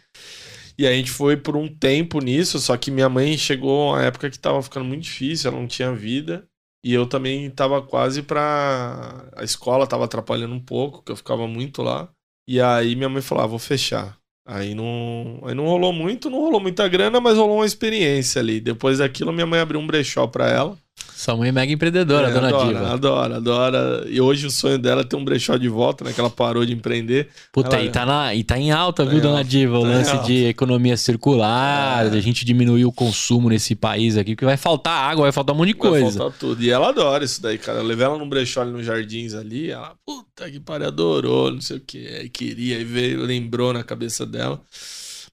E a gente foi por um tempo nisso. Só que minha mãe chegou a época que tava ficando muito difícil. Ela não tinha vida. E eu também tava quase pra. A escola tava atrapalhando um pouco, que eu ficava muito lá. E aí minha mãe falou: ah, vou fechar. Aí não, aí não rolou muito, não rolou muita grana, mas rolou uma experiência ali. Depois daquilo, minha mãe abriu um brechó pra ela. Sua mãe é mega empreendedora, É, dona adora, Diva. Adora, adora. E hoje o sonho dela é ter um brechó de volta, né? Que ela parou de empreender. Puta, Ela- e, tá na, e tá em alta, Tá viu, em dona alta, Diva? O tá em lance alta. de economia circular, É. de a gente diminuir o consumo nesse país aqui, porque vai faltar água, vai faltar um monte de Vai coisa. faltar tudo. E ela adora isso daí, cara. Eu levei ela num brechó ali nos jardins ali. Ela, puta que pariu, adorou, não sei o que. Aí queria, aí veio, lembrou na cabeça dela.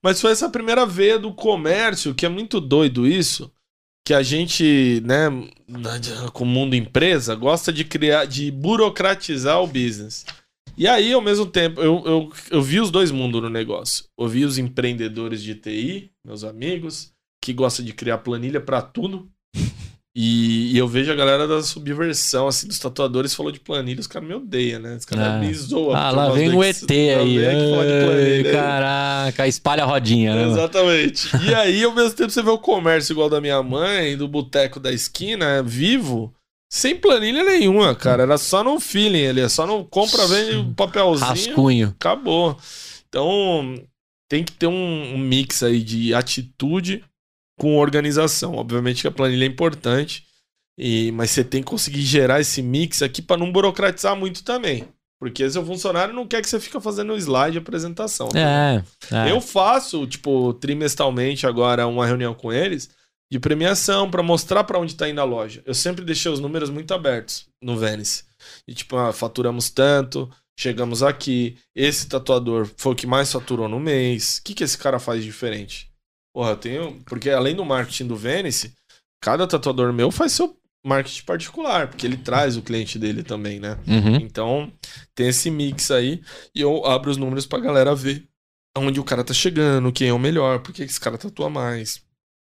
Mas foi essa primeira veia do comércio, que é muito doido isso. Que a gente, né, com o mundo empresa, gosta de criar, de burocratizar o business. E aí, ao mesmo tempo, eu, eu, eu vi os dois mundos no negócio. Eu vi os empreendedores de TI, meus amigos, que gostam de criar planilha pra tudo. E, e eu vejo a galera da subversão, assim, dos tatuadores falou de planilha, os caras me odeiam, né? Os caras Ah. me zoam. Ah, lá vem o que- ET lá aí. planilha. caraca, espalha a rodinha, né? Exatamente. E aí, ao mesmo tempo, você vê o comércio igual da minha mãe, do boteco da esquina, vivo, sem planilha nenhuma, cara. Era só no feeling ali, é só no compra, vende um papelzinho, Rascunho. acabou. Então, tem que ter um, um mix aí de atitude com organização. Obviamente que a planilha é importante, e, mas você tem que conseguir gerar esse mix aqui para não burocratizar muito também. Porque seu funcionário não quer que você fique fazendo slide de apresentação. É, é. Eu faço, tipo, trimestralmente agora uma reunião com eles de premiação pra mostrar pra onde tá indo a loja. Eu sempre deixei os números muito abertos no Venice. E tipo, ah, faturamos tanto, chegamos aqui, esse tatuador foi o que mais faturou no mês. O que que esse cara faz de diferente? Porra, eu tenho, porque além do marketing do Venice, cada tatuador meu faz seu marketing particular, porque ele traz o cliente dele também, né? Uhum. Então, tem esse mix aí e eu abro os números pra galera ver onde o cara tá chegando, quem é o melhor, por que esse cara tatua mais.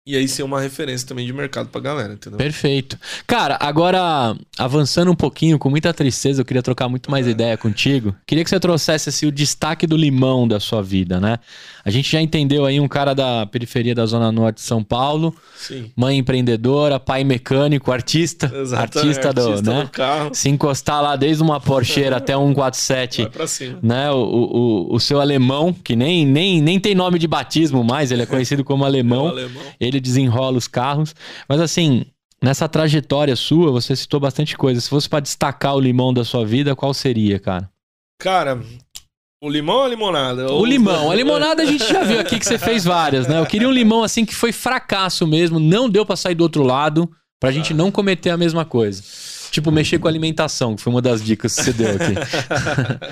E aí ser uma referência também de mercado pra galera, entendeu? Perfeito. Cara, agora avançando um pouquinho, com muita tristeza, eu queria trocar muito mais ideia contigo. Queria que você trouxesse assim, o destaque do limão da sua vida, né? A gente já entendeu aí um cara da periferia da Zona Norte de São Paulo, Sim. mãe empreendedora, pai mecânico, artista, Exatamente, artista do, artista né? do carro. Se encostar lá desde uma Porscheira até um 147 Vai pra cima. né? O, o, o seu alemão, que nem, nem, nem tem nome de batismo mais, ele é conhecido como É o alemão. alemão. Ele desenrola os carros. Mas assim, nessa trajetória sua, você citou bastante coisa. Se fosse pra destacar o limão da sua vida, qual seria, cara? Cara, o limão ou a limonada? O limão. A limonada a gente já viu aqui que você fez várias, né? Eu queria um limão assim que foi fracasso mesmo, não deu pra sair do outro lado, pra gente não cometer a mesma coisa. Tipo, mexer com a alimentação, que foi uma das dicas que você deu aqui.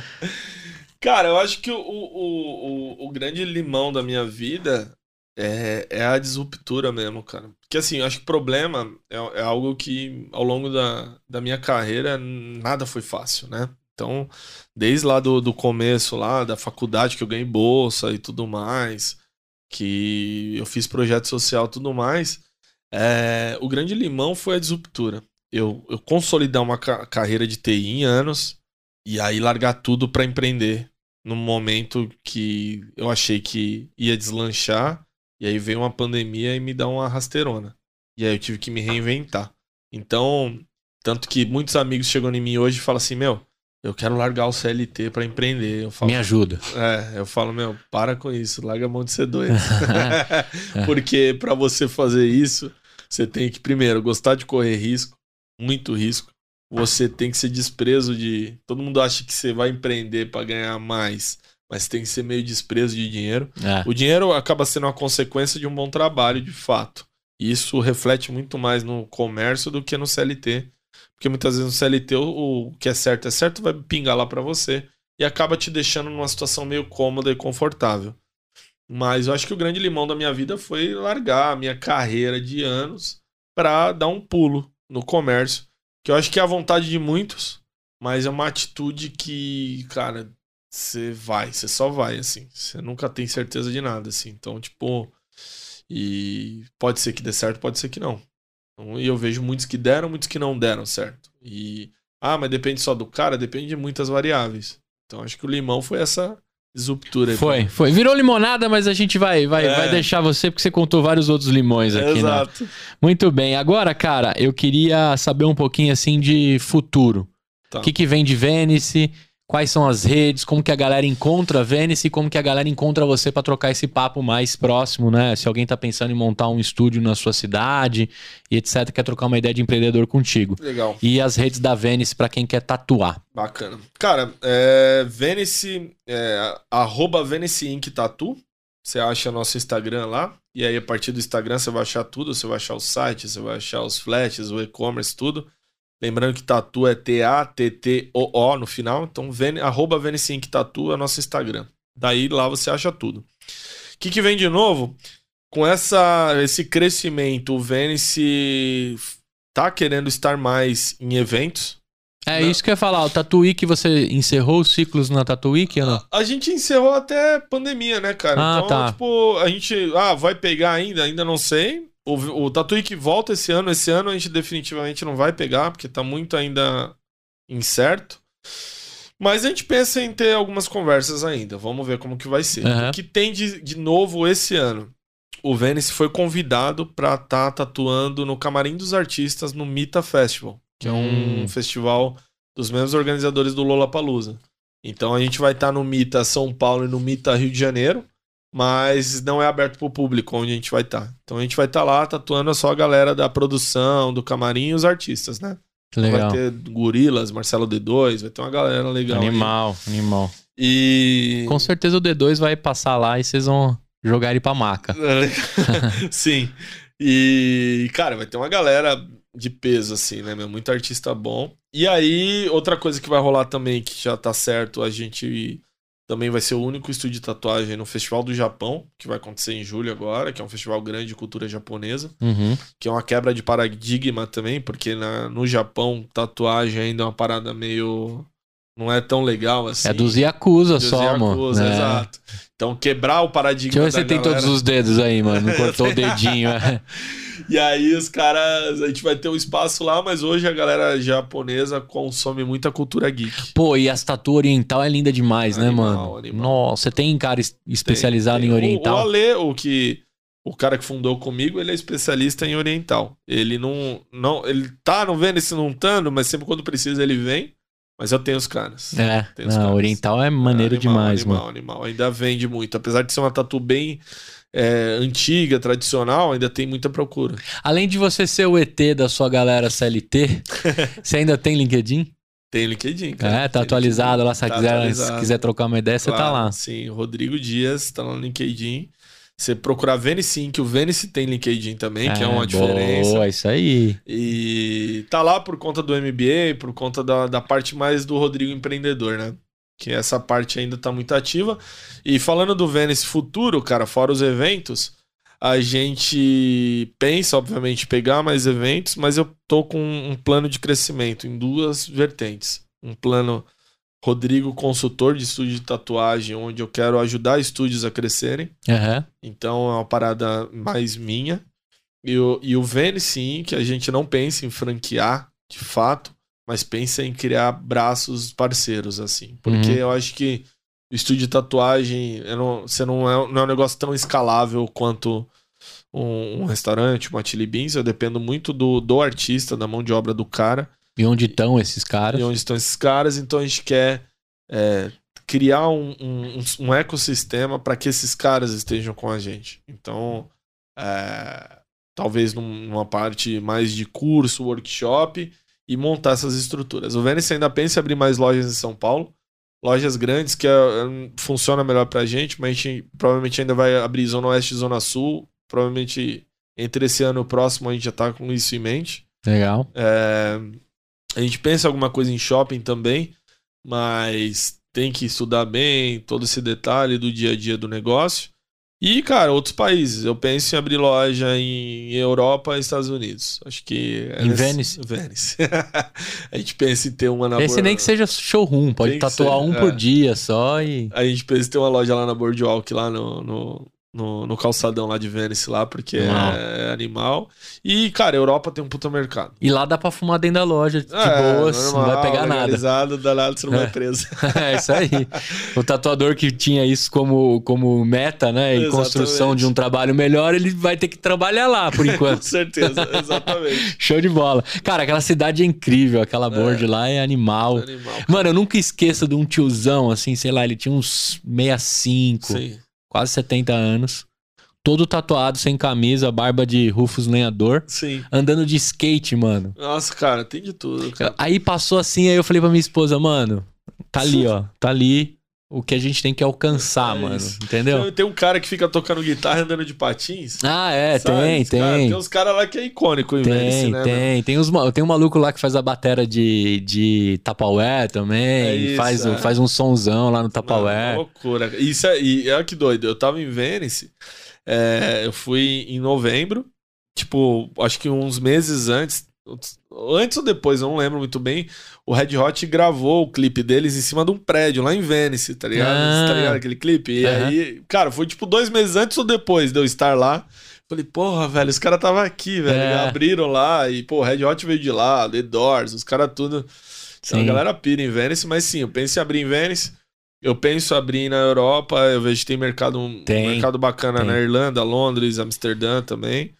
Cara, eu acho que o, o, o, o grande limão da minha vida é, é a disruptura mesmo, cara. Porque assim, eu acho que o problema é, é algo que ao longo da, da minha carreira nada foi fácil, né? Então, desde lá do, do começo, lá da faculdade que eu ganhei bolsa e tudo mais, que eu fiz projeto social e tudo mais, é, o grande limão foi a disruptura. Eu, eu consolidar uma ca- carreira de TI em anos e aí largar tudo pra empreender num momento que eu achei que ia deslanchar e aí veio uma pandemia e me dá uma rasteirona. E aí eu tive que me reinventar. Então, tanto que muitos amigos chegam em mim hoje e falam assim: "Meu, eu quero largar o CLT pra empreender". Falo: Me ajuda. é, eu falo, meu, para com isso, larga a mão de ser doido. Porque pra você fazer isso, você tem que, primeiro, gostar de correr risco, muito risco. Você tem que ser desprezo de. Todo mundo acha que você vai empreender pra ganhar mais, mas tem que ser meio desprezo de dinheiro. É. O dinheiro acaba sendo uma consequência de um bom trabalho, de fato. E isso reflete muito mais no comércio do que no CLT. Porque muitas vezes no CLT o, o que é certo é certo vai pingar lá pra você e acaba te deixando numa situação meio cômoda e confortável. Mas eu acho que o grande limão da minha vida foi largar a minha carreira de anos pra dar um pulo no comércio, que eu acho que é a vontade de muitos, mas é uma atitude que, cara, você vai, você só vai, assim. Você nunca tem certeza de nada, assim. Então, tipo. E pode ser que dê certo, pode ser que não. Então, E eu vejo muitos que deram, muitos que não deram certo. E. Ah, mas depende só do cara, depende de muitas variáveis. Então acho que o limão foi essa disruptura aí. Foi, foi. Virou limonada, mas a gente vai, vai, É. vai deixar você, porque você contou vários outros limões aqui, né? Exato. Muito bem. Agora, cara, eu queria saber um pouquinho assim de futuro. Tá. O que, que vem de Vênice? Quais são as redes? Como que a galera encontra a Vênice e como que a galera encontra você pra trocar esse papo mais próximo, né? Se alguém tá pensando em montar um estúdio na sua cidade e etc, quer trocar uma ideia de empreendedor contigo. Legal. E as redes da Vênice pra quem quer tatuar. Bacana. Cara, é, Venice, é, arroba Venice Inc. Tatu. Você acha nosso Instagram lá. E aí, a partir do Instagram, você vai achar tudo. Você vai achar o site, você vai achar os flashes, o e-commerce, tudo. Lembrando que tatu é T-A-T-T-O-O no final. Então, Ven arroba Venice Inc. Tatu é nosso Instagram. Daí lá você acha tudo. O que, que vem de novo? Com essa, esse crescimento, o Venice tá querendo estar mais em eventos. É Não. isso que eu ia falar. O Tatuí que você encerrou os ciclos na Tatuí, que não? A gente encerrou até pandemia, né, cara? Ah, então, tá. tipo, a gente. Ah, vai pegar ainda? Ainda não sei. O, o Tatuí que volta esse ano, esse ano a gente definitivamente não vai pegar, porque tá muito ainda incerto. Mas a gente pensa em ter algumas conversas ainda. Vamos ver como que vai ser. Aham. O que tem de, de novo esse ano? O Venice foi convidado pra estar tatuando no Camarim dos Artistas no Mita Festival, que é um Hum. festival dos mesmos organizadores do Lollapalooza. Então a gente vai estar no Mita São Paulo e no Mita Rio de Janeiro, mas não é aberto pro público onde a gente vai estar. Então a gente vai estar lá tatuando só a galera da produção, do camarim e os artistas, né? Que legal. Vai ter Gorilas, Marcelo D2, vai ter uma galera legal. aí. Animal, animal. E. Com certeza o D2 vai passar lá e vocês vão jogar ele pra maca. Sim. E, cara, vai ter uma galera de peso, assim, né, meu? Muito artista bom. E aí, outra coisa que vai rolar também, que já tá certo, a gente também vai ser o único estúdio de tatuagem no Festival do Japão, que vai acontecer em julho agora, que é um festival grande de cultura japonesa, Uhum. que é uma quebra de paradigma também, porque na, no Japão, tatuagem ainda é uma parada meio não é tão legal assim. É dos Yakuza Dos só, Yakuza, mano. É. Então quebrar o paradigma Deixa eu ver se você tem todos os dedos aí, mano. Não cortou o dedinho. é. E aí os caras, a gente vai ter um espaço lá, mas hoje a galera japonesa consome muita cultura geek. Pô, e as tatu oriental é linda demais, né, Animal, mano? animal. Nossa, você tem cara es- especializado Tem- em tem. O- oriental? O, Ale, o que o cara que fundou comigo, ele é especialista em oriental. Ele não não, ele tá no Vênice não tando, mas sempre quando precisa ele vem. Mas eu tenho os caras. É, Tem os não, caras. oriental é maneiro animal, demais, animal, mano. Animal, Ainda vende muito. Apesar de ser uma tatu bem é, antiga, tradicional, ainda tem muita procura. Além de você ser o ET da sua galera CLT, você ainda tem LinkedIn? Tem LinkedIn, cara. É, tá atualizado lá. Se Tá quiser, se quiser trocar uma ideia, você tá Claro, lá. Sim, Rodrigo Dias tá lá no LinkedIn. Você procurar Venice Inc., o Venice tem LinkedIn também, que é uma diferença. Boa, isso aí. E tá lá por conta do MBA, por conta da, da parte mais do Rodrigo empreendedor, né? Que essa parte ainda tá muito ativa. E falando do Venice Futuro, cara, fora os eventos, a gente pensa, obviamente, pegar mais eventos, mas eu tô com um plano de crescimento em duas vertentes. Um plano Rodrigo consultor de estúdio de tatuagem, onde eu quero ajudar estúdios a crescerem. Aham. Então é uma parada mais minha. E o, e o Venice Inc., a gente não pensa em franquear, de fato, mas pensa em criar braços parceiros, assim. Porque Uhum. eu acho que o estúdio de tatuagem, não, você não é, não é um negócio tão escalável quanto um, um restaurante, uma Chili Beans. Eu dependo muito do, do artista, da mão de obra do cara E onde estão esses caras? e onde estão esses caras. Então a gente quer é, criar um, um, um ecossistema para que esses caras estejam com a gente. Então, é, talvez num- numa parte mais de curso, workshop e montar essas estruturas. O Venice ainda pensa em abrir mais lojas em São Paulo. Lojas grandes que é, é, funciona melhor pra gente, mas a gente provavelmente ainda vai abrir Zona Oeste e Zona Sul. Provavelmente entre esse ano e o próximo a gente já tá com isso em mente. Legal. É, a gente pensa alguma coisa em shopping também, mas tem que estudar bem todo esse detalhe do dia a dia do negócio. E, cara, outros países. Eu penso em abrir loja em Europa e Estados Unidos. Acho que. é Em Venice? Venice. a gente pensa em ter uma na Bor- nem que seja showroom, pode Tem tatuar ser, um é. por dia só e. A gente pensa em ter uma loja lá na Boardwalk, lá no, no, no, no calçadão lá de Venice, lá, porque Uau. é animal. E, cara, a Europa tem um puta mercado. E lá dá pra fumar dentro da loja, de É, boas, não vai normal, pegar nada. legalizado, danado, você não É. vai preso. é isso aí. O tatuador que tinha isso como, como meta, né? E Exatamente. construção de um trabalho melhor, ele vai ter que trabalhar lá por Com enquanto. certeza, exatamente. Show de bola. Cara, aquela cidade é incrível, aquela board lá é animal. Animal. Mano, eu nunca esqueço de um tiozão, assim, sei lá, ele tinha uns 65, Sim. Quase 70 anos. Todo tatuado, sem camisa, barba de Rufus Lenhador, Sim. andando de skate, mano. Nossa, cara, tem de tudo, cara. Aí passou assim, aí eu falei pra minha esposa, mano, tá ali, ó, tá ali o que a gente tem que alcançar, É mano, entendeu? Tem, um cara que fica tocando guitarra andando de patins. Ah, é, sabe? tem, Esse cara- tem. tem uns caras lá que é icônico em Venice, Tem, né? tem. Tem, uns, tem um maluco lá que faz a batera de, de Tupperware também. É isso, faz, um- é. faz um sonzão lá no Não, uma Tupperware. loucura. Isso é, e olha que doido. Eu tava em Venice, é, eu fui em novembro, tipo, acho que uns meses antes, antes ou depois, eu não lembro muito bem, o Red Hot gravou o clipe deles em cima de um prédio lá em Venice, tá ligado? Ah. Tá ligado aquele clipe? E Aham. aí, cara, foi tipo dois meses antes ou depois de eu estar lá. Falei, porra, velho, os caras estavam aqui, velho. É. Abriram lá e, pô, Red Hot veio de lá, The Doors, os caras tudo. Então, a galera pira em Venice, mas sim, eu penso em abrir em Venice. Eu penso em abrir na Europa, eu vejo que tem mercado, um Tem, mercado bacana tem. na Irlanda, Londres, Amsterdã também.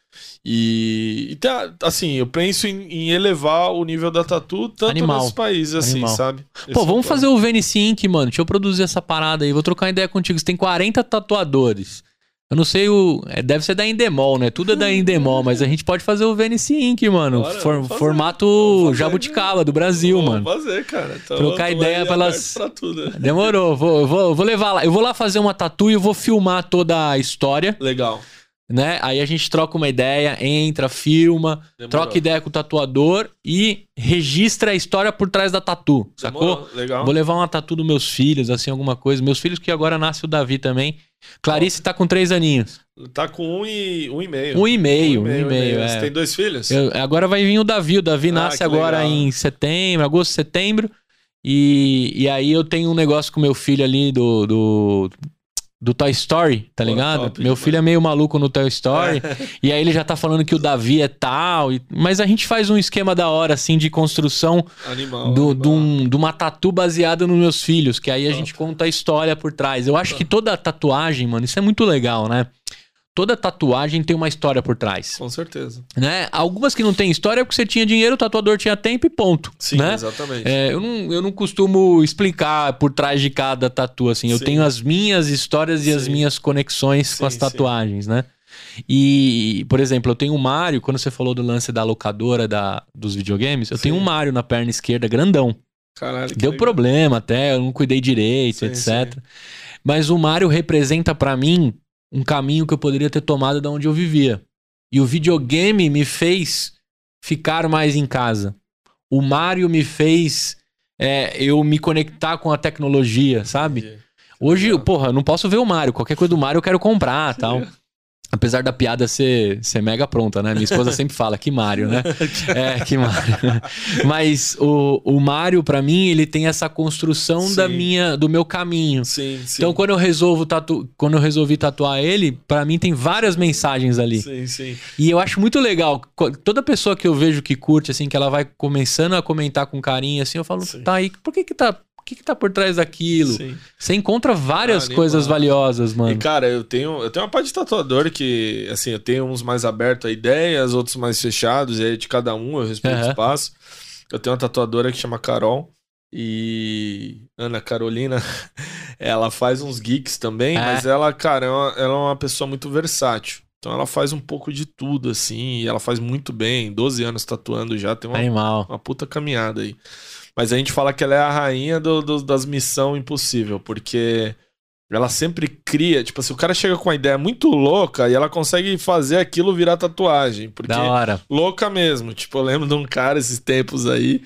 E, e tá, assim, eu penso em, em elevar o nível da tatu tanto Animal. nesses países, assim, Animal. sabe? Pô, é vamos fazer o Venice Inc, mano. Deixa eu produzir essa parada aí. Vou trocar ideia contigo. Você tem 40 tatuadores. Eu não sei o. é, deve ser da Endemol, né? Tudo é da Endemol, mas a gente pode fazer o Venice Inc, mano. Bora, For- formato jabuticaba do Brasil, Vamos mano. fazer, cara. Então, Trocar ideia pelas- tudo. Demorou. Vou, vou, vou levar lá. Eu vou lá fazer uma tatu e eu vou filmar toda a história, Legal. Né? Aí a gente troca uma ideia, entra, filma, Demorou. troca ideia com o tatuador e registra a história por trás da tatu, sacou? Legal. Vou levar uma tatu dos meus filhos, assim, alguma coisa. Meus filhos que agora nasce o Davi também. Clarice tá com três aninhos. Tá com um e, um e meio. Um e meio, um e meio, Você é. tem dois filhos? Eu- agora vai vir o Davi. O Davi Ah, nasce agora legal. em setembro, agosto, setembro. E, e aí eu tenho um negócio com meu filho ali do, do, do Toy Story, tá Pô, ligado? top meu filho é meio maluco no Toy Story. e aí ele já tá falando que o Davi é tal. e- mas a gente faz um esquema da hora, assim, de construção Animal. do, animal. de, um- de uma tatu baseada nos meus filhos, que aí a Top. gente conta a história por trás. Eu acho que toda tatuagem, mano, isso é muito legal, né? Toda tatuagem tem uma história por trás, Com certeza. né? Algumas que não tem história é porque você tinha dinheiro, o tatuador tinha tempo e ponto, Sim, né? exatamente. É, eu, não, eu não costumo explicar por trás de cada tatu, assim. Eu Sim. tenho as minhas histórias e as Sim. minhas conexões Sim, com as sim. tatuagens, né? E, por exemplo, eu tenho um Mario, quando você falou do lance da locadora da, dos videogames, eu tenho Sim. um Mario na perna esquerda, grandão. Caralho, Deu legal. problema até, eu não cuidei direito, Sim, etc. Mas o Mario representa pra mim um caminho que eu poderia ter tomado da onde eu vivia. E o videogame me fez ficar mais em casa. O Mario me fez é, eu me conectar com a tecnologia, sabe? Hoje, porra, eu não posso ver o Mario. Qualquer coisa do Mario eu quero comprar tal. Apesar da piada ser, ser mega pronta, né? Minha esposa sempre fala que Mario, né? É, que Mario. Mas o, o Mario, pra mim, ele tem essa construção da Sim. minha, do meu caminho. Sim, sim. Então, quando eu resolvo tatu... quando eu resolvi tatuar ele, pra mim tem várias mensagens ali. Sim, sim. E eu acho muito legal. Toda pessoa que eu vejo que curte, assim, que ela vai começando a comentar com carinho, assim, eu falo, Sim. tá aí, por que que tá. O que, que tá por trás daquilo? sim. Você encontra várias Animal. coisas valiosas, mano. E, cara, eu tenho, eu tenho uma parte de tatuador que, assim, eu tenho uns mais abertos a ideias, outros mais fechados, e aí de cada um eu respeito o Aham. espaço. Eu tenho uma tatuadora que chama Carol. E Ana Carolina, ela faz uns geeks também, É. mas ela, cara, é uma- ela é uma pessoa muito versátil. Então ela faz um pouco de tudo, assim, e ela faz muito bem. 12 anos tatuando já, tem uma Animal. uma puta caminhada aí. Mas a gente fala que ela é a rainha do- do- das missão impossível, porque ela sempre cria. Tipo assim, o cara chega com uma ideia muito louca e ela consegue fazer aquilo virar tatuagem. Porque Da hora. louca mesmo. Tipo, eu lembro de um cara esses tempos aí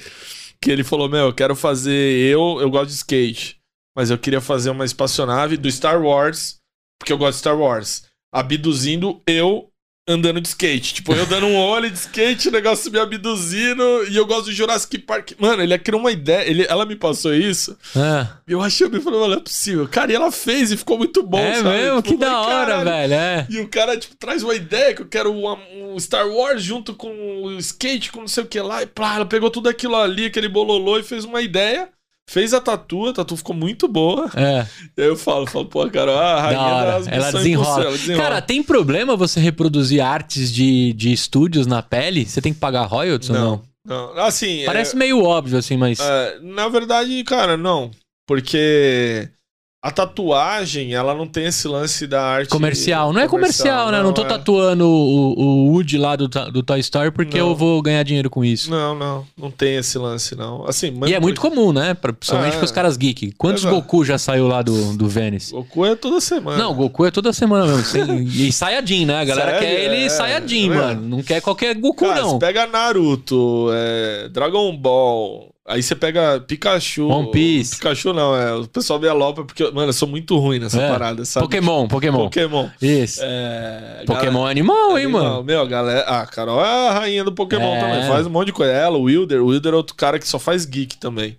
que ele falou: Meu, eu quero fazer. Eu, eu gosto de skate, mas eu queria fazer uma espaçonave do Star Wars, porque eu gosto de Star Wars, abduzindo eu andando de skate. Tipo, eu dando um olho de skate, o negócio me abduzindo, e eu gosto do Jurassic Park. Mano, ele criou uma ideia, ele, ela me passou isso, e eu achei, eu falei, não é possível. Cara, e ela fez e ficou muito bom, é sabe? mesmo? Tipo, que da hora, "Caralho". velho. É. E o cara, tipo, traz uma ideia que eu quero um, um Star Wars junto com o skate, com não sei o que lá. E pá, ela pegou tudo aquilo ali, aquele bololô e fez uma ideia. Fez a tatu, a tatu ficou muito boa. É, E aí eu falo, falo, pô, cara, a da rainha hora. das Ela desenrola. ela desenrola. Cara, tem problema você reproduzir artes de, de estúdios na pele? Você tem que pagar royalties ou não? não, não. Assim, Parece meio óbvio, assim, mas. é, é, na verdade, cara, não. Porque a tatuagem, ela não tem esse lance da arte Comercial. Não é comercial, né? Não tô é. tatuando o, o Woody lá do, do Toy Story porque Não. eu vou ganhar dinheiro com isso. Não, não. Não tem esse lance, não. Assim, E é muito comum, né? Pra- Principalmente É. pros caras geek. Quantos Exato. Goku já saiu lá do, do Venice? Goku é toda semana. Não, Goku é toda semana mesmo. Sem- e Saiyajin, né? A galera Sério? quer ele É, Saiyajin, é. mano. Não quer qualquer Goku, Cara, não. pega Naruto, é, Dragon Ball, aí você pega Pikachu. One Piece. Pikachu não, é. O pessoal me alopa porque, mano, eu sou muito ruim nessa É. parada, sabe? Pokémon, Pokémon. Pokémon. Isso. É, Pokémon é animal, hein, Animal. mano? Meu, galera. Ah, Carol é a rainha do Pokémon É. também. Faz um monte de coisa. Ela, o Wilder. O Wilder é outro cara que só faz geek também.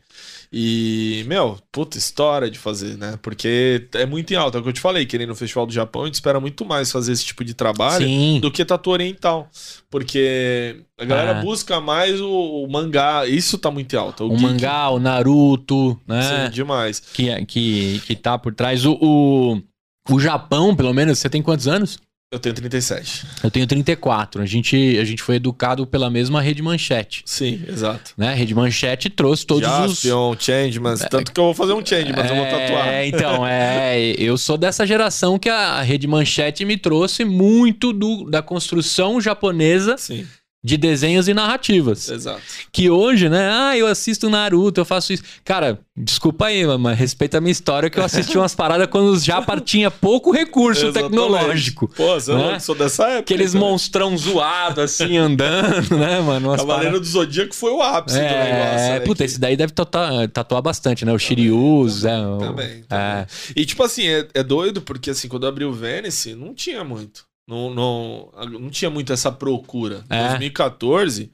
E, meu, puta história de fazer, né? Porque é muito em alta. É o que eu te falei, que nem no Festival do Japão, a gente espera muito mais fazer esse tipo de trabalho Sim. do que tatu oriental. Porque a galera Ah. busca mais o, o mangá. Isso tá muito em alta. O, O geek, mangá, o Naruto, né? Sim, demais. Que, é- que, que tá por trás. O, o, o Japão, pelo menos, você tem quantos anos? Eu tenho 37. Eu tenho 34. A gente, a gente foi educado pela mesma Rede Manchete. Sim, exato. Né? A Rede Manchete trouxe todos os. Jaspion, Changemans. Tanto que eu vou fazer um Changemans, eu vou tatuar. É, então, é. Eu sou dessa geração que a Rede Manchete me trouxe muito do, da construção japonesa Sim, de desenhos e narrativas. exato. Que hoje, né? Ah, eu assisto Naruto, eu faço isso. Cara, desculpa aí, mas respeita a minha história que eu assisti umas paradas quando os japa tinha pouco recurso Exatamente. tecnológico. Pô, você Né? não sou dessa época. Aqueles então. monstrão zoado assim, andando, né, mano? Cavaleiro do Zodíaco foi o ápice do negócio. É, né, puta, que- esse daí deve tatuar, tatuar bastante, né? O Shirius, é. o- Também, também. é. E tipo assim, é, é doido porque assim, quando eu abri o Venice, não tinha muito. Não, não, não tinha muito essa procura. Em É. 2014,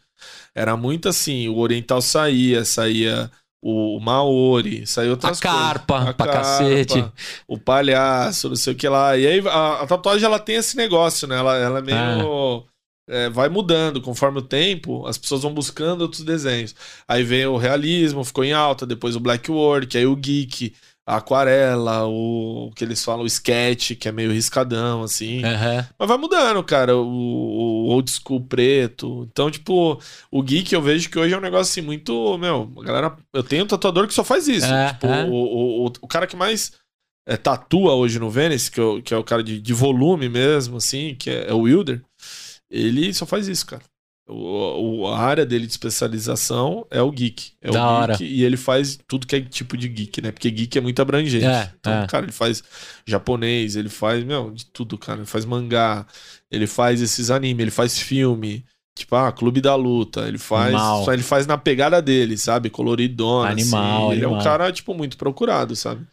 era muito assim, o Oriental saía, saía o Maori, saiu outras A carpa, coisas. A pra cacete. O palhaço, não sei o que lá. E aí a, a tatuagem ela tem esse negócio, né? Ela, ela é meio. é, vai mudando conforme o tempo, as pessoas vão buscando outros desenhos. Aí vem o realismo, ficou em alta, depois o black work, aí o geek, a aquarela, o, o que eles falam, o sketch, que é meio riscadão, assim. Aham. Mas vai mudando, cara, o, o old school preto. Então, tipo, o geek eu vejo que hoje é um negócio assim muito, meu, a galera, eu tenho um tatuador que só faz isso. É, tipo, é. O, o, o, cara que mais é, tatua hoje no Venice, que, é o- que é o cara de, de volume mesmo, assim, que é, é o Wilder, ele só faz isso, cara. O, o- a área dele de especialização é o geek. É Da o hora. geek e ele faz tudo que é tipo de geek, né? Porque geek é muito abrangente. É, então, é. cara, ele faz japonês, ele faz, meu, de tudo, cara. Ele faz mangá, ele faz esses anime, ele faz filme. Tipo, ah, Clube da Luta. Ele faz. Animal. Só ele faz na pegada dele, sabe? Coloridona. Animal, assim. Ele é um animal. cara, tipo, muito procurado, sabe?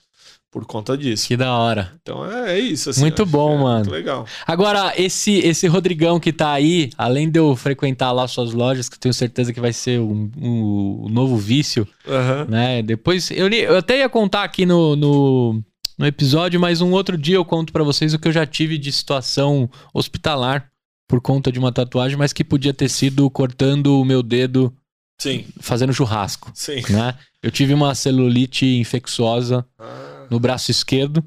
Por conta disso. Que da hora. Então é, é isso, assim. Muito bom, é mano. Muito legal. Agora, esse, esse Rodrigão que tá aí, além de eu frequentar lá suas lojas, que eu tenho certeza que vai ser um, um- um novo vício, Aham. né? Depois, eu, li- eu até ia contar aqui no, no, no episódio, mas um outro dia eu conto pra vocês o que eu já tive de situação hospitalar por conta de uma tatuagem, mas que podia ter sido cortando o meu dedo Sim, fazendo churrasco, sim. né? Eu tive uma celulite infecciosa Ah, no braço esquerdo,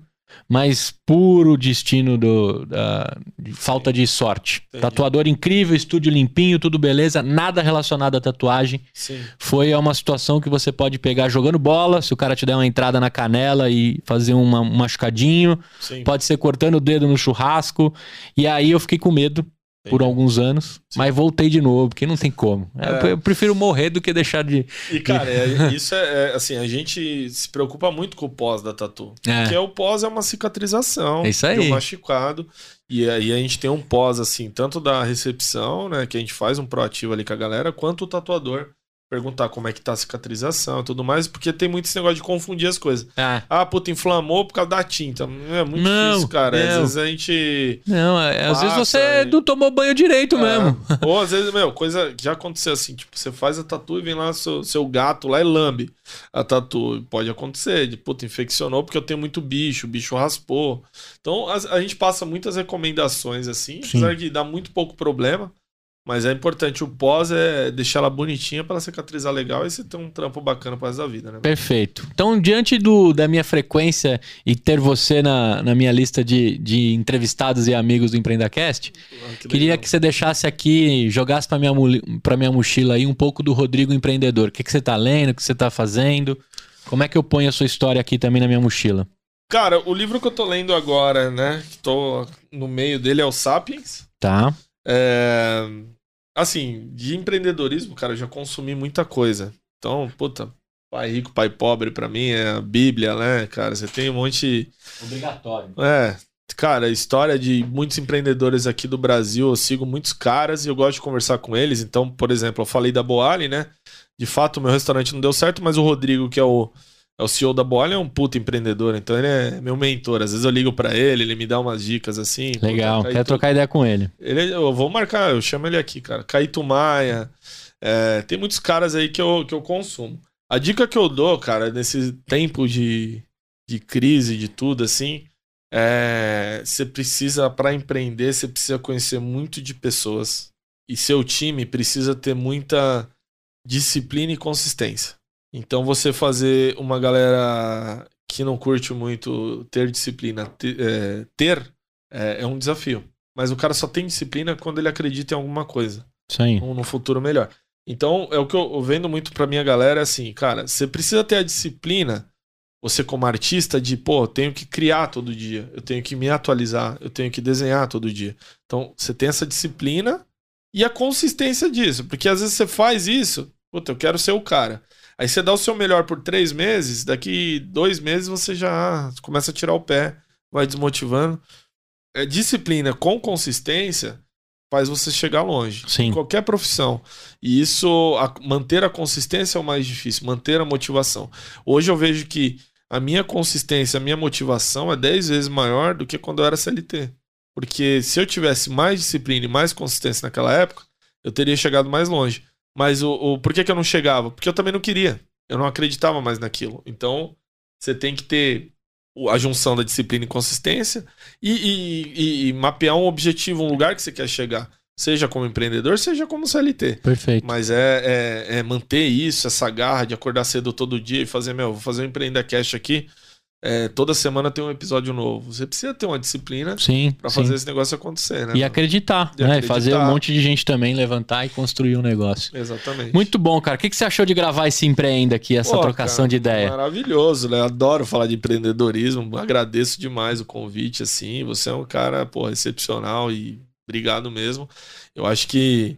mas puro destino do, da, de falta de sorte. Entendi. Tatuador incrível, estúdio limpinho, tudo beleza, nada relacionado à tatuagem. sim. Foi uma situação que você pode pegar jogando bola, se o cara te der uma entrada na canela e fazer uma- um machucadinho, Sim. pode ser cortando o dedo no churrasco. E aí eu fiquei com medo por alguns anos, mas voltei de novo, porque não tem como. É. Eu, eu prefiro morrer do que deixar de. E, cara, é- isso é, é, assim, a gente se preocupa muito com o pós da tatu. É. Porque o pós é uma cicatrização. É isso aí. Um machucado. E aí a gente tem um pós, assim, tanto da recepção, né? Que a gente faz um proativo ali com a galera, quanto o tatuador. Perguntar como é que tá a cicatrização e tudo mais, porque tem muito esse negócio de confundir as coisas. Ah, Ah, puta, inflamou por causa da tinta. É muito Não, difícil, cara. Às não. vezes a gente. não, é- às vezes você aí. não tomou banho direito mesmo. É. Ou às vezes, meu, coisa que já aconteceu assim, tipo, você faz a tatu e vem lá seu, seu gato lá e lambe a tatu. Pode acontecer, de puta, infeccionou porque eu tenho muito bicho, o bicho raspou. Então as- a, gente passa muitas recomendações assim, Sim. apesar que dá muito pouco problema. Mas é importante, o pós é deixar ela bonitinha pra ela cicatrizar legal e você ter um trampo bacana pro resto da vida, né? Perfeito. Então, diante do, da minha frequência e ter você na, na minha lista de, de entrevistados e amigos do EmpreendaCast, Ah, que queria que você deixasse aqui, jogasse para minha, pra minha mochila aí um pouco do Rodrigo Empreendedor. O que, que você tá lendo, o que você tá fazendo? Como é que eu ponho a sua história aqui também na minha mochila? Cara, o livro que eu tô lendo agora, né? Que tô no meio dele é o Sapiens. Tá? É, Assim, de empreendedorismo, cara, eu já consumi muita coisa. Então, puta, pai rico, pai pobre, pra mim é a Bíblia, né, cara? Você tem um monte. Obrigatório. É, cara, história de muitos empreendedores aqui do Brasil, eu sigo muitos caras e eu gosto de conversar com eles. Então, por exemplo, eu falei da Boali, né? De fato, o meu restaurante não deu certo, mas o Rodrigo, que é o, é o CEO da Boali, é um puta empreendedor. Então, ele é meu mentor. Às vezes eu ligo pra ele, ele me dá umas dicas assim. Legal. tu- trocar ideia com ele. ele, eu vou marcar, eu chamo ele aqui, cara. Caíto Maia. É, tem muitos caras aí que eu, que eu consumo. A dica que eu dou, cara, nesse tempo de, de crise, de tudo, assim, é. Você precisa, para empreender, você precisa conhecer muito de pessoas. E seu time precisa ter muita disciplina e consistência. Então, você fazer uma galera que não curte muito ter disciplina, ter, é, ter é, é um desafio. Mas o cara só tem disciplina quando ele acredita em alguma coisa, aí. um, no futuro melhor. Então, é o que eu eu vendo muito pra minha galera é assim, cara, você precisa ter a disciplina, você como artista, de, pô, eu tenho que criar todo dia, eu tenho que me atualizar, eu tenho que desenhar todo dia. Então, você tem essa disciplina e a consistência disso, porque às vezes você faz isso, puta, eu quero ser o cara. Aí você dá o seu melhor por três meses, daqui dois meses você já começa a tirar o pé, vai desmotivando. É, disciplina com consistência faz você chegar longe. Sim. Em qualquer profissão. E isso, a- manter a consistência é o mais difícil, manter a motivação. Hoje eu vejo que a minha consistência, a minha motivação é 10 vezes maior do que quando eu era CLT. Porque se eu tivesse mais disciplina e mais consistência naquela época, eu teria chegado mais longe. Mas o, o por que, que eu não chegava? Porque eu também não queria. eu não acreditava mais naquilo. Então, você tem que ter a junção da disciplina e consistência e, e, e, mapear um objetivo, um lugar que você quer chegar. Seja como empreendedor, seja como CLT. Perfeito. Mas é, é, é manter isso, essa garra de acordar cedo todo dia e fazer, meu, vou fazer um Empreenda Cash aqui. É, toda semana tem um episódio novo. Você precisa ter uma disciplina para fazer esse negócio acontecer, né? E acreditar, e né? Acreditar. Fazer um monte de gente também levantar e construir um negócio. Exatamente. Muito bom, cara. O que, que você achou de gravar esse empreenda aqui, essa Pô, trocação cara, de ideia? Maravilhoso, né? Adoro falar de empreendedorismo. Agradeço demais o convite, assim. Você é um cara, pô, excepcional e obrigado mesmo. Eu acho que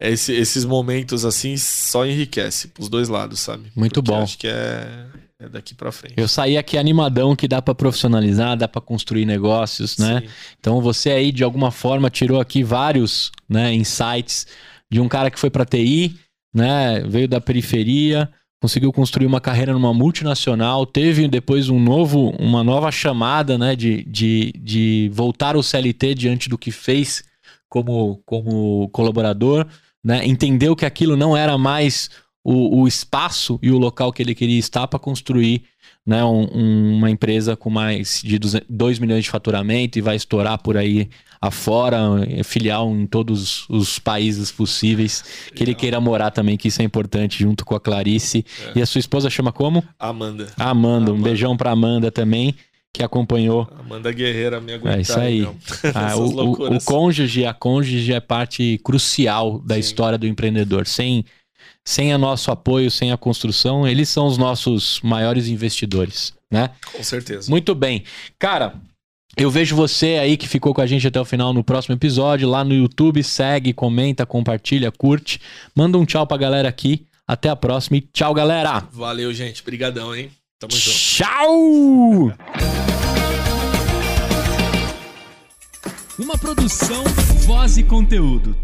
esse, esses momentos assim só enriquece os dois lados, sabe? Muito Porque bom. Acho que é é daqui para frente. Eu saí aqui animadão que dá para profissionalizar, dá para construir negócios, né? Sim. Então você aí de alguma forma tirou aqui vários, né, insights de um cara que foi para TI, né, veio da periferia, conseguiu construir uma carreira numa multinacional, teve depois um novo, uma nova chamada, né, de, de, de voltar ao CLT diante do que fez como, como colaborador, né, entendeu que aquilo não era mais o, o espaço e o local que ele queria estar para construir né, um, uma empresa com mais de 2 milhões de faturamento e vai estourar por aí afora, é filial em todos os países possíveis, que ele queira morar também, que isso é importante, junto com a Clarice. É. E a sua esposa chama como? Amanda. Amanda, um beijão para Amanda também que acompanhou. Amanda Guerreira me aguentar. É isso aí. Ah, o, o, o, cônjuge, a cônjuge é parte crucial da Sim. história do empreendedor. Sem sem o nosso apoio, sem a construção, eles são os nossos maiores investidores, né? Com certeza. Muito bem. Cara, eu vejo você aí que ficou com a gente até o final no próximo episódio, lá no YouTube, segue, comenta, compartilha, curte. Manda um tchau pra galera aqui. Até a próxima e tchau, galera. Valeu, gente. Obrigadão, hein? Tamo junto. Tchau! Uma produção, voz e conteúdo.